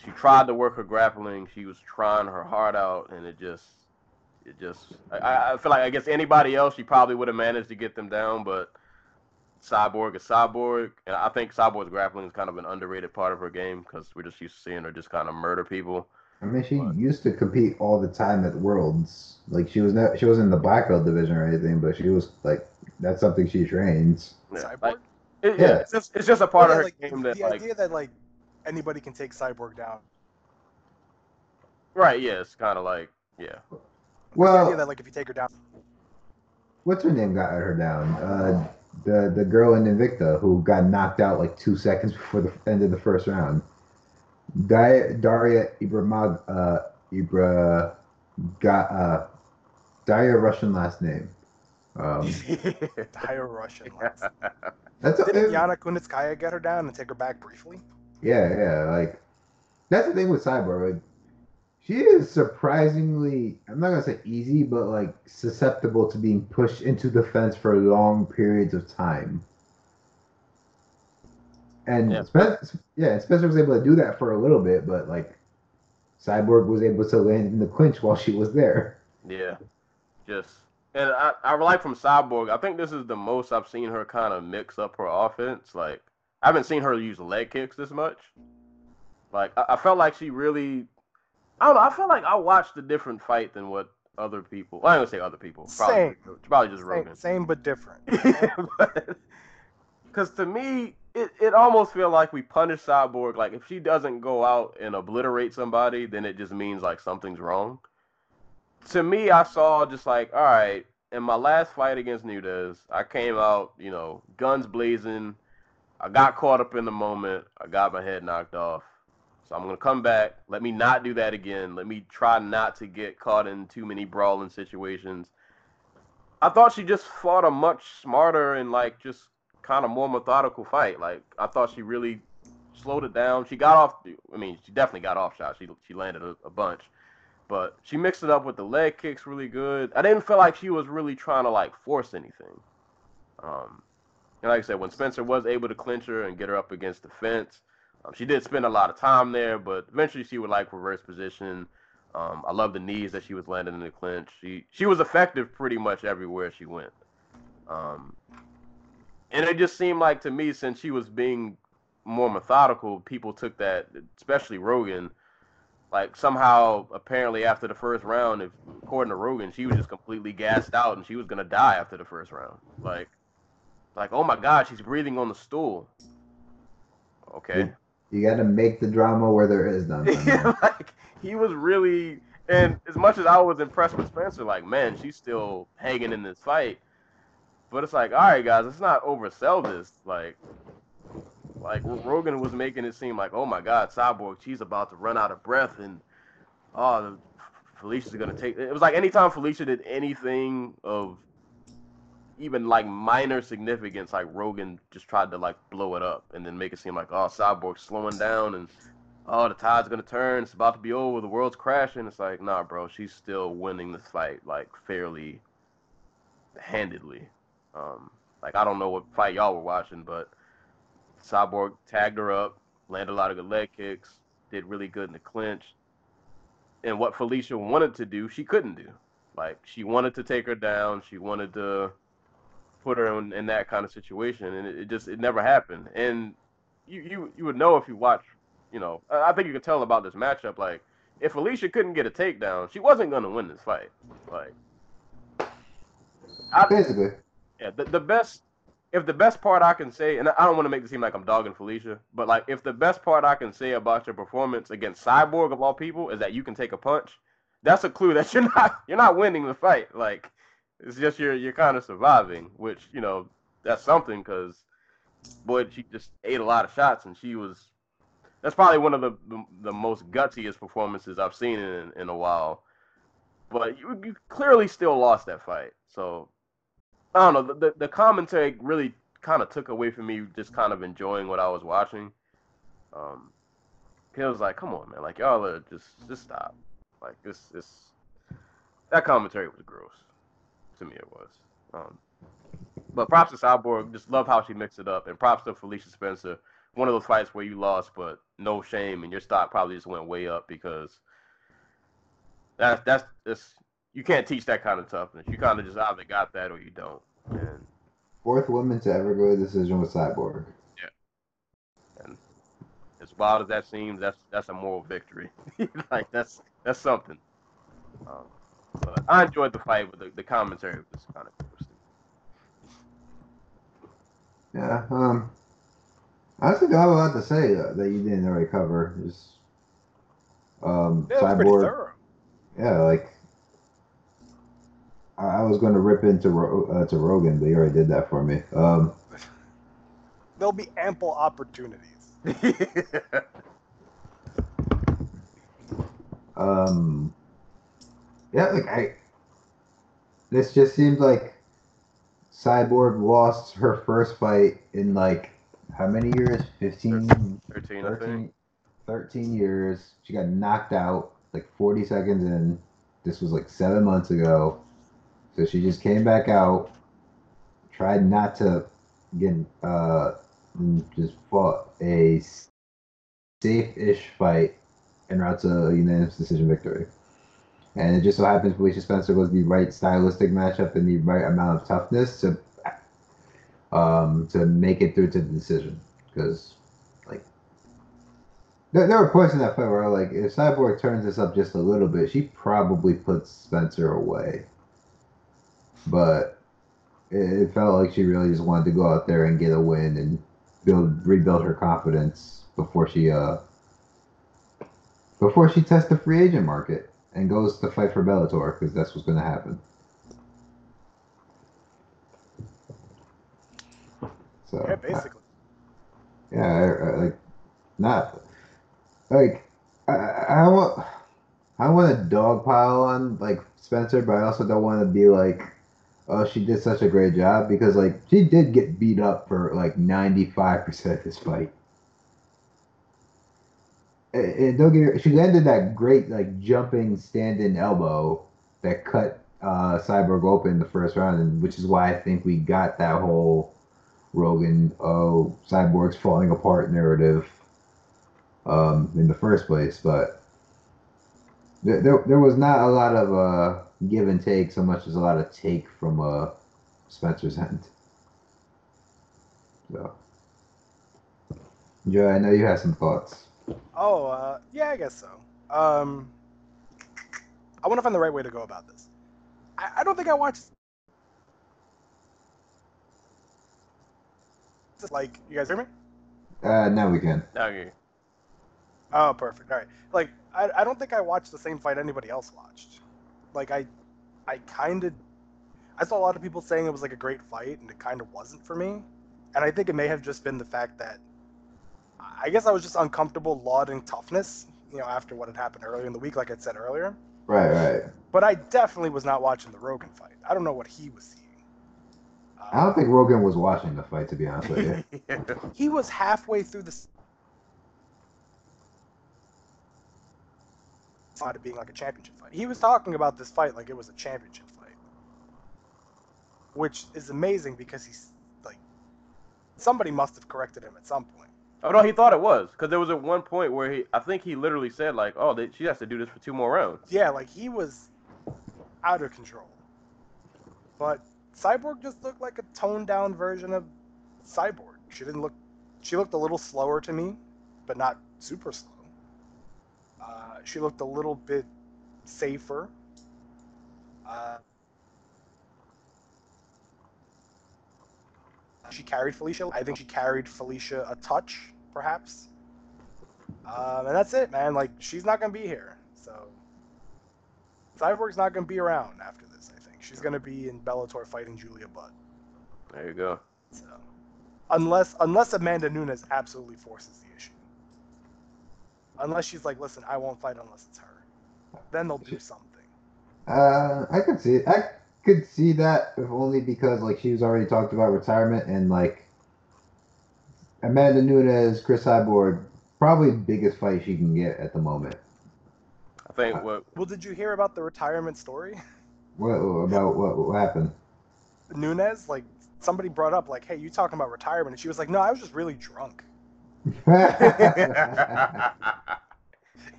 she tried to work her grappling. She was trying her heart out, and it just it just I, I feel like I guess anybody else she probably would have managed to get them down, but Cyborg is Cyborg, and I think Cyborg's grappling is kind of an underrated part of her game because we're just used to seeing her just kind of murder people. I mean, she but, used to compete all the time at Worlds. Like she was not, she wasn't in the black belt division or anything, but she was like that's something she trains. Yeah, Cyborg. Like, it, yeah, it's just, it's just a part yeah, of her like, game that the like, idea that like anybody can take Cyborg down. Right. Yeah. It's kind of like yeah. Well, the idea that like if you take her down. What's her name got her down? Uh, the the girl in Invicta who got knocked out like two seconds before the end of the first round. Daria, Daria Ibramag, uh, Ibra, got uh, Daria Russian last name. Um, (laughs) Daria Russian last. Name. That's Didn't it, Yana Kunitskaya get her down and take her back briefly? Yeah, yeah. Like that's the thing with Cyborg. Like she is surprisingly i'm not gonna say easy but like susceptible to being pushed into the fence for long periods of time. And yeah. Spencer, yeah spencer was able to do that for a little bit but like cyborg was able to land in the clinch while she was there. Yeah. Just and I, I like from cyborg i think this is the most i've seen her kind of mix up her offense like i haven't seen her use leg kicks this much. Like I, I felt like she really I don't know. I feel like I watched a different fight than what other people. Well, I don't say other people. Probably, same. Probably just Rogan. Same, same but different. (laughs) Because to me, it, it almost feel like we punish Cyborg. Like if she doesn't go out and obliterate somebody, then it just means like something's wrong. To me, I saw just like, all right, in my last fight against Nunes, I came out, you know, guns blazing. I got caught up in the moment. I got my head knocked off. So I'm gonna come back. Let me not do that again. Let me try not to get caught in too many brawling situations. I thought she just fought a much smarter and like just kind of more methodical fight. Like I thought she really slowed it down. She got off. I mean, she definitely got off shots. She she landed a, a bunch, but she mixed it up with the leg kicks really good. I didn't feel like she was really trying to like force anything. Um, and like I said, when Spencer was able to clinch her and get her up against the fence, um, she did spend a lot of time there, but eventually she would like reverse position. Um, I love the knees that she was landing in the clinch. She she was effective pretty much everywhere she went. Um, and it just seemed like to me, since she was being more methodical, people took that, especially Rogan. Like somehow, apparently, after the first round, if according to Rogan, she was just completely gassed out and she was gonna die after the first round. Like, like oh my God, she's breathing on the stool. Okay. You got to make the drama where there is none. (laughs) like he was really, and as much as I was impressed with Spencer, like man, she's still hanging in this fight. But it's like, all right, guys, let's not oversell this. Like, like Rogan was making it seem like, oh my God, Cyborg, she's about to run out of breath, and oh, Felicia's gonna take. It was like anytime Felicia did anything of even like minor significance, like Rogan just tried to like blow it up and then make it seem like oh Cyborg's slowing down and oh the tide's gonna turn, it's about to be over, the world's crashing. It's like nah, bro, she's still winning this fight like fairly handedly. Um, like I don't know what fight y'all were watching, but Cyborg tagged her up, landed a lot of good leg kicks, did really good in the clinch. and what Felicia wanted to do, she couldn't do. Like she wanted to take her down, she wanted to put her in, in that kind of situation, and it, it just it never happened. And you, you you would know if you watch, you know, I think you could tell about this matchup. Like if Alicia couldn't get a takedown, she wasn't gonna win this fight. Like I, Basically, yeah, the, the best, if the best part I can say, and I don't want to make it seem like I'm dogging Felicia, but like if the best part I can say about your performance against Cyborg of all people is that you can take a punch, that's a clue that (laughs) you're not you're not winning the fight. Like it's just you're you're kind of surviving, which you know that's something because boy she just ate a lot of shots and she was. That's probably one of the the, the most gutsiest performances I've seen in in a while. But you, you clearly still lost that fight, so I don't know. The, the, commentary really kind of took away from me just kind of enjoying what I was watching. Um, it was like, come on, man, like y'all are just just stop. Like this this that commentary was gross. To me, it was. Um, but props to Cyborg. Just love how she mixed it up, and props to Felicia Spencer. One of those fights where you lost, but no shame, and your stock probably just went way up because that's that's that's you can't teach that kind of toughness. You kind of just either got that or you don't. And fourth woman to ever go to decision with Cyborg. Yeah, and as wild as that seems, that's that's a moral victory. (laughs) like that's that's something. Um, but I enjoyed the fight, but the, the commentary was kind of interesting. Yeah. Um. I don't think I have a lot to say uh, that you didn't already cover. Just um, Yeah, it was pretty Cyborg. thorough. Yeah, like I, I was going to rip into Ro- uh, to Rogan, but he already did that for me. Um. There'll be ample opportunities. (laughs) Um. Yeah, like I. This just seems like Cyborg lost her first fight in like how many years? 15, 13, I 13, think. 13 years. She got knocked out like 40 seconds in. This was like seven months ago. So she just came back out, tried not to get, uh, just fought a safe ish fight and route to a unanimous decision victory. And it just so happens Felicia Spencer was the right stylistic matchup and the right amount of toughness to um, to make it through to the decision. Because, like, there, there were points in that fight where, like, if Cyborg turns this up just a little bit, she probably puts Spencer away. But it, it felt like she really just wanted to go out there and get a win and build rebuild her confidence before she uh before she tests the free agent market and goes to fight for Bellator because that's what's going to happen. So Yeah, basically. yeah, I, I, like not like I, I want I want to dogpile on like Spencer, but I also don't want to be like, oh, she did such a great job because like she did get beat up for like ninety five percent of this fight. And- and don't get she landed that great like jumping stand-in elbow that cut uh, Cyborg open the first round, and which is why I think we got that whole Rogan, oh, Cyborg's falling apart narrative um, in the first place. But there, there, there was not a lot of uh, give and take so much as a lot of take from uh, Spencer's end. So, Joe, I know you have some thoughts. Oh, uh, yeah, I guess so. Um, I want to find the right way to go about this. I, I don't think I watched. Like, you guys hear me? Uh, now we can. Okay. Oh, perfect. All right. Like, I, I don't think I watched the same fight anybody else watched. Like, I, I kind of, I saw a lot of people saying it was like a great fight, and it kind of wasn't for me. And I think it may have just been the fact that, I guess I was just uncomfortable lauding toughness, you know, after what had happened earlier in the week, like I said earlier. Right, right. But I definitely was not watching the Rogan fight. I don't know what he was seeing. Uh, I don't think Rogan was watching the fight, to be honest with you. (laughs) he was halfway through the side of being like a championship fight. He was talking about this fight like it was a championship fight, which is amazing because he's like somebody must have corrected him at some point. Oh no, he thought it was because there was at one point where he, I think he literally said like, "Oh, they, she has to do this for two more rounds." Yeah, like he was out of control. But Cyborg just looked like a toned down version of Cyborg. She didn't look. She looked a little slower to me, but not super slow. Uh, she looked a little bit safer. Uh, she carried Felicia. I think she carried Felicia a touch, perhaps. Um, and that's it, man. Like she's not gonna be here, so Cyborg's not gonna be around after this. I think she's gonna be in Bellator fighting Julia Budd. There you go. So unless unless Amanda Nunes absolutely forces the issue, unless she's like, listen, I won't fight unless it's her, then they'll do something. Uh, I could see it. I could see that if only because like she's already talked about retirement and like Amanda Nunes, Cris Cyborg, probably biggest fight she can get at the moment. I think uh, what Well, did you hear about the retirement story? What about what, what happened? Nunes, like somebody brought up, like, hey, you talking about retirement? And she was like, no, I was just really drunk. (laughs)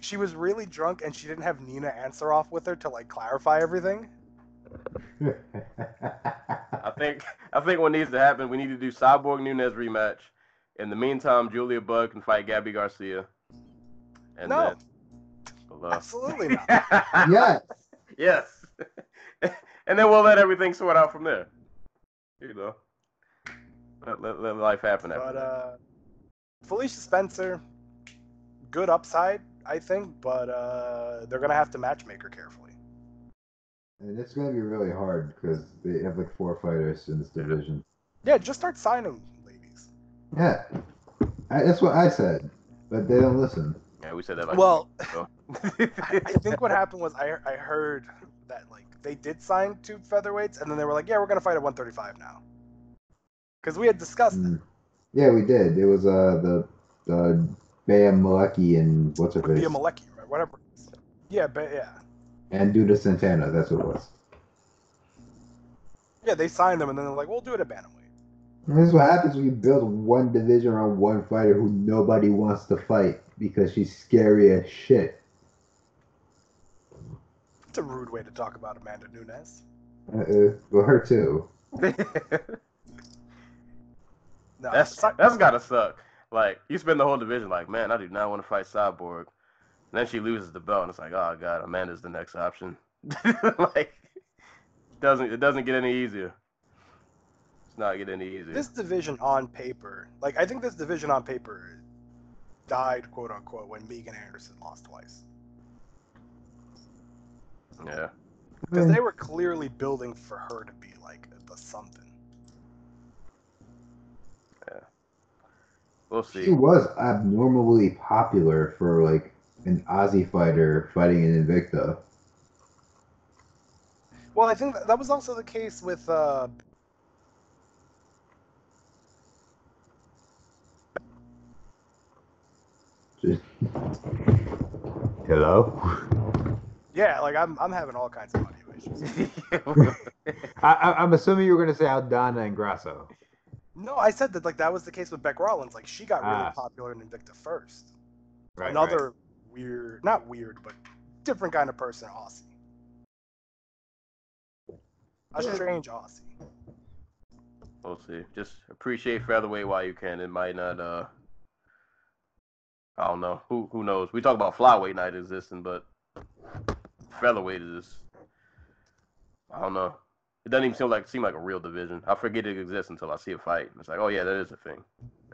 She was really drunk and she didn't have Nina Ansaroff with her to like clarify everything. I think I think what needs to happen, we need to do Cyborg Nunes rematch. In the meantime, Julia Budd can fight Gabby Garcia. And No. then well, uh, Absolutely (laughs) not. yes. yes. (laughs) and then we'll let everything sort out from there. You know. Let, let, let life happen after But that. uh, Felicia Spencer, good upside, I think, but uh, they're gonna have to matchmaker carefully. And it's gonna be really hard because they have like four fighters in this division. Yeah, just start signing ladies. Yeah, I, that's what I said, but they don't listen. Yeah, we said that like Well. I, (laughs) I think what happened was I I heard that like they did sign two featherweights, and then they were like, yeah, we're gonna fight at 135 now. Because we had discussed Mm. Yeah, we did. It was uh the the Bam Malecki and what's her it. Via face Malecki, right? Whatever. Yeah, but yeah. And Duda Santana. That's what it was. Yeah, they signed them, and then they're like, we'll do it at bantamweight. And this is what happens when you build one division around one fighter who nobody wants to fight because she's scary as shit. It's a rude way to talk about Amanda Nunes. Uh, well, her too. (laughs) No, that's that's gotta suck. Like you spend the whole division like, man, I do not want to fight Cyborg. And then she loses the belt, and it's like, oh god, Amanda's the next option. (laughs) like, doesn't it doesn't get any easier? It's not get any easier. this division on paper, like I think this division on paper died, quote unquote, when Megan Anderson lost twice. yeah, Because hmm. they were clearly building for her to be like the something. Yeah. We'll see. She was abnormally popular for like an Aussie fighter fighting in Invicta. Well, I think that, was also the case with uh, (laughs) Hello. yeah, like I'm I'm having all kinds of audio issues. (laughs) I, I'm assuming you were going to say Aldana and Grasso. No, I said that like that was the case with Bec Rawlings. Like she got really Ah. popular in Invicta first. Right. Another weird, not weird, but different kind of person, Aussie. A strange Aussie. we'll see. Just appreciate featherweight while you can. It might not. uh I don't know. Who who knows? We talk about flyweight night existing, but featherweight is. I don't know. It doesn't even seem like seem like a real division. I forget it exists until I see a fight. It's like, oh yeah, that is a thing.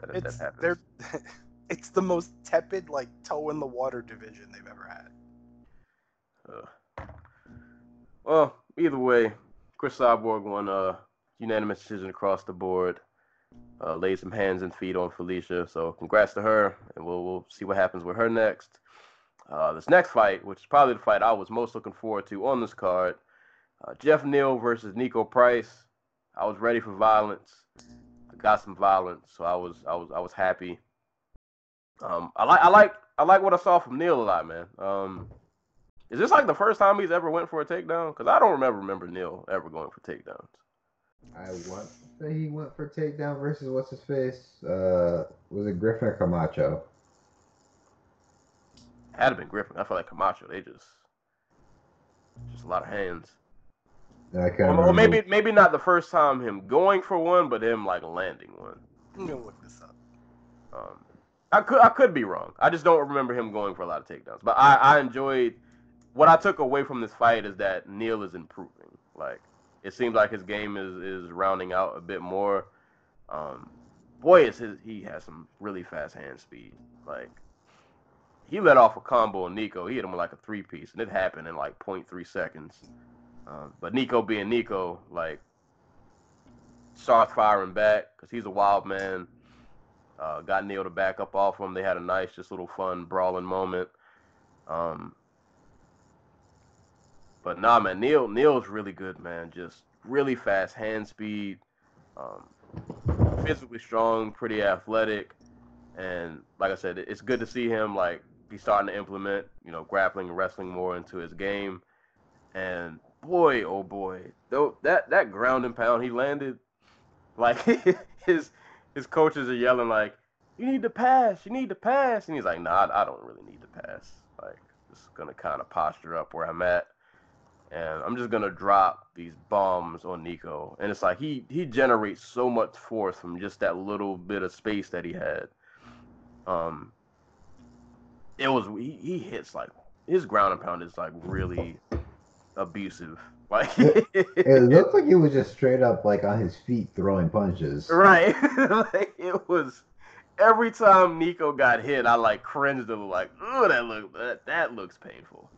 That, that It's happens. (laughs) it's the most tepid, like toe in the water division they've ever had. Uh, well, either way, Cris Cyborg won a unanimous decision across the board. Uh, laid some hands and feet on Felicia, so congrats to her, and we'll we'll see what happens with her next. Uh, this next fight, which is probably the fight I was most looking forward to on this card, uh, Jeff Neal versus Niko Price. I was ready for violence. I got some violence, so I was I was I was happy. Um, I like I like I like what I saw from Neal a lot, man. Um, is this like the first time he's ever went for a takedown? Because I don't remember remember Neal ever going for takedowns. I want to say he went for takedown versus what's his face? Uh, was it Griffin or Camacho? Had it been Griffin, I feel like Camacho. They just just a lot of hands. I can't Or, or maybe maybe not the first time him going for one, but him like landing one. I'm gonna look this up. Um, I could I could be wrong. I just don't remember him going for a lot of takedowns. But I, I enjoyed what I took away from this fight is that Neal is improving. Like it seems like his game is is rounding out a bit more. Um, boy, is his he has some really fast hand speed. Like he let off a combo on Niko. He hit him with like a three piece, and it happened in like 0.3 seconds. Um, but Niko being Niko, like starts firing back because he's a wild man. Uh, got Neal to back up off him. They had a nice, just little fun brawling moment. Um, but nah, man, Neal Neal's really good, man. Just really fast hand speed, um, physically strong, pretty athletic, and like I said, it's good to see him like he's starting to implement, you know, grappling and wrestling more into his game. And boy, oh boy, though that that ground and pound he landed, (laughs) like his his coaches are yelling like, "You need to pass, you need to pass," and he's like, "Nah, I, don't really need to pass. Like, just gonna kind of posture up where I'm at, and I'm just gonna drop these bombs on Niko." And it's like he he generates so much force from just that little bit of space that he had. Um, it was he, he hits like his ground and pound is like really abusive. Like It (laughs) looked like he was just straight up like on his feet throwing punches. Right. (laughs) like it was every time Niko got hit, I like cringed a little like, oh that look that, that looks painful.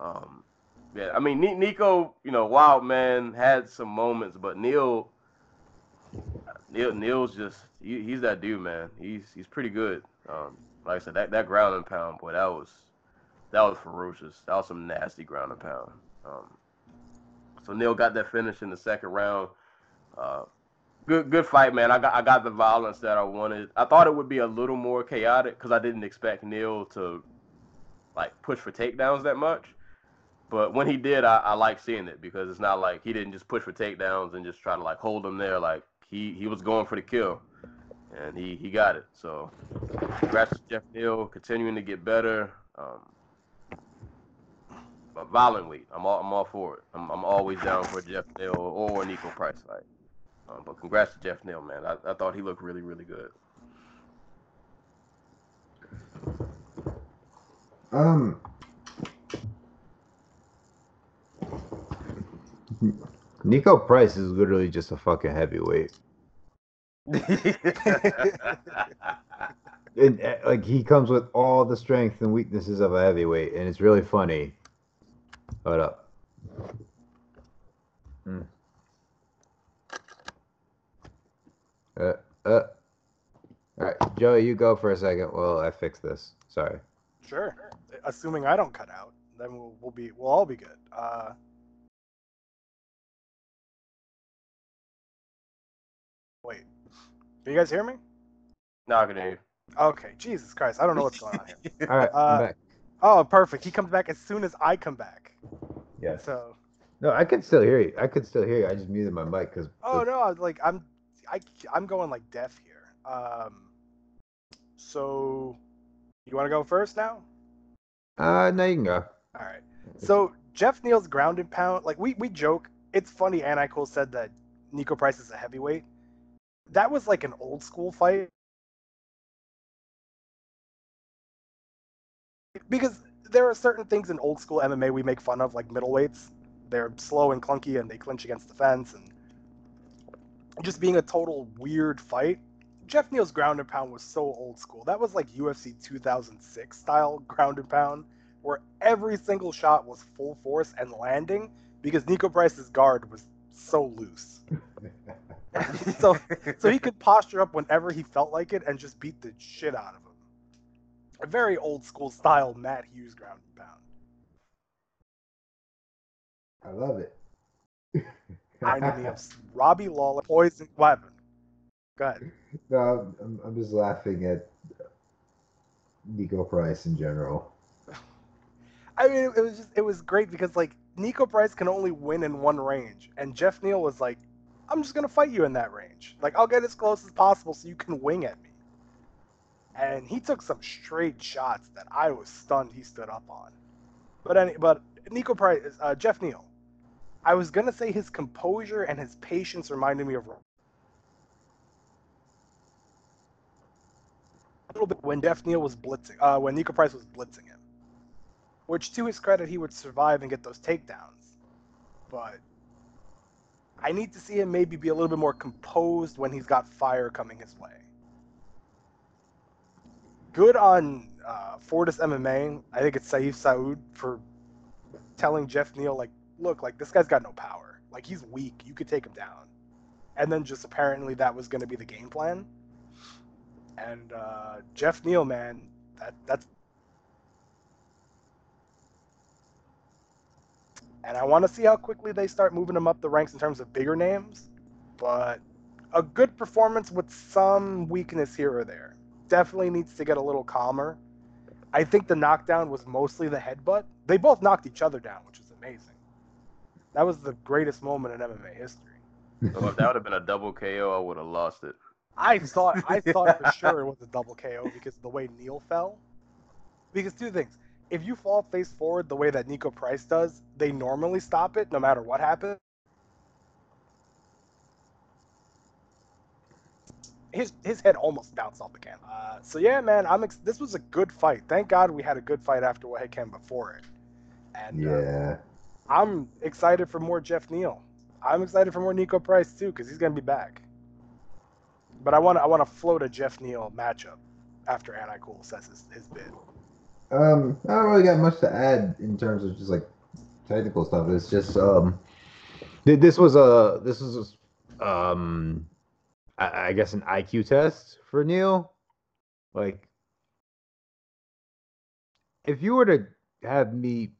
Um yeah, I mean Niko, you know, wild man had some moments, but Neal Neal Neal's just he, he's that dude, man. He's he's pretty good. Um like I said, that, that ground and pound, boy, that was that was ferocious. That was some nasty ground and pound. Um so Neal got that finish in the second round. Uh, good good fight, man. I got I got the violence that I wanted. I thought it would be a little more chaotic because I didn't expect Neal to like push for takedowns that much. But when he did, I, I like seeing it because it's not like he didn't just push for takedowns and just try to like hold them there. Like he he was going for the kill, and he he got it. So congrats to Jeff Neal continuing to get better. Um, but violent I'm all I'm all for it. I'm I'm always down for Jeff Neal or Niko Price fight. Um, but congrats to Jeff Neal, man. I, I thought he looked really really good. Um, Niko Price is literally just a fucking heavyweight. (laughs) And, uh, like he comes with all the strength and weaknesses of a heavyweight, and it's really funny. Hold up. Hmm. Uh, uh. All right, Joey, you go for a second while I fix this. Sorry. Sure. Assuming I don't cut out, then we'll, we'll be we'll all be good. Uh, wait, can you guys hear me? Now I can hear you. Okay, Jesus Christ, I don't know what's going on here. (laughs) All right, Uh, I'm back. Oh, perfect. He comes back as soon as I come back. Yes. So, No, I could still hear you. I could still hear you. I just muted my mic because. oh no, I was like I'm, I I'm going like deaf here. Um, so you want to go first now? Uh, no, you can go. All right. So Jeff Neal's ground and pound, like we we joke. It's funny. Anna Cole said that Niko Price is a heavyweight. That was like an old school fight. Because there are certain things in old school MMA we make fun of, like middleweights. They're slow and clunky and they clinch against the fence and just being a total weird fight. Jeff Neal's ground and pound was so old school. That was like UFC 2006 style ground and pound where every single shot was full force and landing because Niko Price's guard was so loose. (laughs) (laughs) so so he could posture up whenever he felt like it and just beat the shit out of him. A very old school style Matt Hughes ground and pound. I love it. (laughs) Reminded me of (laughs) Robbie Lawler, Poison Weapon. Go ahead. no, I'm, I'm just laughing at Niko Price in general. (laughs) I mean, it was just it was great because like Niko Price can only win in one range, and Jeff Neal was like I'm just gonna fight you in that range. Like I'll get as close as possible so you can wing at me. And he took some straight shots that I was stunned he stood up on. But any, but Niko Price, uh, Jeff Neal. I was gonna say his composure and his patience reminded me of a little bit when Jeff Neal was blitzing, uh, when Niko Price was blitzing him. Which, to his credit, he would survive and get those takedowns. But I need to see him maybe be a little bit more composed when he's got fire coming his way. Good on uh, Fortis MMA. I think it's Sayif Saud for telling Jeff Neal, like, look, like this guy's got no power. Like he's weak. You could take him down. And then just apparently that was going to be the game plan. And uh, Jeff Neal, man, that that's. And I want to see how quickly they start moving him up the ranks in terms of bigger names. But a good performance with some weakness here or there. Definitely needs to get a little calmer. I think the knockdown was mostly the headbutt. They both knocked each other down, which is amazing. That was the greatest moment in MMA history. So if that would have been a double KO, I would have lost it. I thought I (laughs) thought for sure it was a double KO because of the way Neal fell. Because two things. If you fall face forward the way that Niko Price does, they normally stop it no matter what happens. His his head almost bounced off the cam. Uh, so yeah, man, I'm ex- this was a good fight. Thank God we had a good fight after what had came before it. And uh, Yeah. I'm excited for more Geoff Neal. I'm excited for more Niko Price too, because he's gonna be back. But I want to I want to float a Geoff Neal matchup after Anti Cool says his, his bid. Um, I don't really got much to add in terms of just like technical stuff. It's just um, Th- This was a this was um, I, guess an IQ test for Neal. Like, if you were to have me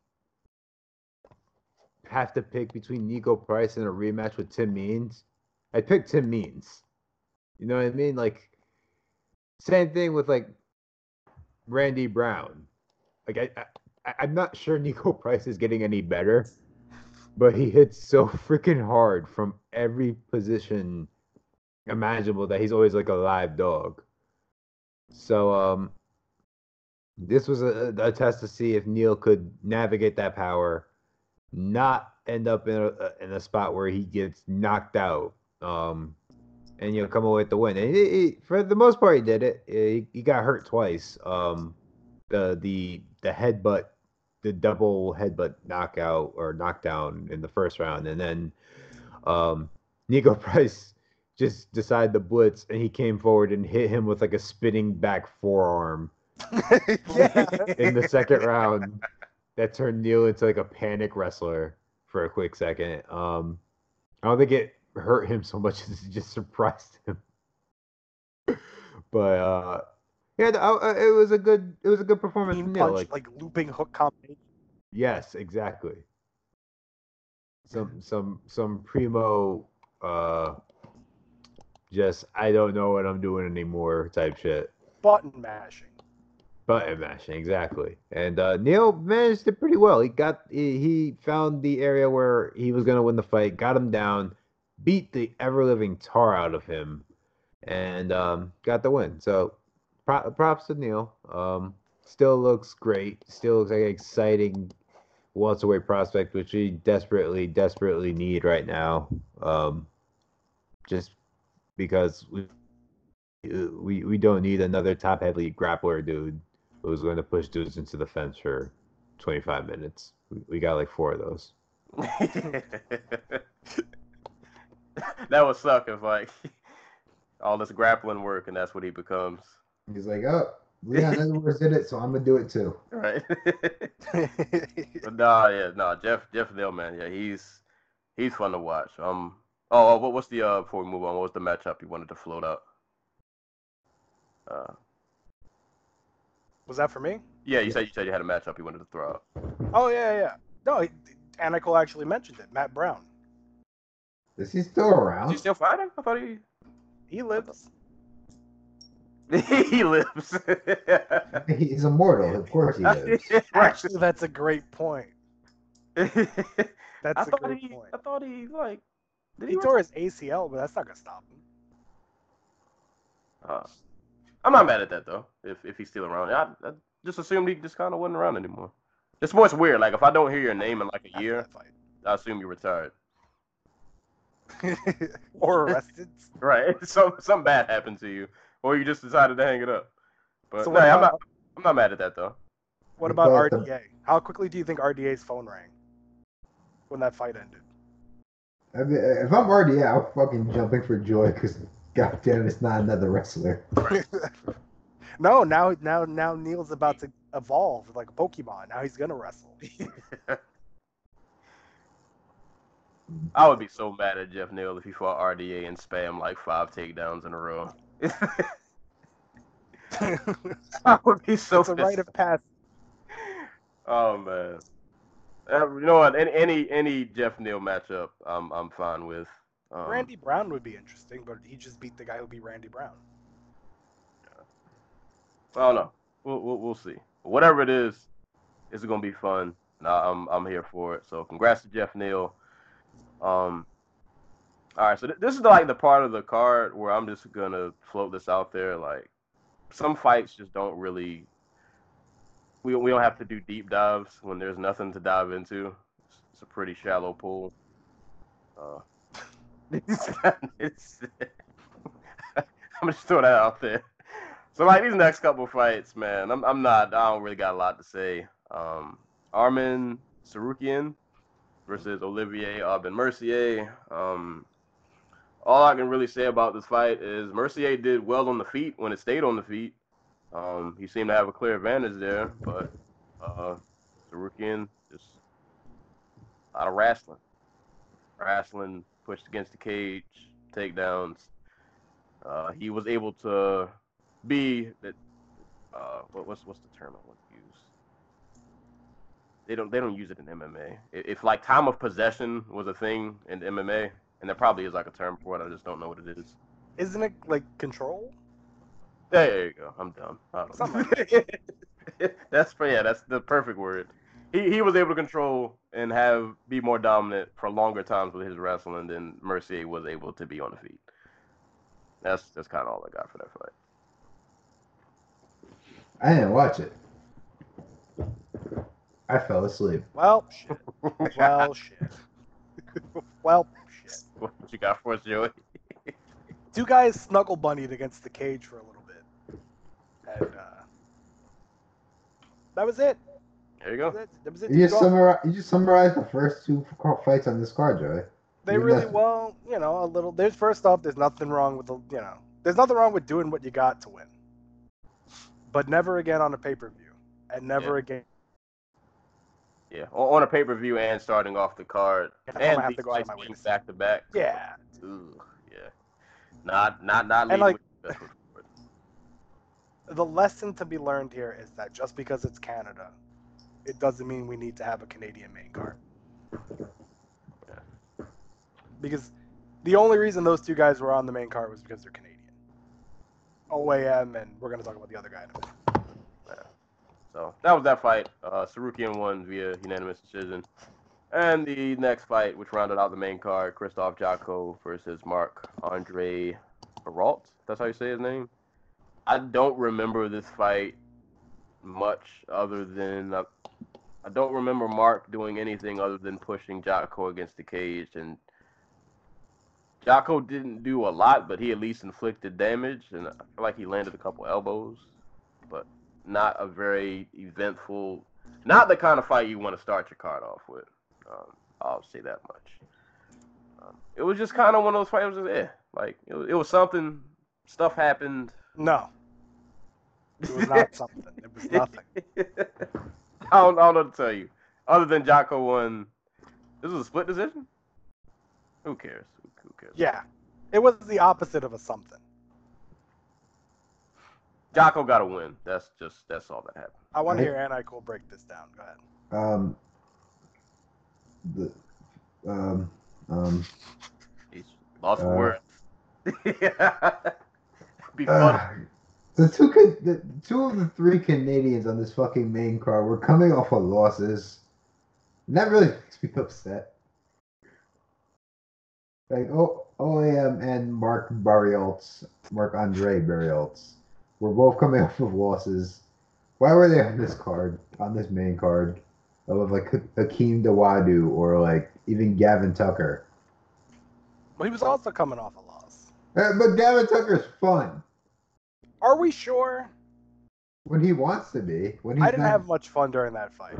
have to pick between Niko Price and a rematch with Tim Means, I'd pick Tim Means. You know what I mean? Like, same thing with like Randy Brown. Like, I, I I'm not sure (laughs) Niko Price is getting any better but he hits so freaking hard from every position imaginable that he's always like a live dog. So um this was a, a test to see if Neal could navigate that power, not end up in a in a spot where he gets knocked out, um, and you know come away with the win. And he, he- for the most part, he did it. He, he got hurt twice. Um, the the the headbutt the double headbutt knockout or knockdown in the first round, and then um, Niko (laughs) Price just decided to blitz, and he came forward and hit him with like a spinning back forearm (laughs) yeah. in the second round. That turned Neal into like a panic wrestler for a quick second. Um, I don't think it hurt him so much (laughs) as it just surprised him. but uh, yeah, th- uh, it was a good it was a good performance Neal. punch, Like, like looping hook combination. Yes, exactly. Some (laughs) some some primo uh just I don't know what I'm doing anymore type shit. button mashing. Button mashing, exactly. And uh Neal managed it pretty well. He got he, he found the area where he was gonna win the fight, got him down, beat the ever living tar out of him, and um got the win. So pro- props to Neal. Um still looks great. Still looks like an exciting welterweight prospect, which we desperately, desperately need right now. Um, just because we we we don't need another top heavy grappler dude who's going to push dudes into the fence for 25 minutes. We, we got like four of those. (laughs) that would suck if like (laughs) all this grappling work and that's what he becomes. he's like, oh, Leon (laughs) Edwards did it, so I'm gonna do it too. Right. but nah, yeah, nah, Geoff Geoff Neal, man, yeah, he's he's fun to watch. Um oh, oh, what was the uh before we move on, what was the matchup you wanted to float out? Uh Was that for me? yeah, you said you said you had a matchup you wanted to throw out. Oh yeah, yeah. No, he, Anti Cool actually mentioned it. Matt Brown. Is he still around? Is around? he still fighting? I thought he He lives. (laughs) he lives. (laughs) He's immortal. Of course he (laughs) lives. Actually, that's a great point. That's I a thought great he point. I thought he like Did He he? tore his ACL, but that's not gonna stop him. Uh, I'm not mad at that though. If if he's still around, I, I just assumed he just kind of wasn't around anymore. This sport's weird. Like if I don't hear your name in like a year. I assume you're retired. (laughs) or arrested. (laughs) Right. (laughs) Some something bad happened to you, or you just decided to hang it up. But So no, what I'm not. I'm not mad at that though. What about RDA? How quickly do you think RDA's phone rang when that fight ended? I mean, if I'm already out, I'm fucking jumping for joy because goddamn, it's not another wrestler. (laughs) no, now now now Neal's about to evolve like a Pokemon. Now he's gonna wrestle. (laughs) I would be so mad at Geoff Neal if he fought RDA and spam like five takedowns in a row. (laughs) I would be so. it's a rite of passage. Oh man. Uh, you know what? Any any, any Geoff Neal matchup, I'm I'm fine with. Um, Randy Brown would be interesting, but he just beat the guy who beat Randy Brown. I don't know. We'll we'll, we'll see. Whatever it is, it's gonna be fun. I- I'm I'm here for it. So congrats to Geoff Neal. Um. All right, so th- this is like the part of the card where I'm just gonna float this out there. Like, some fights just don't really. We we don't have to do deep dives when there's nothing to dive into. It's, it's a pretty shallow pool. Uh, (laughs) I'm just throwing that out there. So like these next couple fights, man, I'm I'm not I don't really got a lot to say. Um, Arman Tsarukyan versus Olivier Aubin Mercier. Um, all I can really say about this fight is Mercier did well on the feet when it stayed on the feet. Um, he seemed to have a clear advantage there, but uh, Tsarukyan just a lot of wrestling, wrestling pushed against the cage, takedowns. Uh, he was able to be that. Uh, what, what's what's the term I want to use? They don't they don't use it in MMA. If like time of possession was a thing in MMA, and there probably is like a term for it, I just don't know what it is. Isn't it like control? There, there you go. I'm done. I don't know. Something (laughs) that's yeah, that's the perfect word. He he was able to control and have be more dominant for longer times with his wrestling than Mercier was able to be on the feet. That's that's kind of all I got for that fight. I didn't watch it. I fell asleep. Well, (laughs) shit. Well, shit. well, shit. what you got for us, Joey? Two guys snuggle bunnied against the cage for a little bit, and uh, that was it. There you That was go. it. That was it. You just summarize. You just summarized the first two fights on this card, Joey. They You really left- well, you know, a little. There's first off, there's nothing wrong with the, you know, there's nothing wrong with doing what you got to win, but never again on a pay per view, and never Yeah. again. Yeah, on, on a pay per view and starting off the card, I'm and gonna have to go out of my way being to see. back to back. Yeah, Ugh, yeah. Not not not And, like- with the lesson to be learned here is that just because it's Canada, it doesn't mean we need to have a Canadian main card. Because the only reason those two guys were on the main card was because they're Canadian. OAM, and we're gonna talk about the other guy in a minute. So that was that fight. Uh, Tsarukyan won via unanimous decision. And the next fight, which rounded out the main card, Krzysztof Jotko versus Mark Andre Barriault. That's how you say his name. I don't remember this fight much other than uh, I don't remember Mark doing anything other than pushing Jotko against the cage. And Jotko didn't do a lot, but he at least inflicted damage. And I feel like he landed a couple elbows, but not a very eventful, not the kind of fight you want to start your card off with. Um, I'll say that much. Um, it was just kind of one of those fights. It was just, eh, like it was, it was something. Stuff happened. No, it was not something. It was nothing. I don't, I don't know to tell you. Other than Jotko won. This was a split decision. Who cares? Who, who cares? Yeah, it was the opposite of a something. Jotko got a win. That's just that's all that happened. I want to hear Anti Cool break this down. Go ahead. Um. The. Um. Um. He's lost for Uh, words. (laughs) Be fun. Uh, the two the two of the three Canadians on this fucking main card were coming off of losses. And that really makes me (laughs) upset. like oh OAM and Mark Barriaults, Mark Andre Barriaults, were both coming (laughs) off of losses. Why were they on this card, on this main card, of like Hakeem Dawodu or like even Gavin Tucker? Well, he was also coming off a loss. Uh, but Gavin Tucker's fun Are we sure? when he wants to be. When he's I didn't not, have much fun during that fight.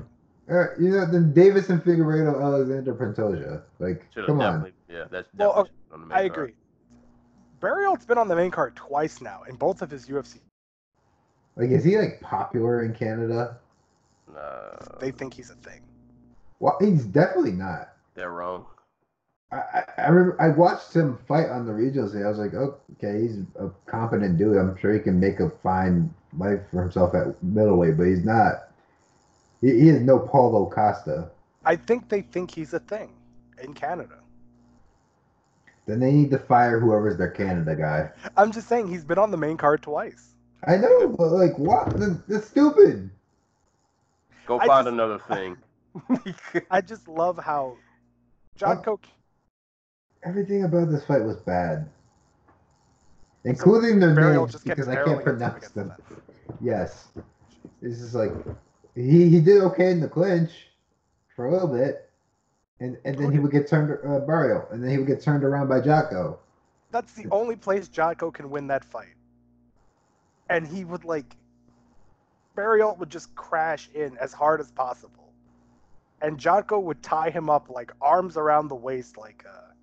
Uh, you know, then Davis and Figueiredo, Alexander Pantoja. Like, Should have come on. Yeah, that's Well, definitely on the main I card. agree. Barriault's been on the main card twice now in both of his UFC. Like, is he like popular in Canada? No. They think he's a thing. Well, he's definitely not. they're wrong. I, I, I remember I watched him fight on the regionals and I was like, oh, okay, he's a competent dude. I'm sure he can make a fine life for himself at middleweight, but he's not. He, he is no Paulo Costa. I think they think he's a thing in Canada. Then they need to fire whoever's their Canada guy. I'm just saying he's been on the main card twice. I know, but like, what? That's, that's stupid. Go I find just- another thing. (laughs) I just love how John Oh. Coke. Everything about this fight was bad, including their Burial names because I can't pronounce against them. Yes, this is like he he did okay in the clinch for a little bit, and and then he would get turned uh, Barriault, and then he would get turned around by Jotko. That's the only place Jotko can win that fight. And he would like Barriault would just crash in as hard as possible. And Jotko would tie him up like arms around the waist like a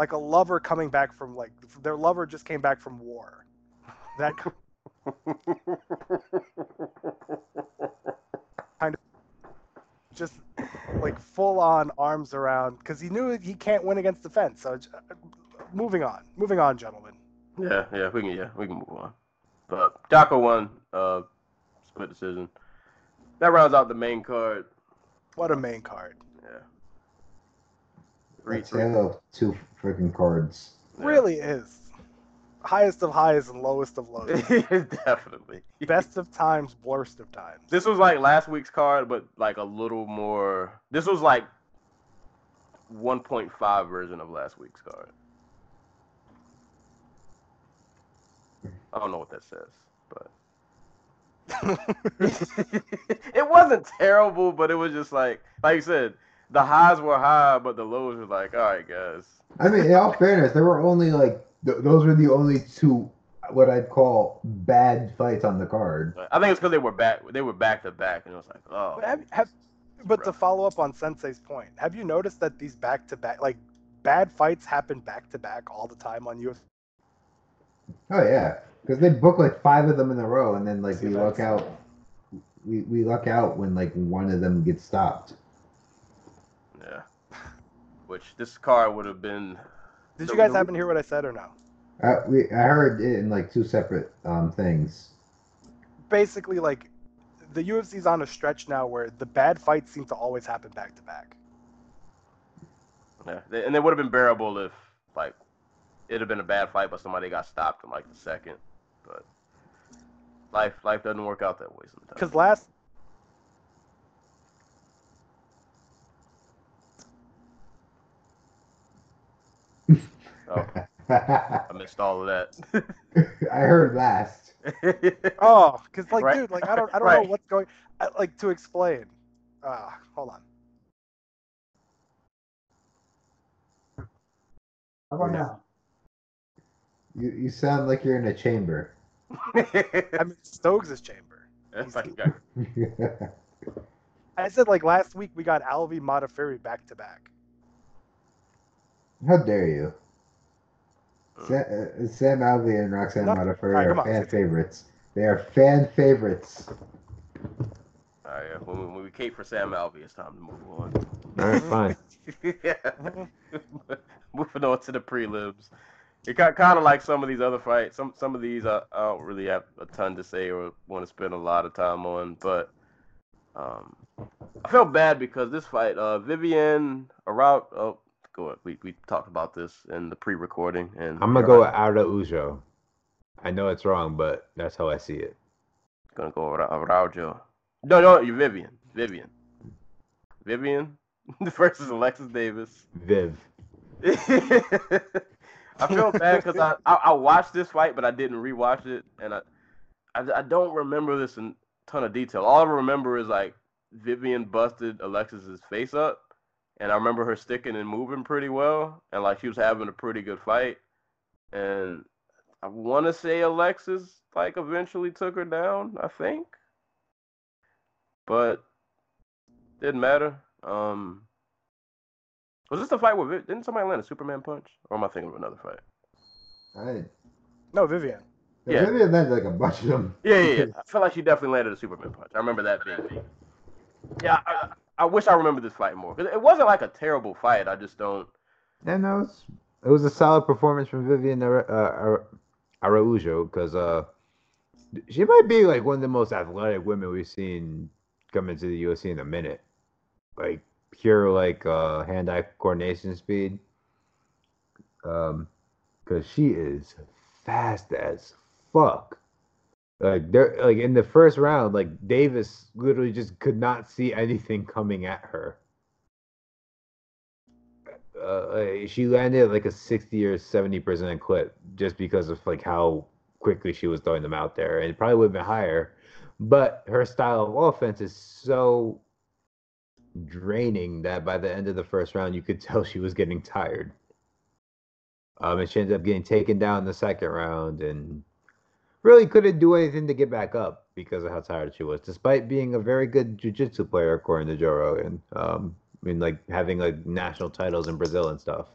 like a lover coming back from like their lover just came back from war. That kind of just like full on arms around because he knew he can't win against the fence. So moving on, moving on, gentlemen. yeah, yeah, we can. Yeah, we can move on. But Jotko won. Uh, split decision. That rounds out the main card. What a main card. Yeah. Three, That's three. of two freaking cards. Yeah. Really is highest of highs and lowest of lows. (laughs) Definitely. Best of times, worst of times. This was like last week's card, but like a little more. This was like 1.5 version of last week's card. I don't know what that says, but (laughs) (laughs) it wasn't terrible. But it was just like, like you said, the highs were high, but the lows were like, all right, guys. I mean, in all fairness, there were only like th- those were the only two what I'd call bad fights on the card. I think it's because they were back. They were back to back, and it was like, oh, But have, have, but to follow up on Sensei's point, have you noticed that these back to back, like bad fights happen back to back all the time on UFC? Oh yeah, because they book like five of them in a row, and then like See, we that's- luck out. We, we luck out when like one of them gets stopped. Yeah. Which this car would have been. Did The- you guys the- happen to hear what I said or no? Uh, we I heard it in like two separate um things. Basically, like the UFC's on a stretch now where the bad fights seem to always happen back to back. Yeah, they- and it would have been bearable if like it'd have been a bad fight, but somebody got stopped in like the second. But life, life doesn't work out that way sometimes. Because last Oh, I I missed all of that. (laughs) I heard last. (laughs) Oh, because like, Right. dude, like I don't, I don't know what's going. I, like to explain. Uh, hold on. How about now? You you sound like you're in a chamber. (laughs) I'm in Stokes' chamber. It's like, uh, I said like last week we got Alvey Modafferi back to back. How dare you? Sam, uh, Sam Alvey and Roxanne No, Modafferi alright, are on, fan favorites. They are fan favorites. all right, when, we, when we cape for Sam Alvey, it's time to move on. All right, fine. yeah. (laughs) Moving on to the prelims. It got kind of like some of these other fights. Some some of these I, I don't really have a ton to say or want to spend a lot of time on, but um, I felt bad because this fight, uh, Vivian Araut. Oh, go. We we talked about this in the pre-recording, and I'm gonna go with Arda Ujo. I know it's wrong, but that's how I see it. Gonna go with Araujo. No, no, you Vivian. Vivian. Vivian (laughs) versus Alexis Davis. Viv. (laughs) I feel bad because I, I I watched this fight, but I didn't rewatch it, and I, I I don't remember this in ton of detail. All I remember is like Vivian busted Alexis's face up, and I remember her sticking and moving pretty well, and like she was having a pretty good fight, and I want to say Alexis like eventually took her down. I think, but didn't matter. Um, was this the fight where Vi- didn't somebody land a Superman punch, or am I thinking of another fight? I, No, Vivian. Yeah. Maybe it landed like a bunch of them. Yeah, yeah, yeah. I feel like she definitely landed a Superman punch. I remember that being. Yeah, I, I wish I remember this fight more. 'Cause It wasn't like a terrible fight. I just don't. Yeah, no, it's, it was a solid performance from Vivian uh, Araujo because uh, she might be like one of the most athletic women we've seen come into the UFC in a minute. Like pure like uh, hand-eye coordination speed. Um, because she is fast as fuck. Like there, like in the first round, like Davis literally just could not see anything coming at her. Uh, she landed like a 60 or 70 percent clip just because of like how quickly she was throwing them out there and it probably would have been higher but her style of offense is so draining that by the end of the first round you could (laughs) tell she was getting tired. Um and she ended up getting taken down in the second round and really couldn't do anything to get back up because of how tired she was despite being a very good jiu-jitsu player according to Joe Rogan um I mean, like having like national titles in Brazil and stuff.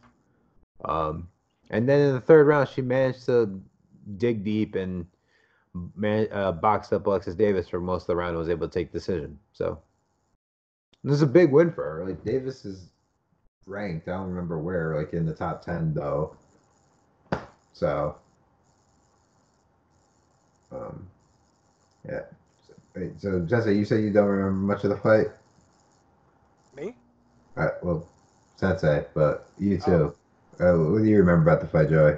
Um, and then in the third round, she managed to dig deep and man, uh, boxed up Alexis Davis for most of the round and was able to take decision. So This is a big win for her. Like Davis is ranked. I don't remember where, like in the top ten though. So, um, yeah. So, wait, so Jesse, you said you don't remember much of the fight. Me? Uh, well, Sensei, but you too. Uh, what do you remember about the fight, Joey?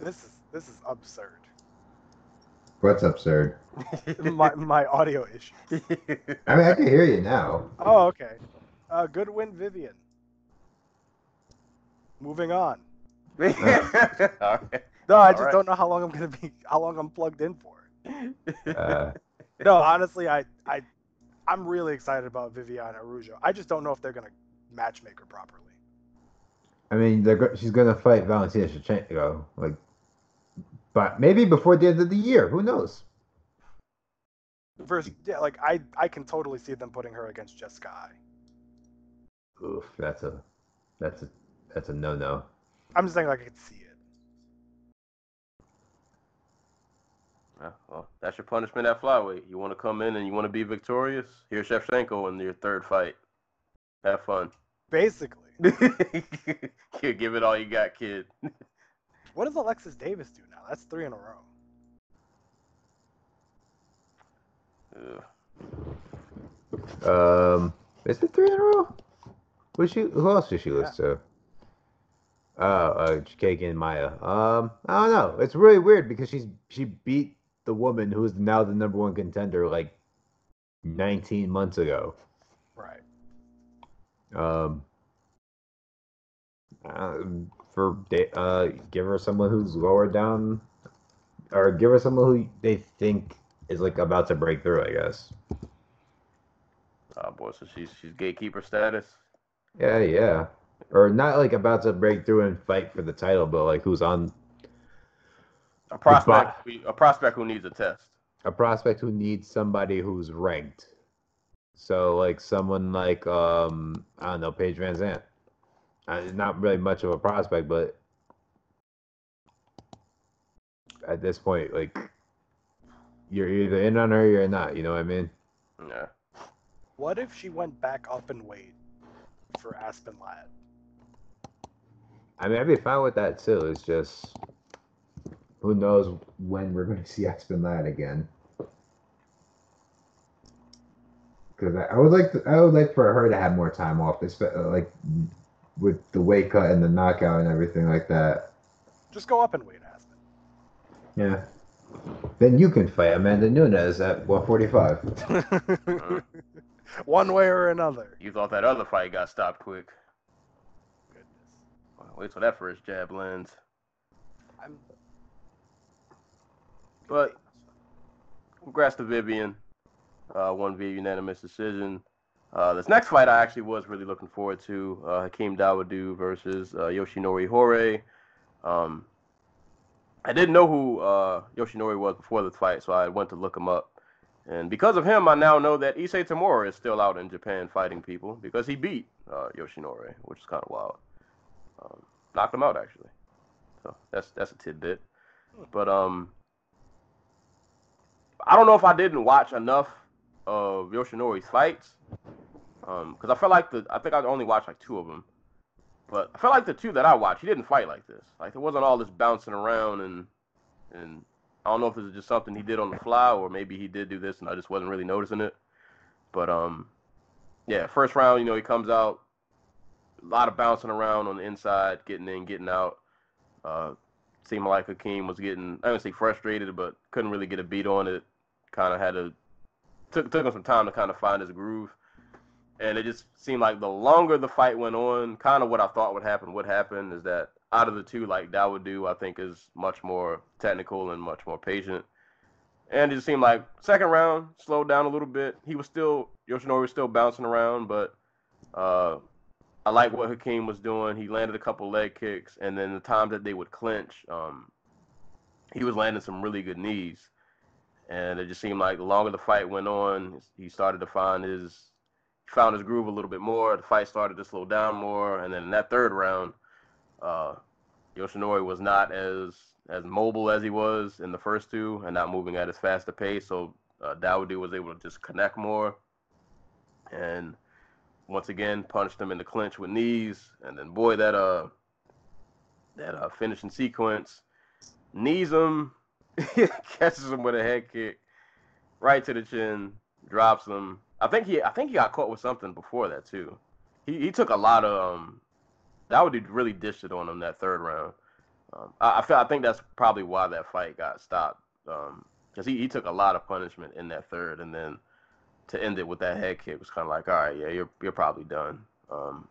This is this is absurd. What's absurd? (laughs) (laughs) my my audio issue. I mean, I can hear you now. Oh, okay. Uh, good win, Vivian. Moving on. (laughs) Alright. No, I just Alright. don't know how long I'm gonna be, how long I'm plugged in for. uh, (laughs) No, honestly, I, I, I'm really excited about Viviana Araujo. I just don't know if they're gonna matchmaker properly. I mean, they're, she's gonna fight Valentina Shevchenko, like, but maybe before the end of the year. Who knows? First, yeah, like I, I can totally see them putting her against Jessica. Eye. Oof, that's a, that's a, that's a no-no. I'm just saying, like I could see it. Yeah, well, that's your punishment at flyweight. You want to come in and you want to be victorious? Here's Shevchenko in your third fight. Have fun. Basically, (laughs) Kid, give it all you got, kid. (laughs) what does Alexis Davis do now? That's three in a row. Ugh. Um, is it three in a row? Who she? Who else did she lose to? Oh, uh, Kagan Maya. Um, I don't know. It's really weird because she's she beat the woman who is now the number one contender like 19 months ago. Right. Um, uh, for uh, give her someone who's lower down, or give her someone who they think is like about to break through. I guess. Oh boy, so she's she's gatekeeper status. Yeah, yeah. Or not like about to break through and fight for the title, but like who's on A prospect, a prospect who needs a test. a prospect who needs somebody who's ranked. So like someone like um I don't know Paige Van Zant. Uh, not really much of a prospect, but at this point, like you're either in on her or you're not. You know what I mean? Yeah. What if she went back up in weight for Aspen Ladd? I mean, I'd be fine with that too. It's just Who knows when we're going (laughs) to see Aspen Ladd again? Because I, I would like to, I would like for her to have more time off, espe- uh, like with the weight cut and the knockout and everything like that. Just go up and weight, Aspen. yeah. Then you can fight Amanda Nunes at 145. (laughs) one way or another. You thought that other fight got stopped quick. Wait till that first jab lands. I'm. But congrats to Vivian. Uh, won via unanimous decision. Uh, this next fight I actually was really looking forward to. Uh, Hakeem Dawodu versus uh, Yoshinori Horie. Um, I didn't know who uh, Yoshinori was before the fight, so I went to look him up. And because of him, I now know that Issei Tamura is still out in Japan fighting people because he beat uh, Yoshinori, which is kind of wild. Um, knocked him out actually. So that's that's a tidbit. But um, I don't know if I didn't watch enough of Yoshinori's fights, um, because I felt like the I think I only watched like two of them, but I felt like the two that I watched, he didn't fight like this. Like there wasn't all this bouncing around and and I don't know if it was just something he did on the fly or maybe he did do this and I just wasn't really noticing it. But um, yeah, first round, you know, he comes out, a lot of bouncing around on the inside, getting in, getting out. Uh, seemed like Hakeem was getting, I don't say frustrated, but couldn't really get a beat on it. Kind of had to took took him some time to kind of find his groove, and it just seemed like the longer the fight went on, kind of what I thought would happen would happen is that out of the two, like Dawodu, I think is much more technical and much more patient. And it just seemed like second round slowed down a little bit. He was still Yoshinori was still bouncing around, but uh, I like what Hakeem was doing. He landed a couple leg kicks, and then the time that they would clinch, um, he was landing some really good knees. And it just seemed like the longer the fight went on, he started to find his found his groove a little bit more. The fight started to slow down more, and then in that third round, uh, Yoshinori was not as as mobile as he was in the first two, and not moving at as fast a pace. So uh, Dawodu was able to just connect more, and once again punched him in the clinch with knees, and then boy that uh that uh finishing sequence knees him, (laughs) catches him with a head kick right to the chin, drops him. I think he I think he got caught with something before that too. He he took a lot of um that would really dished it on him that third round. Um, I, I feel I think that's probably why that fight got stopped. Um, because he, he took a lot of punishment in that third, and then to end it with that head kick was kind of like, all right, yeah, you're you're probably done. Um,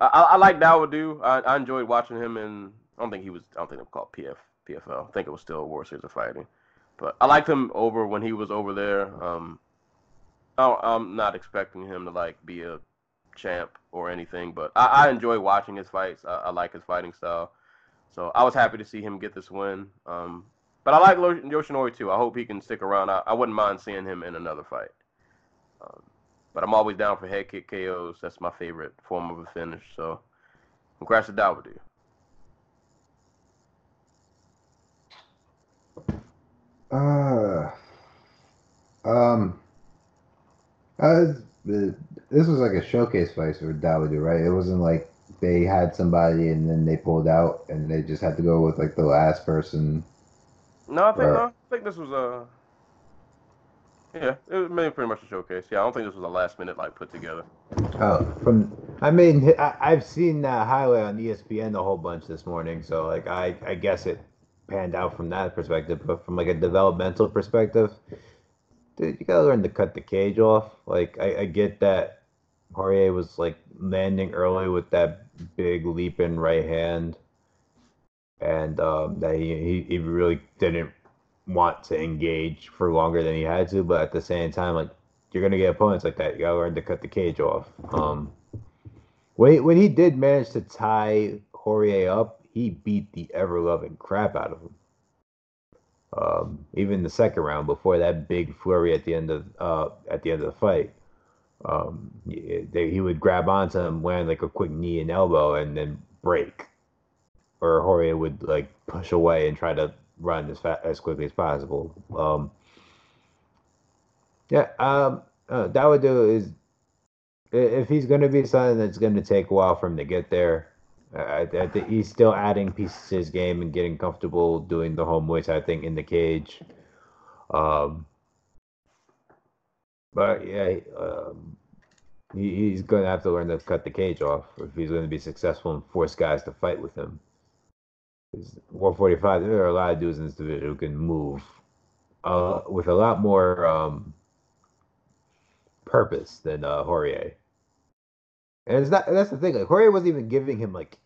I, I, like Dawodu. I, I enjoyed watching him, and I don't think he was. I don't think it was called PF PFL. I think it was still World Series of Fighting, but I liked him over when he was over there. Um, I, I'm not expecting him to like be a champ or anything, but I, I enjoy watching his fights. I, I like his fighting style, so I was happy to see him get this win. Um, but I like Yoshinori too. I hope he can stick around. I, I wouldn't mind seeing him in another fight. Um, but I'm always down for head kick KOs. That's my favorite form of a finish. So, congrats to Dawodu. Uh, um, uh, this was like a showcase fight for Dawodu, right? It wasn't like they had somebody and then they pulled out and they just had to go with like the last person. No, I think Right. no, I think this was a. Yeah, it was maybe pretty much a showcase. Yeah, I don't think this was a last minute like put together. Oh, from I mean, I, I've seen that highlight on ESPN a whole bunch this morning, so like I I guess it panned out from that perspective, but from like a developmental perspective, dude, you gotta learn to cut the cage off. Like I, I get that Horie was like landing early with that big leap in right hand, and um, that he, he really didn't want to engage for longer than he had to, but at the same time, like you're gonna get opponents like that. You gotta learn to cut the cage off. Um, when he, when he did manage to tie Horie up, he beat the ever loving crap out of him. Um, even the second round before that big flurry at the end of uh at the end of the fight, um, he, they, he would grab onto him, land like a quick knee and elbow, and then break, or Horie would like push away and try to run as fast as quickly as possible. Um, yeah, um, uh, do. is if he's going to be something that's going to take a while for him to get there. I, I think he's still adding pieces to his game and getting comfortable doing the home weights. I think in the cage. Um, but yeah, um, he, he's going to have to learn to cut the cage off if he's going to be successful and force guys to fight with him. 'Cause 145, there are a lot of dudes in this division who can move uh, with a lot more um, purpose than uh. And it's not. That's the thing. Like wasn't even giving him like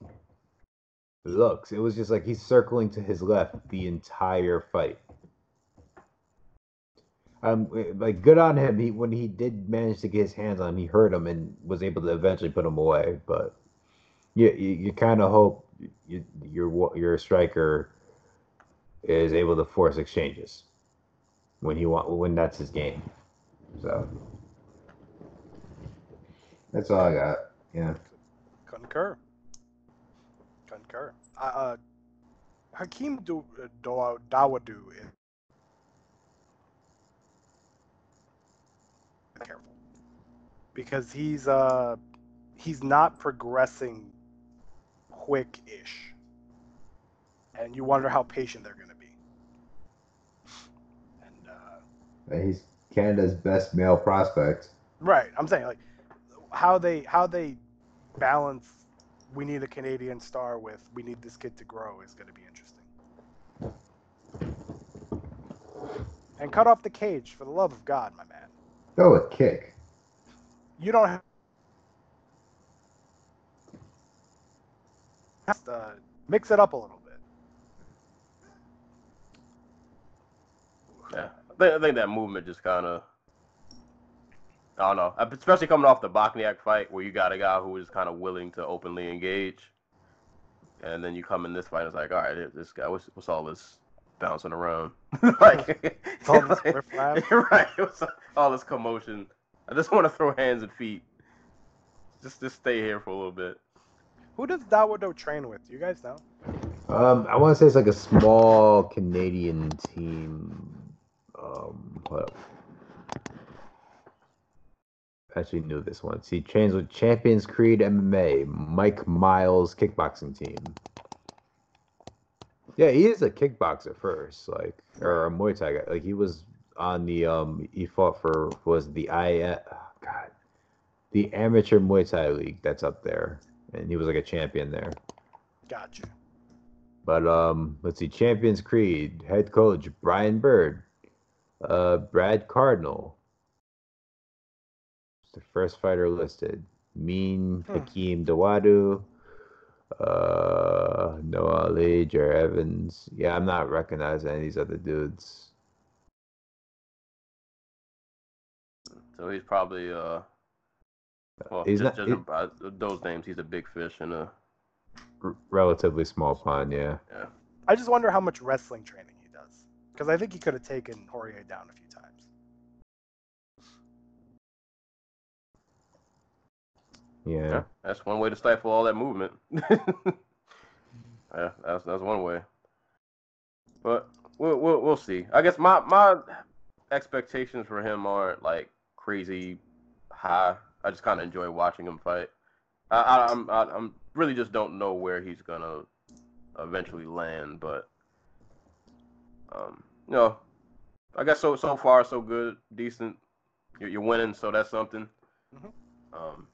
looks. It was just like he's circling to his left the entire fight. Um, like good on him. He when he did manage to get his hands on him, he hurt him and was able to eventually put him away. But you you, you kind of hope you, your your striker is able to force exchanges when he want when that's his game. So that's all I got. Yeah. Concur. Concur. Uh, uh Hakeem Do- Do- Dawodu is careful because he's uh he's not progressing quick-ish, and you wonder how patient they're going to be. And uh, He's Canada's best male prospect. Right. I'm saying like how they how they balance we need a Canadian star with we need this kid to grow is going to be interesting. And cut off the cage for the love of God, my man. Throw a kick. You don't to uh, mix it up a little bit. Yeah, I think, that movement just kind of, I don't know, especially coming off the Bochniak fight where you got a guy who was kind of willing to openly engage, and then you come in this fight, it's like, all right, this guy, what's, what's all this bouncing around? (laughs) like, It's all (laughs) this like- (laughs) right? All this commotion? I just want to throw hands and feet. Just, just stay here for a little bit. Who does Dawodu train with? Do you guys know? Um, I want to say it's like a small Canadian team. Um. Actually, knew this one. He trains with Champions Creed MMA, Mike Miles kickboxing team. Yeah, he is a kickboxer first, like or a Muay Thai guy. Like he was on the um, he fought for was the I oh, God, the amateur Muay Thai league that's up there, and he was like a champion there. Gotcha. But um, let's see, Champions Creed head coach Brian Bird, uh, Brad Cardinal, It's the first fighter listed. Mean Hmm. Hakeem Dawodu, uh, Noah Ali, Jer Evans. Yeah, I'm not recognizing any of these other dudes. So he's probably uh, well, He's just, not- judging by those names, he's a big fish in a R- relatively small pond, yeah. I just wonder how much wrestling training he does. Because I think he could have taken Horie down a few times. Yeah. Yeah, that's one way to stifle all that movement. (laughs) yeah, that's that's one way. But we'll we'll, we'll see. I guess my my expectations for him aren't like crazy high. I just kind of enjoy watching him fight. I, I I'm I, I'm really just don't know where he's gonna eventually land, but um, you know, I guess so so far so good, decent. You're, you're winning, so that's something. Mhm. Um,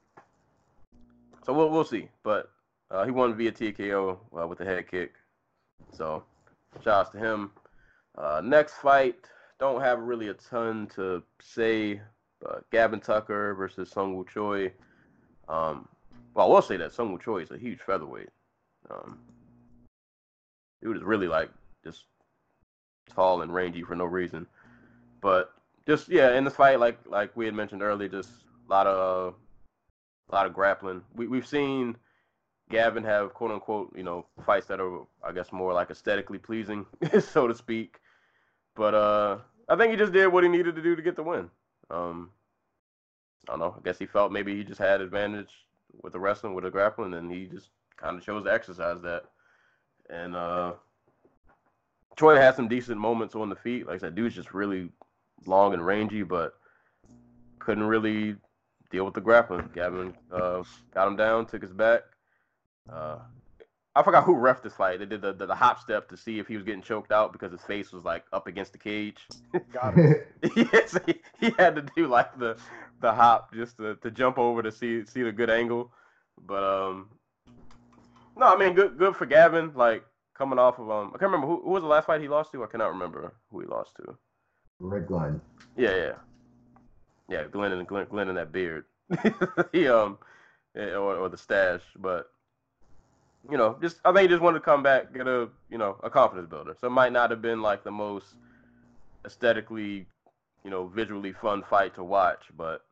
so we'll we'll see, but uh, he won via TKO uh, with the head kick. So shouts to him. Uh, next fight, don't have really a ton to say. Uh, Gavin Tucker versus Sung Woo Choi. Um, well, I will say that Sung Woo Choi is a huge featherweight. Um, dude is really like just tall and rangy for no reason. But just yeah, in this fight, like like we had mentioned earlier, just a lot of a lot of grappling. We we've seen Gavin have quote unquote, you know, fights that are I guess more like aesthetically pleasing, (laughs) so to speak. But uh I think he just did what he needed to do to get the win. Um I don't know. I guess he felt maybe he just had advantage with the wrestling, with the grappling, and he just kind of chose to exercise that. And uh Choi had some decent moments on the feet. Like I said, dude's just really long and rangy, but couldn't really deal with the grappling. Gavin uh, got him down, took his back. Uh, I forgot who ref this fight. They did the, the, the hop step to see if he was getting choked out because his face was like up against the cage. Got it. (laughs) (laughs) yes, he, he had to do like the the hop just to, to jump over to see see the good angle. But um, no, I mean good good for Gavin. Like coming off of um, I can't remember who, who was the last fight he lost to. I cannot remember who he lost to. Rick Glenn. Yeah, yeah. Yeah, Glenn and Glenn, Glenn and that beard. (laughs) he um, or or the stash, but you know, just I think he just wanted to come back, get a you know a confidence builder. So it might not have been like the most aesthetically, you know, visually fun fight to watch, but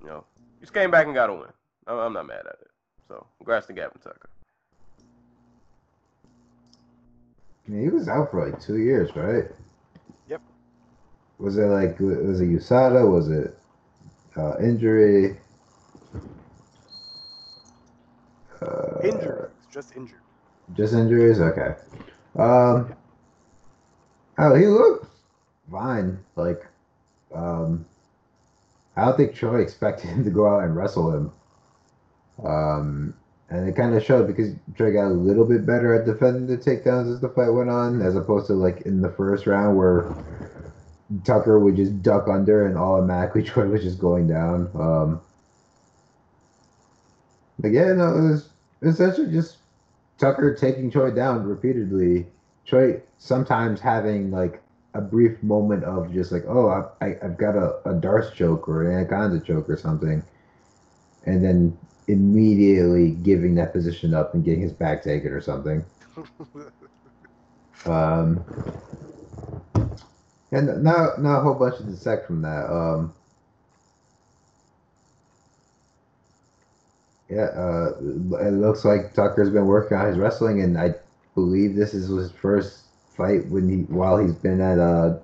you know, he just came back and got a win. I'm, I'm not mad at it. So congrats to Gavin Tucker. I mean, he was out for like two years, right? Yep. Was it like was it USADA? Was it uh, injury? Uh, Injured, just injured. Just injuries? Okay. Um. Oh, he looked fine. Like, um, I don't think Choi expected him to go out and wrestle him. Um, and it kind of showed because Choi got a little bit better at defending the takedowns as the fight went on, as opposed to like in the first round where Tucker would just duck under and automatically (laughs) Choi was just going down. Um, but yeah, no, it was essentially just Tucker taking Choi down repeatedly. Choi sometimes having like a brief moment of just like, oh, I, I, I've got a, a Darce choke or an Anaconda choke or something. And then immediately giving that position up and getting his back taken or something. (laughs) Um, and now, now a whole bunch of dissect from that. Um, yeah, uh, it looks like Tucker's been working on his wrestling, and I believe this is his first fight when he while he's been at uh,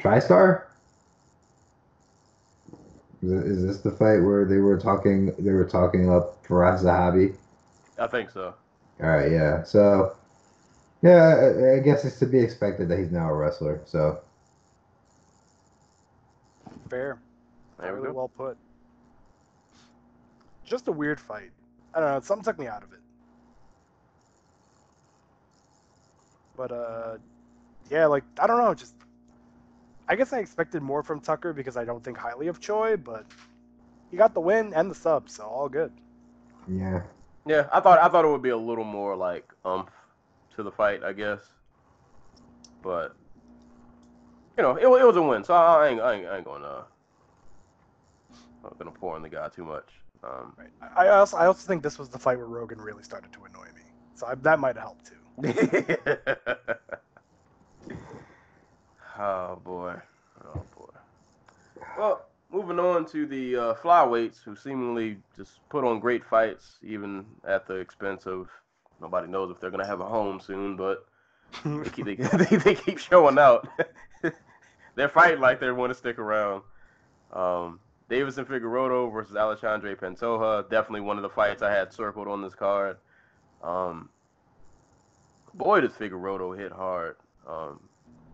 TriStar. Is, this the fight where they were talking? They were talking up Firas Zahabi. I think so. All right, yeah. So, yeah, I, I guess it's to be expected that he's now a wrestler. So, Fair. There we really go. well put. Just a weird fight. I don't know. Something took me out of it. But uh, yeah, like I don't know. Just I guess I expected more from Tucker because I don't think highly of Choi, but he got the win and the sub, so all good. yeah. Yeah, I thought I thought it would be a little more like umph to the fight, I guess. But you know, it, it was a win, so I ain't I ain't, I ain't gonna I'm not gonna pour on the guy too much. Um, Right. I I also I also think this was the fight where Rogan really started to annoy me, so I, that might have helped too. (laughs) oh boy, oh boy. Well, moving on to the uh, flyweights, who seemingly just put on great fights, even at the expense of nobody knows if they're gonna have a home soon, but they keep they, (laughs) they, they keep showing out. (laughs) they're fighting like they want to stick around. Um, Deiveson Figueroa versus Alexandre Pantoja, definitely one of the fights I had circled on this card. Um, boy, does Figueroa hit hard. Um,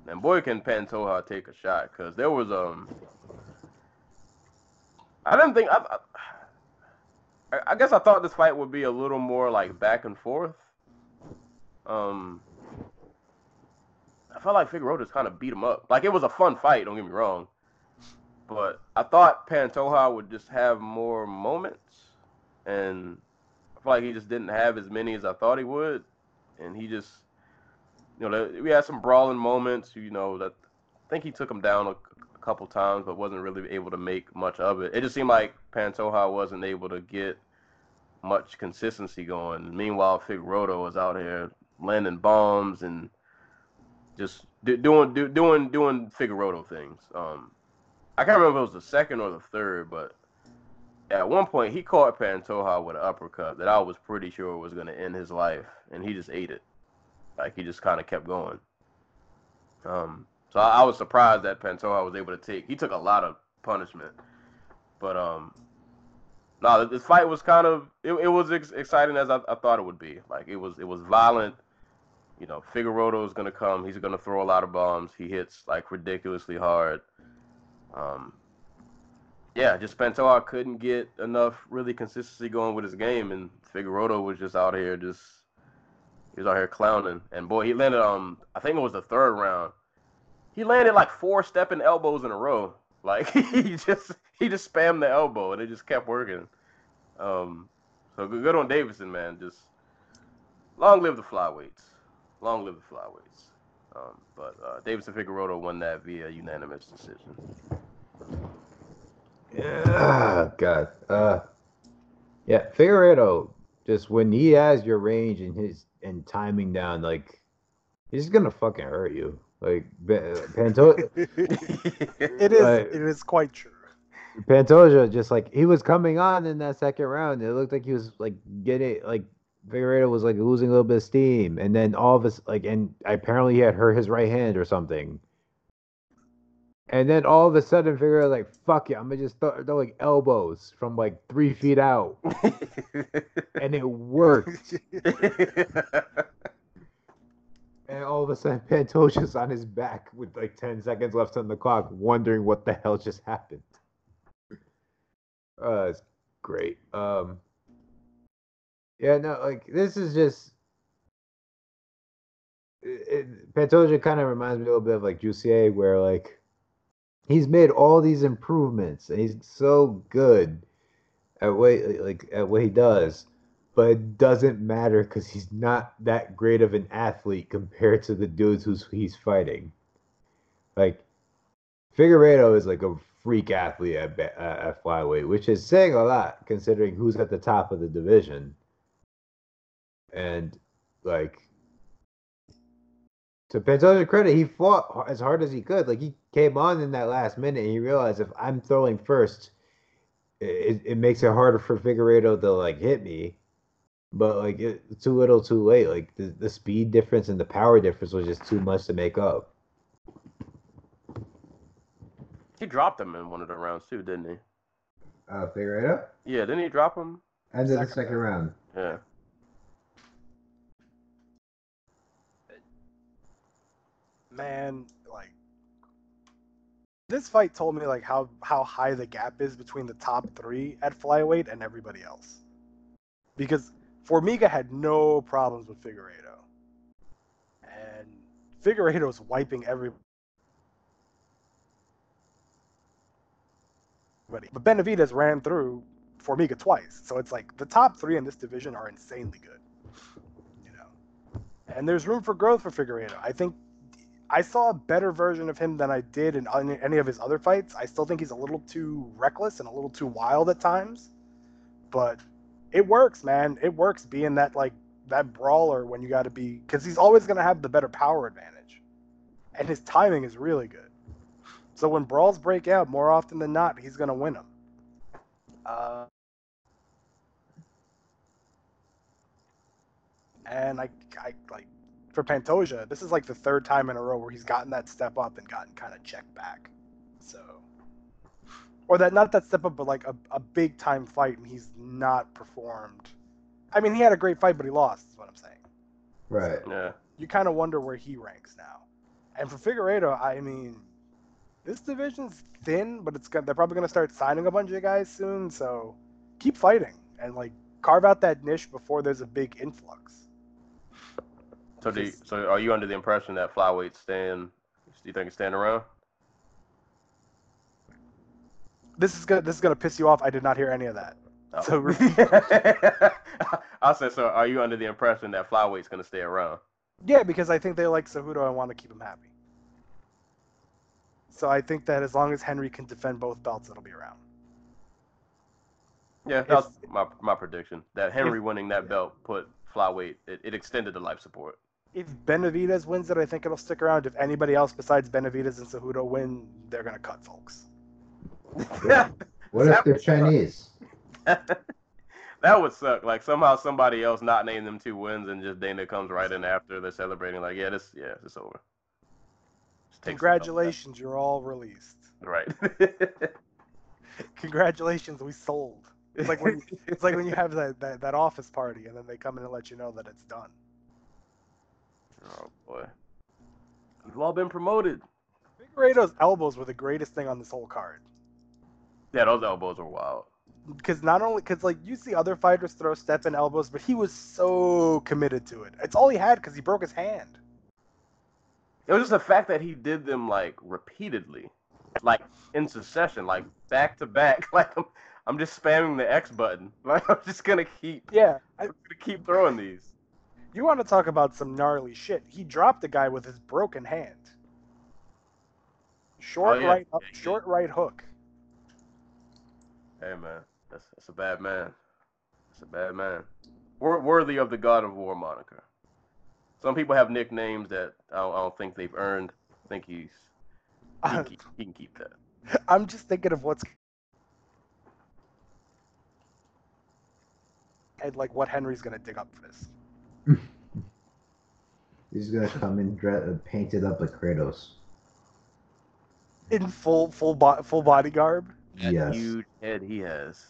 and boy, can Pantoja take a shot because there was um, I didn't think I, I, I guess I thought this fight would be a little more like back and forth. Um, I felt like Figueroa just kind of beat him up. Like it was a fun fight. Don't get me wrong, but I thought Pantoja would just have more moments, and I feel like he just didn't have as many as I thought he would, and he just, you know, we had some brawling moments. You know that I think he took him down a, a couple times, but wasn't really able to make much of it. It just seemed like Pantoja wasn't able to get much consistency going. Meanwhile, Figueroa was out here landing bombs and just do, doing do, doing doing Figueroa things. Um, I can't remember if it was the second or the third, but at one point he caught Pantoja with an uppercut that I was pretty sure was going to end his life, and he just ate it. Like he just kind of kept going. Um, so I, I was surprised that Pantoja was able to take. He took a lot of punishment, but um, no, this fight was kind of it, it was ex- exciting as I, I thought it would be. Like it was it was violent. You know, Figueroa is gonna come. He's gonna throw a lot of bombs. He hits like ridiculously hard. Um, yeah, just Pantoja couldn't get enough really consistency going with his game, and Figueroa was just out here just he was out here clowning. And boy, he landed um I think it was the third round. He landed like four stepping elbows in a row. Like (laughs) he just he just spammed the elbow and it just kept working. Um, so good on Deiveson, man. Just long live the flyweights. Long live the flyweights. Um, but uh, Deiveson Figueroa won that via unanimous decision. Yeah, God. Uh, yeah, Figueiredo. Just when he has your range and his and timing down, like he's gonna fucking hurt you. Like Pantoja, (laughs) it is. Right. It is quite true. Pantoja, just like he was coming on in that second round, it looked like he was like getting like Figueiredo was like losing a little bit of steam, and then all of us like, and apparently he had hurt his right hand or something. And then all of a sudden, Figueiredo like, "Fuck it, I'm gonna just throw, throw like elbows from like three feet out," (laughs) and it worked. (laughs) And all of a sudden, Pantoja's on his back with like 10 seconds left on the clock, wondering what the hell just happened. Uh, it's great. Um, yeah, no, like this is just. It, Pantoja kind of reminds me a little bit of like Jussier, where like he's made all these improvements and he's so good at what like at what he does but it doesn't matter because he's not that great of an athlete compared to the dudes who he's fighting. Like Figueiredo is like a freak athlete at, at flyweight, which is saying a lot considering who's at the top of the division. And like to Pantoja's credit, he fought as hard as he could. Like he came on in that last minute, and he realized if I'm throwing first, it, it makes it harder for Figueiredo to like hit me but like it, too little, too late. Like the, the speed difference and the power difference was just too much to make up. he dropped him in one of the rounds too, didn't he? Uh, Figueiredo Yeah, didn't he drop him? ended the Second second round. Yeah. Man, like this fight told me like how how high the gap is between the top three at flyweight and everybody else. Because Formiga had no problems with Figueiredo, and Figueiredo was wiping everybody. But Benavides ran through Formiga twice, so it's like the top three in this division are insanely good. You know, and there's room for growth for Figueiredo. I think I saw a better version of him than I did in any- of his other fights. I still think he's a little too reckless and a little too wild at times, but it works, man. It works being that like that brawler when you got to be because he's always going to have the better power advantage, and his timing is really good. So when brawls break out, more often than not, he's going to win them. Uh, and I, I like for Pantoja, this is like the third time in a row where he's gotten that step up and gotten kind of checked back. So, or that not that step up, but like a, a big time fight, and he's not performed. I mean, he had a great fight, but he lost. Is what I'm saying. Right. Yeah. You kind of wonder where he ranks now. And for Figueiredo, I mean, this division's thin, but it's got, they're probably going to start signing a bunch of guys soon. So keep fighting and like carve out that niche before there's a big influx. So do you, so are you under the impression that flyweight stand? Do you think it's staying around? This is gonna this is gonna piss you off. I did not hear any of that. Oh. So (laughs) I said, so are you under the impression that flyweight's gonna stay around? yeah, because I think they like Cejudo and want to keep him happy. So I think that as long as Henry can defend both belts, it'll be around. Yeah, that's my my prediction. That Henry winning that belt put flyweight it, it extended the life support. If Benavides wins it, I think it'll stick around. If anybody else besides Benavides and Cejudo win, they're gonna cut folks. Yeah. What (laughs) if they're Chinese? (laughs) that would suck. Like somehow somebody else not name them two wins and just Dana comes right in after they're celebrating. Like, yeah, this yeah, it's over. Just Congratulations, you're all released. Right. (laughs) Congratulations, we sold. It's like when it's like when you have that, that, that office party and then they come in and let you know that it's done. Oh boy. You've all been promoted. Big Figueiredo's elbows were the greatest thing on this whole card. Yeah, those elbows were wild. Because not only because like you see other fighters throw step and elbows, but he was so committed to it. It's all he had because he broke his hand. It was just the fact that he did them like repeatedly, like in succession, like back to back. (laughs) Like I'm, I'm just spamming the X button. (laughs) Like I'm just gonna keep, Yeah, I, I'm gonna keep throwing these. You want to talk about some gnarly shit? He dropped the guy with his broken hand. Short Oh, yeah. right, up, short right hook. Hey man, that's that's a bad man. That's a bad man. Wor- worthy of the God of War moniker. Some people have nicknames that I don't, I don't think they've earned. I think he's he can keep, he can keep that. (laughs) I'm just thinking of what's and (laughs) like what Henry's gonna dig up for this. He's gonna come in dre- painted up like Kratos. In full full bo- full body garb. That Yes. huge head he has.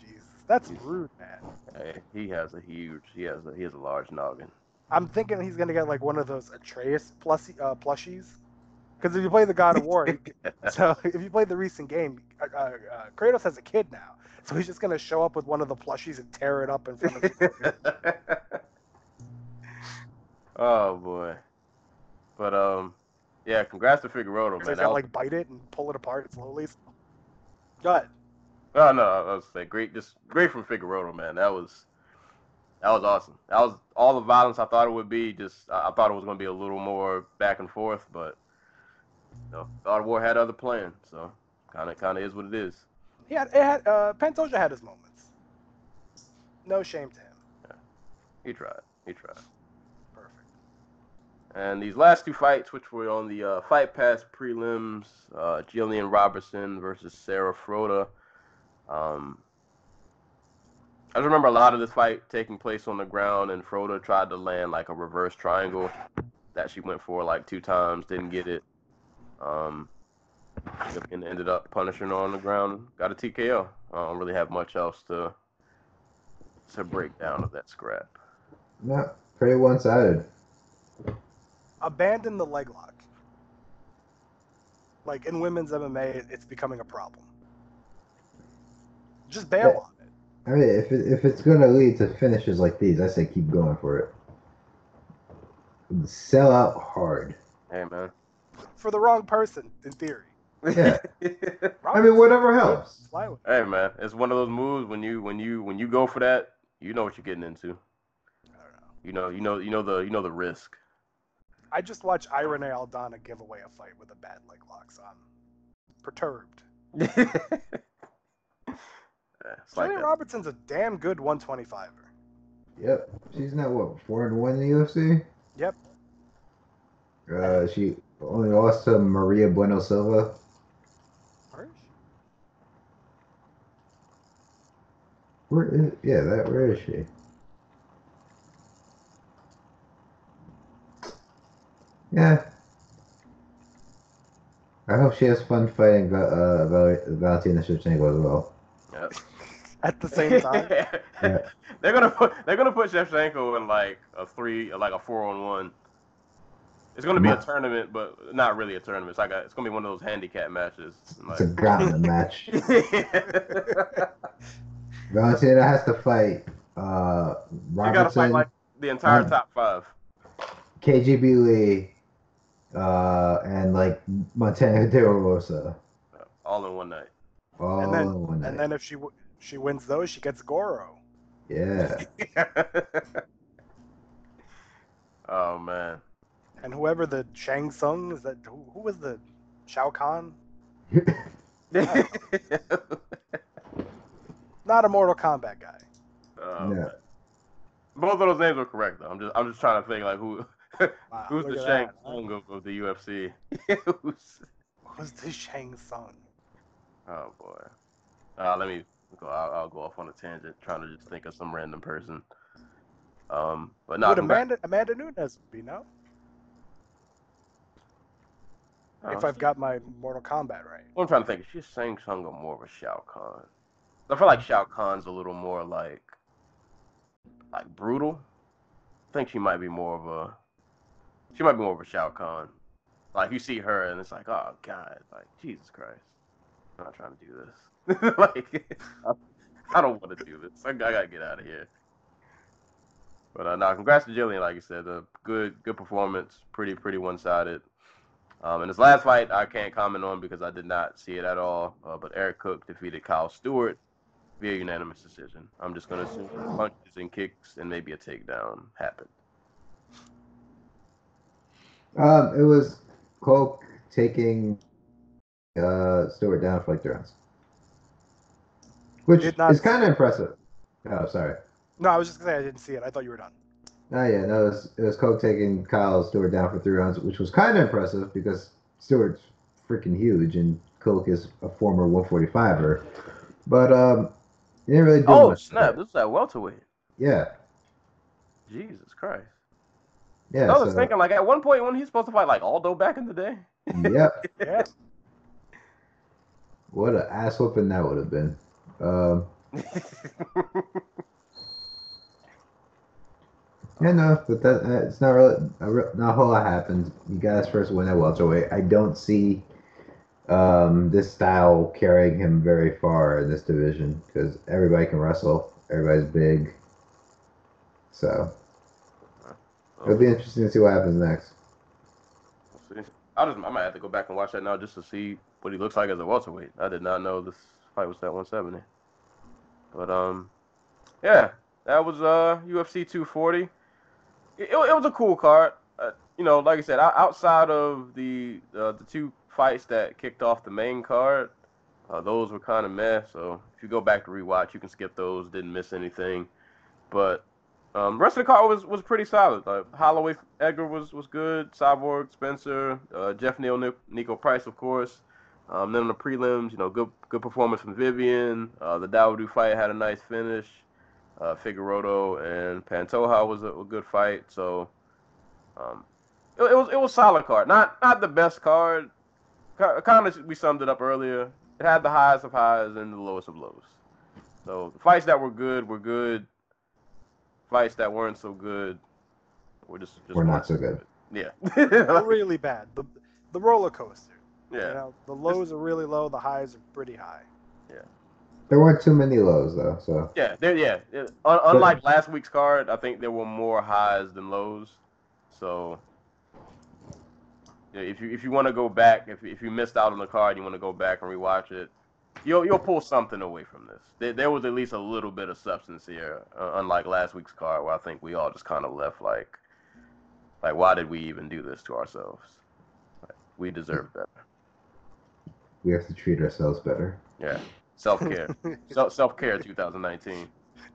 Jesus, that's rude, man. Hey, he has a huge. He has a he has a large noggin. I'm thinking he's gonna get like one of those Atreus plussy, uh, plushies. Because if you play the God of War, (laughs) so if you play the recent game, uh, uh, uh, Kratos has a kid now, so he's just gonna show up with one of the plushies and tear it up in front of. (laughs) oh boy. But um, yeah. Congrats to Figueroa, He's man. gonna That like bite it and pull it apart slowly. Go ahead. oh no, I was say great. Just great from Figueroa, man. That was that was awesome. That was all the violence I thought it would be. Just I I thought it was gonna be a little more back and forth, but you know, God of War had other plans, so kind of kind of is what it is. He had, it had uh, Pantoja had his moments. No shame to him. Yeah. He tried. He tried. And these last two fights, which were on the uh, Fight Pass prelims, uh, Jillian Robertson versus Sarah Frota. Um, I remember a lot of this fight taking place on the ground, and Frota tried to land like a reverse triangle that she went for like two times, didn't get it. Um, and ended up punishing her on the ground, got a TKO. I don't really have much else to to break down of that scrap. No, pretty one sided. Abandon the leg lock. Like in women's MMA, it's becoming a problem. Just bail on it. I mean, if it, if it's gonna lead to finishes like these, I say keep going for it. Sell out hard. Hey man. For the wrong person, in theory. Yeah. (laughs) I mean, whatever helps. Fly with. Hey man, it's one of those moves when you when you when you go for that, you know what you're getting into. I don't know. You know, you know, you know the you know the risk. I just watched Irene Aldana give away a fight with a bad leg lock, so I'm perturbed. Yeah, (laughs) it's like Robertson's a damn good 125er. Yep. She's not what four and one in the UFC. Yep. Uh, she only lost to Mayra Bueno Silva. Where is she? Where is? Yeah, that. Where is she? Yeah. I hope she has fun fighting Va- uh, Val- Valentina Shevchenko as well. Yep. (laughs) At the same (laughs) time. Yeah. they're gonna put they're gonna put Shevchenko in like a three like a four on one. It's gonna be a tournament, but not really a tournament. It's like a, it's gonna be one of those handicap matches. It's a gauntlet match. (laughs) Valentina has to fight uh, you gotta fight like the entire top five. KGB Lee, uh, and like Montana De La Rosa. all in one night. All and then, in one night. and then if she w- she wins those, she gets Goro. yeah. (laughs) oh man. And whoever the Shang Tsung is that who, who was the Shao Kahn? (laughs) Not a Mortal Kombat guy. Oh, Yeah. Both of those names are correct though. I'm just I'm just trying to think like who (laughs) Wow, who's the Shang that, huh? Tsung of, of the UFC. (laughs) Who's- Who's the Shang Tsung? oh boy. Uh, let me go. I'll, I'll go off on a tangent, trying to just think of some random person. Um, but no, Would Amanda Amanda Nunes be no? uh, if I've got my Mortal Kombat right. I'm trying to think. Is she Shang Tsung or more of a Shao Kahn? I feel like Shao Kahn's a little more like like brutal. I think she might be more of a she might be more of a Shao Kahn. Like you see her and it's like, oh god, like Jesus Christ, I'm not trying to do this. (laughs) like I, don't want to do this. I, I gotta get out of here. But uh, no, congrats to Jillian. Like you said, a good good performance. Pretty pretty one sided. Um, and his last fight, I can't comment on because I did not see it at all. Uh, but Erik Koch defeated Kyle Stewart via unanimous decision. I'm just going to assume punches and kicks and maybe a takedown happened. Um, it was Koch taking uh Stewart down for like three rounds. which not is kind of impressive. Oh, sorry. No, I was just gonna say I didn't see it. I thought you were done. Oh yeah, no, it was, it was Koch taking Kyle Stewart down for three rounds, which was kind of impressive because Stewart's freaking huge and Koch is a former 145er. But um, he didn't really do Oh much. snap! This is at welterweight. Yeah, Jesus Christ! Yeah. I was so, thinking like at one point when he's supposed to fight like Aldo back in the day. yep. (laughs) Yeah. What an ass whooping that would have been. Um, (laughs) yeah, no, but that uh, it's not really a not a whole lot happens. You guys first win at welterweight. I don't see um, this style carrying him very far in this division because everybody can wrestle. Everybody's big, so it'll be interesting to see what happens next. We'll see. I just I might have to go back and watch that now just to see what he looks like as a welterweight. I did not know this fight was at 170. But um, yeah, that was uh UFC 240. It, it, was a cool card. Uh, you know, like I said, outside of the uh, the two fights that kicked off the main card, uh, those were kind of meh. So if you go back to rewatch, you can skip those. Didn't miss anything. But um, rest of the card was, was pretty solid. Holloway Edgar was, was good. Cyborg Spencer, uh, Geoff Neal, Niko Price, of course. Um, then on the prelims, you know, good good performance from Vivian. Uh, the Dawodu fight had a nice finish. Uh, Figueroa and Pantoja was a, a good fight. So um, it, it was it was solid card. Not not the best card. Kind of we summed it up earlier. It had the highest of highs and the lowest of lows. So the fights that were good were good. Fights that weren't so good were just, just We're not weren't so good. Yeah. (laughs) (laughs) really bad. The the roller coaster. You yeah. know, the lows are really low, the highs are pretty high. Yeah. There weren't too many lows though, so Yeah, there. Yeah, yeah. Un- unlike last week's card, I think there were more highs than lows. So, yeah, if you if you want to go back, if if you missed out on the card, you want to go back and rewatch it, you'll you'll pull something away from this. There, there was at least a little bit of substance here, uh, unlike last week's card, where I think we all just kind of left like, like, why did we even do this to ourselves? Like, we deserve (laughs) better. we have to treat ourselves better. Yeah, self care, self (laughs) self care, 2019.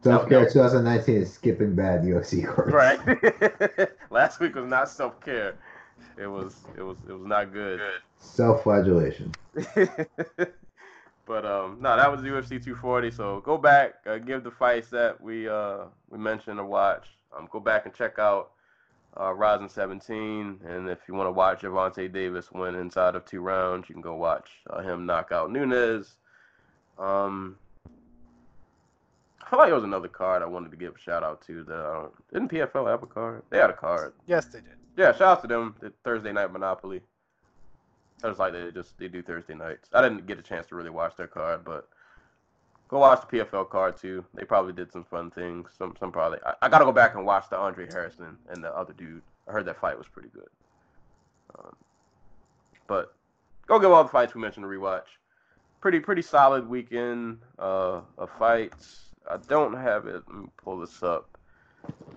Self care 2019 is skipping bad UFC cards. Right. (laughs) Last week was not self care. It was it was it was not good. Self flagellation. But um no, that was UFC 240. So go back, uh, give the fights that we uh we mentioned a watch. Um, go back and check out uh, Rizin 17, and if you want to watch Gervonta Davis win inside of two rounds, you can go watch uh, him knock out Nunez. Um, I thought like there was another card I wanted to give a shout out to. The uh, didn't PFL have a card? They had a card. Yes, they did. Yeah, shout out to them. The Thursday night Monopoly. I just like they just they do Thursday nights. I didn't get a chance to really watch their card, but go watch the PFL card too. They probably did some fun things. Some some probably. I, I gotta go back and watch the Andre Harrison and the other dude. I heard that fight was pretty good. Um, but go give all the fights we mentioned a rewatch. Pretty pretty solid weekend uh, of fights. I don't have it. Let me pull this up.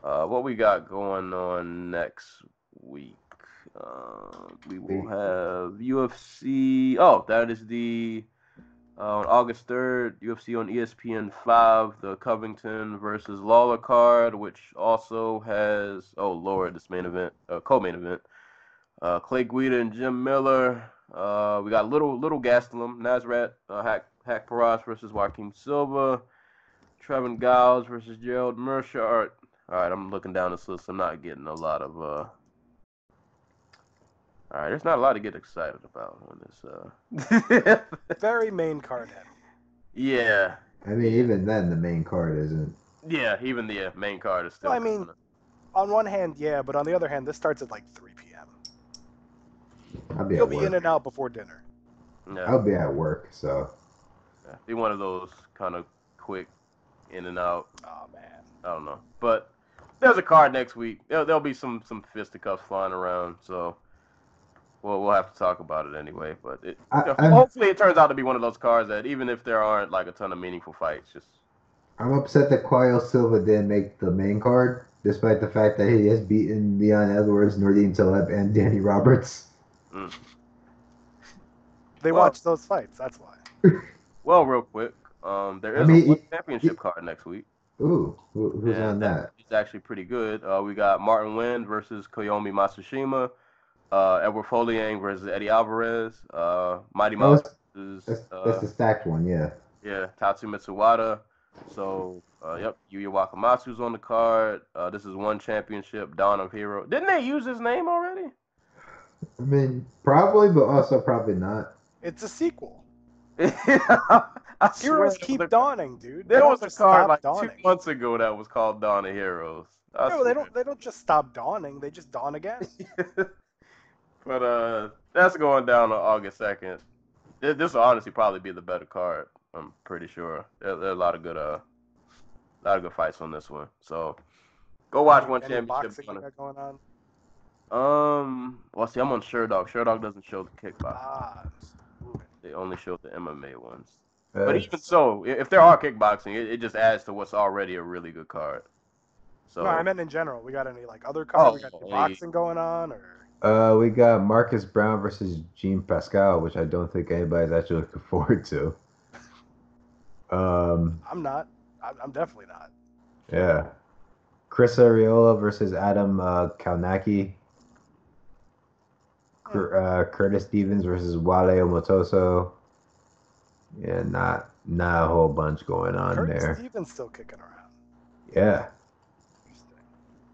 Uh, what we got going on next week? Uh, we will have UFC. Oh, that is the uh, on August third, UFC on ESPN five, the Covington versus Lawler card, which also has oh lord, this main event, uh, co-main event, uh, Clay Guida and Jim Miller. Uh, we got little little Gastelum, Nasrat, uh, Hack Hack Paras versus Joaquim Silva, Trevin Giles versus Gerald Meerschaert. All right, I'm looking down this list. I'm not getting a lot of. Uh... All right, there's not a lot to get excited about on this. Uh... (laughs) Very main card heavy. yeah, I mean, even then, the main card isn't. yeah. Even the uh, main card is still. Well, I mean, coming. On one hand, yeah, but on the other hand, this starts at like 3 p.m. I'll be You'll at be work. in and out before dinner. yeah, I'll be at work, so yeah, be one of those kind of quick in and out. Oh man. I don't know, but there's a card next week. There'll, there'll be some some fisticuffs flying around, so we'll we'll have to talk about it anyway. But it, I- you know, I'm- hopefully, it turns out to be one of those cards that even if there aren't like a ton of meaningful fights, just I'm upset that Claudio Silva didn't make the main card, despite the fact that he has beaten Leon Edwards, Nordine Taleb, and Danny Roberts. They Well- watch those fights. That's why. (laughs) Well, real quick, Um, there I mean, a one it- championship it- card next week. Ooh, who, who's Yeah, on that? It's actually pretty good. Uh, we got Martin Lin versus Koyomi Matsushima. Uh, Edward Folayang versus Eddie Alvarez. Uh, Mighty Mouse that's, versus that's, uh, that's the stacked one, yeah. yeah Tatsumitsu Wada. So uh, yep, Yuya Wakamatsu's on the card. Uh, this is one championship. Dawn of Hero. Didn't they use his name already? I mean, probably, but also probably not. It's a sequel. (laughs) I swear Heroes keep was dawning, dude. There was a card like dawning. two months ago that was called Dawn of Heroes. I No, they don't. They don't just stop dawning. They just dawn again. (laughs) but uh, that's going down on August second. This, this will honestly probably be the better card. I'm pretty sure. There, there are a lot of good uh, a lot of good fights on this one. So go watch one Any championship. boxing you got going on? Um, well, see, I'm on Sherdog. Sherdog doesn't show the kickbox. Ah. They only show the MMA ones. Uh, But even so, if there are kickboxing, it, it just adds to what's already a really good card. So no, I meant in general. We got any like other cards? we got Oh, any boxing going on, or Uh, we got Marcus Browne versus Jean Pascal, which I don't think anybody's actually looking (laughs) forward to. Um, I'm not. I'm, I'm definitely not. yeah. Chris Arreola versus Adam uh, Kownacki. Cur- uh, Curtis Stevens versus Wale Omotoso. Yeah, not not a whole bunch going on Curtis there. Stevens still kicking around. Yeah,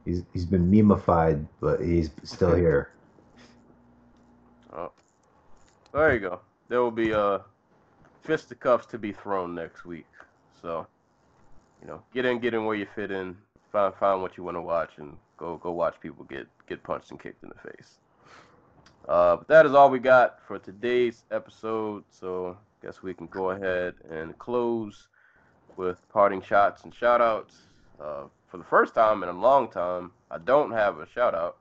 he's he's been memeified, but he's still (laughs) here. Oh. There you go. There will be uh fisticuffs to be thrown next week. So, you know, get in, get in where you fit in. Find find what you want to watch, and go go watch people get get punched and kicked in the face. Uh, but that is all we got for today's episode. So, I guess we can go ahead and close with parting shots and shout outs. Uh, for the first time in a long time, I don't have a shout out,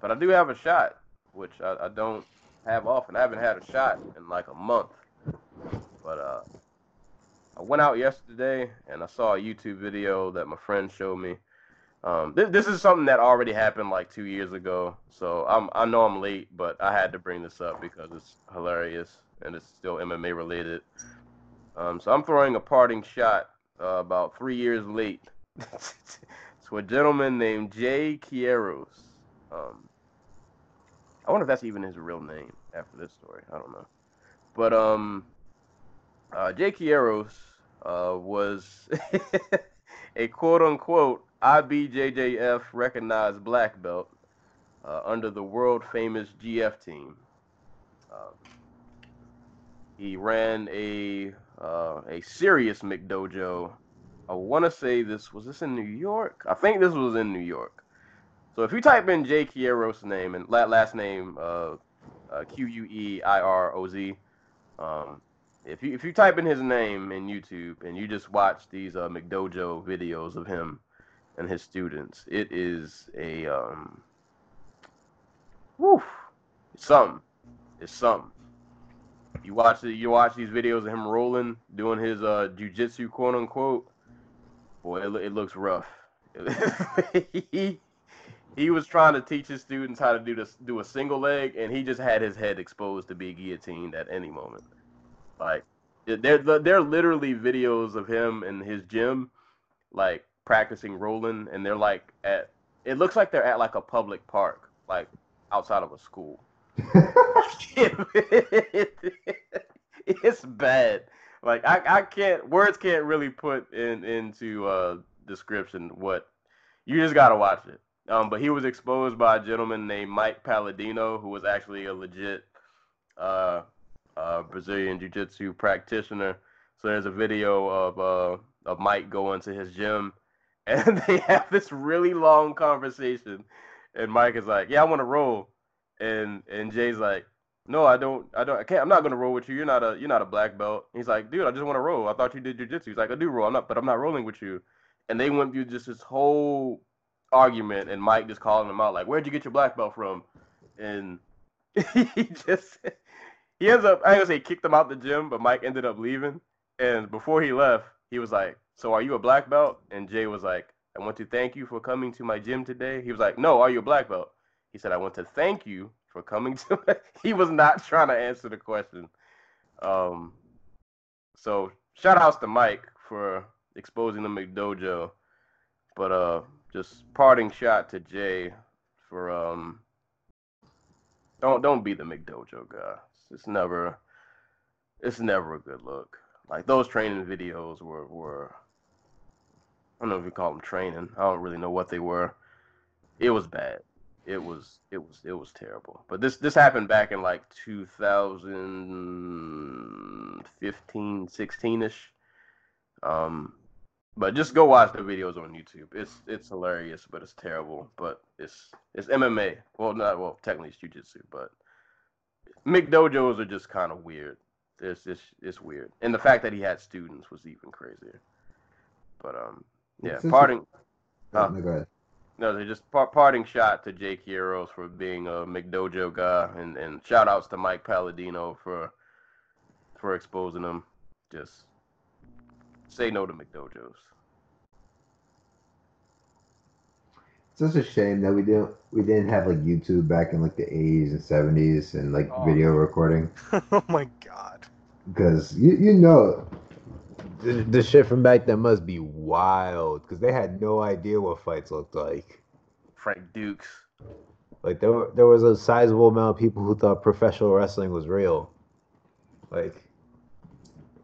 but I do have a shot, which I, I don't have often. I haven't had a shot in like a month. But uh, I went out yesterday and I saw a YouTube video that my friend showed me. Um, this, this is something that already happened like two years ago, so I'm I know I'm late, but I had to bring this up because it's hilarious and it's still MMA related. Um, so I'm throwing a parting shot uh, about three years late (laughs) to a gentleman named Jay Queiroz. Um, I wonder if that's even his real name after this story. I don't know. But um, uh, Jay Queiroz uh, was (laughs) a quote unquote IBJJF recognized black belt uh, under the world famous GF team. Um, he ran a uh, a serious McDojo. I want to say this was this in New York. I think this was in New York. So if you type in Jay Queiroz' name and last name uh, uh, Q U E I R O Z, um, if you if you type in his name in YouTube and you just watch these uh, McDojo videos of him and his students, it is a um, woof, it's something. It's something. You watch it. You watch these videos of him rolling, doing his uh jujitsu, quote unquote. Boy, it, it looks rough. (laughs) he was trying to teach his students how to do this, do a single leg, and he just had his head exposed to be guillotined at any moment. Like, there, there are literally videos of him in his gym, like practicing rolling, and they're like at. It looks like they're at like a public park, like outside of a school. (laughs) (laughs) it's bad. Like I, I can't words can't really put in into uh description what you just gotta watch it. Um, but he was exposed by a gentleman named Mike Palladino, who was actually a legit uh, uh Brazilian jiu-jitsu practitioner. So there's a video of uh of Mike going to his gym, (laughs) and they have this really long conversation, and Mike is like, "Yeah, I want to roll," and and Jay's like, no, I don't. I don't. I can't. I'm not gonna roll with you. You're not a. You're not a black belt. He's like, dude, I just want to roll. I thought you did jujitsu. He's like, I do roll. I'm not, but I'm not rolling with you. And they went through just this whole argument, and Mike just calling him out, like, where'd you get your black belt from? And (laughs) he just he ends up. I ain't gonna say kicked him out the gym, but Mike ended up leaving. And before he left, he was like, so are you a black belt? And Jay was like, I want to thank you for coming to my gym today. He was like, no, are you a black belt? He said, I want to thank you for coming to (laughs) he was not trying to answer the question. Um so shout outs to Mike for exposing the McDojo, but uh, just parting shot to Jay for um, don't don't be the McDojo guy. It's never, it's never a good look. Like those training videos were were. I don't know if you call them training. I don't really know what they were. It was bad. It was it was it was terrible. But this this happened back in like 2015, 16ish. Um, but just go watch the videos on YouTube. It's it's hilarious, but it's terrible. But it's it's MMA. Well, not well. Technically, it's jujitsu, but McDojos are just kind of weird. It's just it's weird, and the fact that he had students was even crazier. But um, yeah, parting. Huh? no. No, they just par- parting shot to Jake Heroes for being a McDojo guy, and and shout outs to Mike Palladino for for exposing him. Just say no to McDojos. It's such a shame that we didn't we didn't have like YouTube back in like the 80s and 70s and like Oh. video recording (laughs) oh my god. because you you know The, the shit from back then must be wild because they had no idea what fights looked like. Frank Dux. Like there, were- there was a sizable amount of people who thought professional wrestling was real. Like,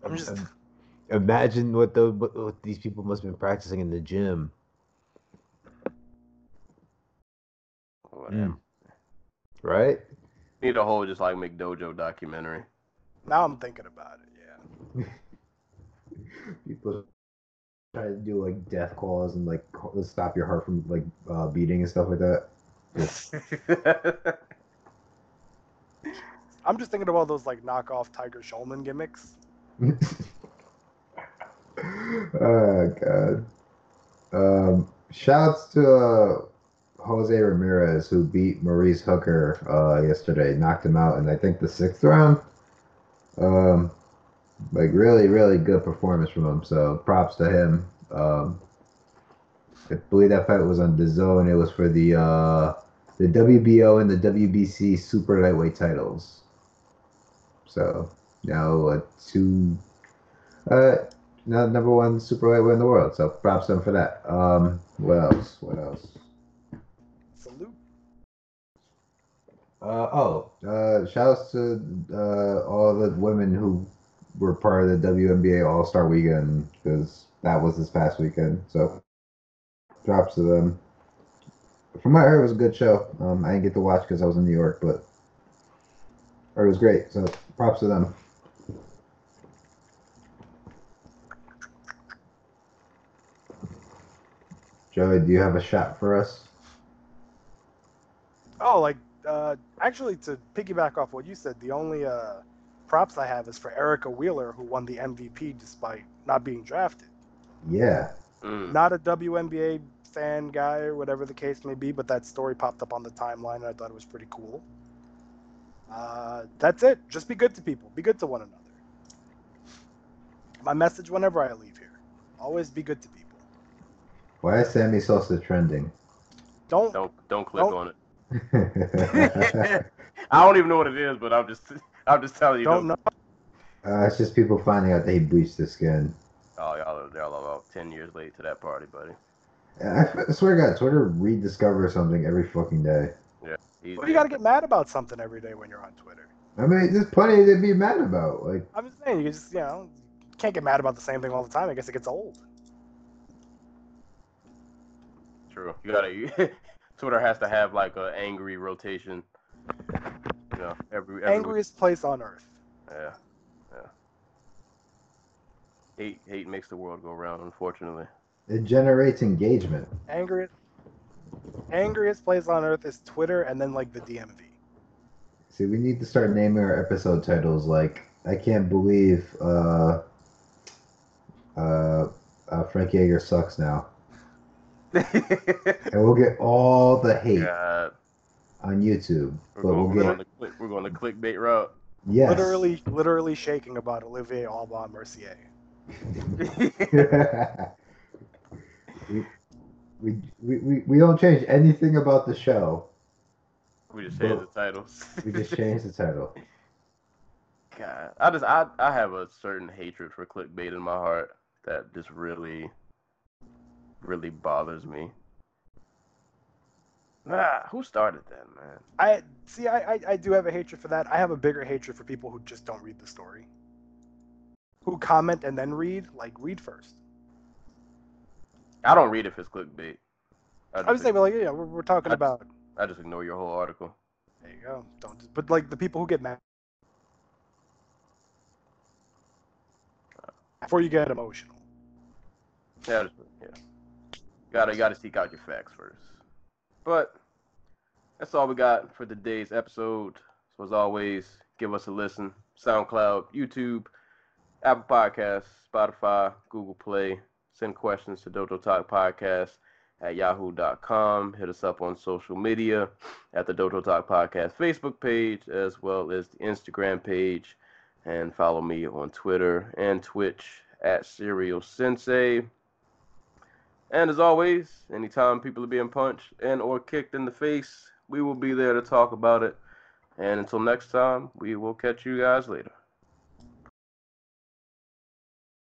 I'm just im- imagine what the what, what these people must have been practicing in the gym. Mm. Right? Need a whole just like McDojo documentary. now I'm thinking about it. Yeah. (laughs) people try to do like death calls and like stop your heart from like uh, beating and stuff like that. (laughs) I'm just thinking about those like knockoff Tiger Schulmann gimmicks. (laughs) oh god. Um, shouts to uh, Jose Ramirez who beat Maurice Hooker uh, yesterday, knocked him out in I think the sixth round. Um, like really, really good performance from him. So props to him. Um, I believe that fight was on the zone. It was for the uh, the WBO and the WBC super lightweight titles. So now uh, two uh, number one super lightweight in the world. So props to him for that. Um, what else? What else? Salute. Uh, oh, uh, shout shouts to uh, all the women who were part of the WNBA All Star Weekend because that was this past weekend. So props to them. From what I heard, it was a good show. Um, I didn't get to watch because I was in New York, but it was great. So props to them. Joey, do you have a shot for us? Oh, like uh, actually, to piggyback off what you said, the only uh, props I have is for Erica Wheeler, who won the MVP despite not being drafted. Yeah. Mm. Not a WNBA fan guy or whatever the case may be, but that story popped up on the timeline and I thought it was pretty cool. Uh, that's it. Just be good to people. Be good to one another. My message whenever I leave here: always be good to people. Why is Sammy Sosa trending? Don't. Don't don't click Don't- on it. (laughs) I don't even know what it is, but I'm just (laughs) I'm just telling you. Don't know. Uh, it's just people finding out that he bleached his skin. Oh, y'all are, y'all are about ten years late to that party, buddy. I I swear to God, Twitter rediscovers something every fucking day. He's- Well, you got to get mad about something every day when you're on Twitter. I mean, there's plenty to be mad about. Like, I'm just saying, you just you know can't get mad about the same thing all the time. I guess it gets old. True. You gotta. You, (laughs) Twitter has to have like a angry rotation. You know, every, every Angriest place on earth. Yeah, yeah. Hate hate makes the world go round. Unfortunately. it generates engagement. Angriest, angriest place on earth is Twitter, and then like the DMV. See, we need to start naming our episode titles like I can't believe uh, uh, uh, Frank Yeager sucks now. And we'll get all the hate God, on YouTube. we're But going, we'll we're, get, going to click, we're going to clickbait route. yes. Literally, literally shaking about Olivier Aubin-Mercier. (laughs) we, we, we, we, we don't change anything about the show. we just change the titles. We just changed the title. (laughs) God, I just I I have a certain hatred for clickbait in my heart that just really, really bothers me. Ah, who started that, man? I see. I, I I do have a hatred for that. I have a bigger hatred for people who just don't read the story. Who comment and then read? Like read first. I don't read if it's clickbait. I was saying, like, yeah, we're, we're talking I- about. I just ignore your whole article. There you go. Don't. Just, but like the people who get mad before you get emotional. Yeah, just, yeah. Gotta gotta seek out your facts first. But that's all we got for today's episode. So as always, give us a listen. SoundCloud, YouTube, Apple Podcasts, Spotify, Google Play. Send questions to Dojo Talk Podcast at yahoo.com. Hit us up on social media at the Dojo Talk Podcast Facebook page as well as the Instagram page. And follow me on Twitter and Twitch at Serial Sensei. And as always, anytime people are being punched and or kicked in the face, we will be there to talk about it. And until next time, we will catch you guys later.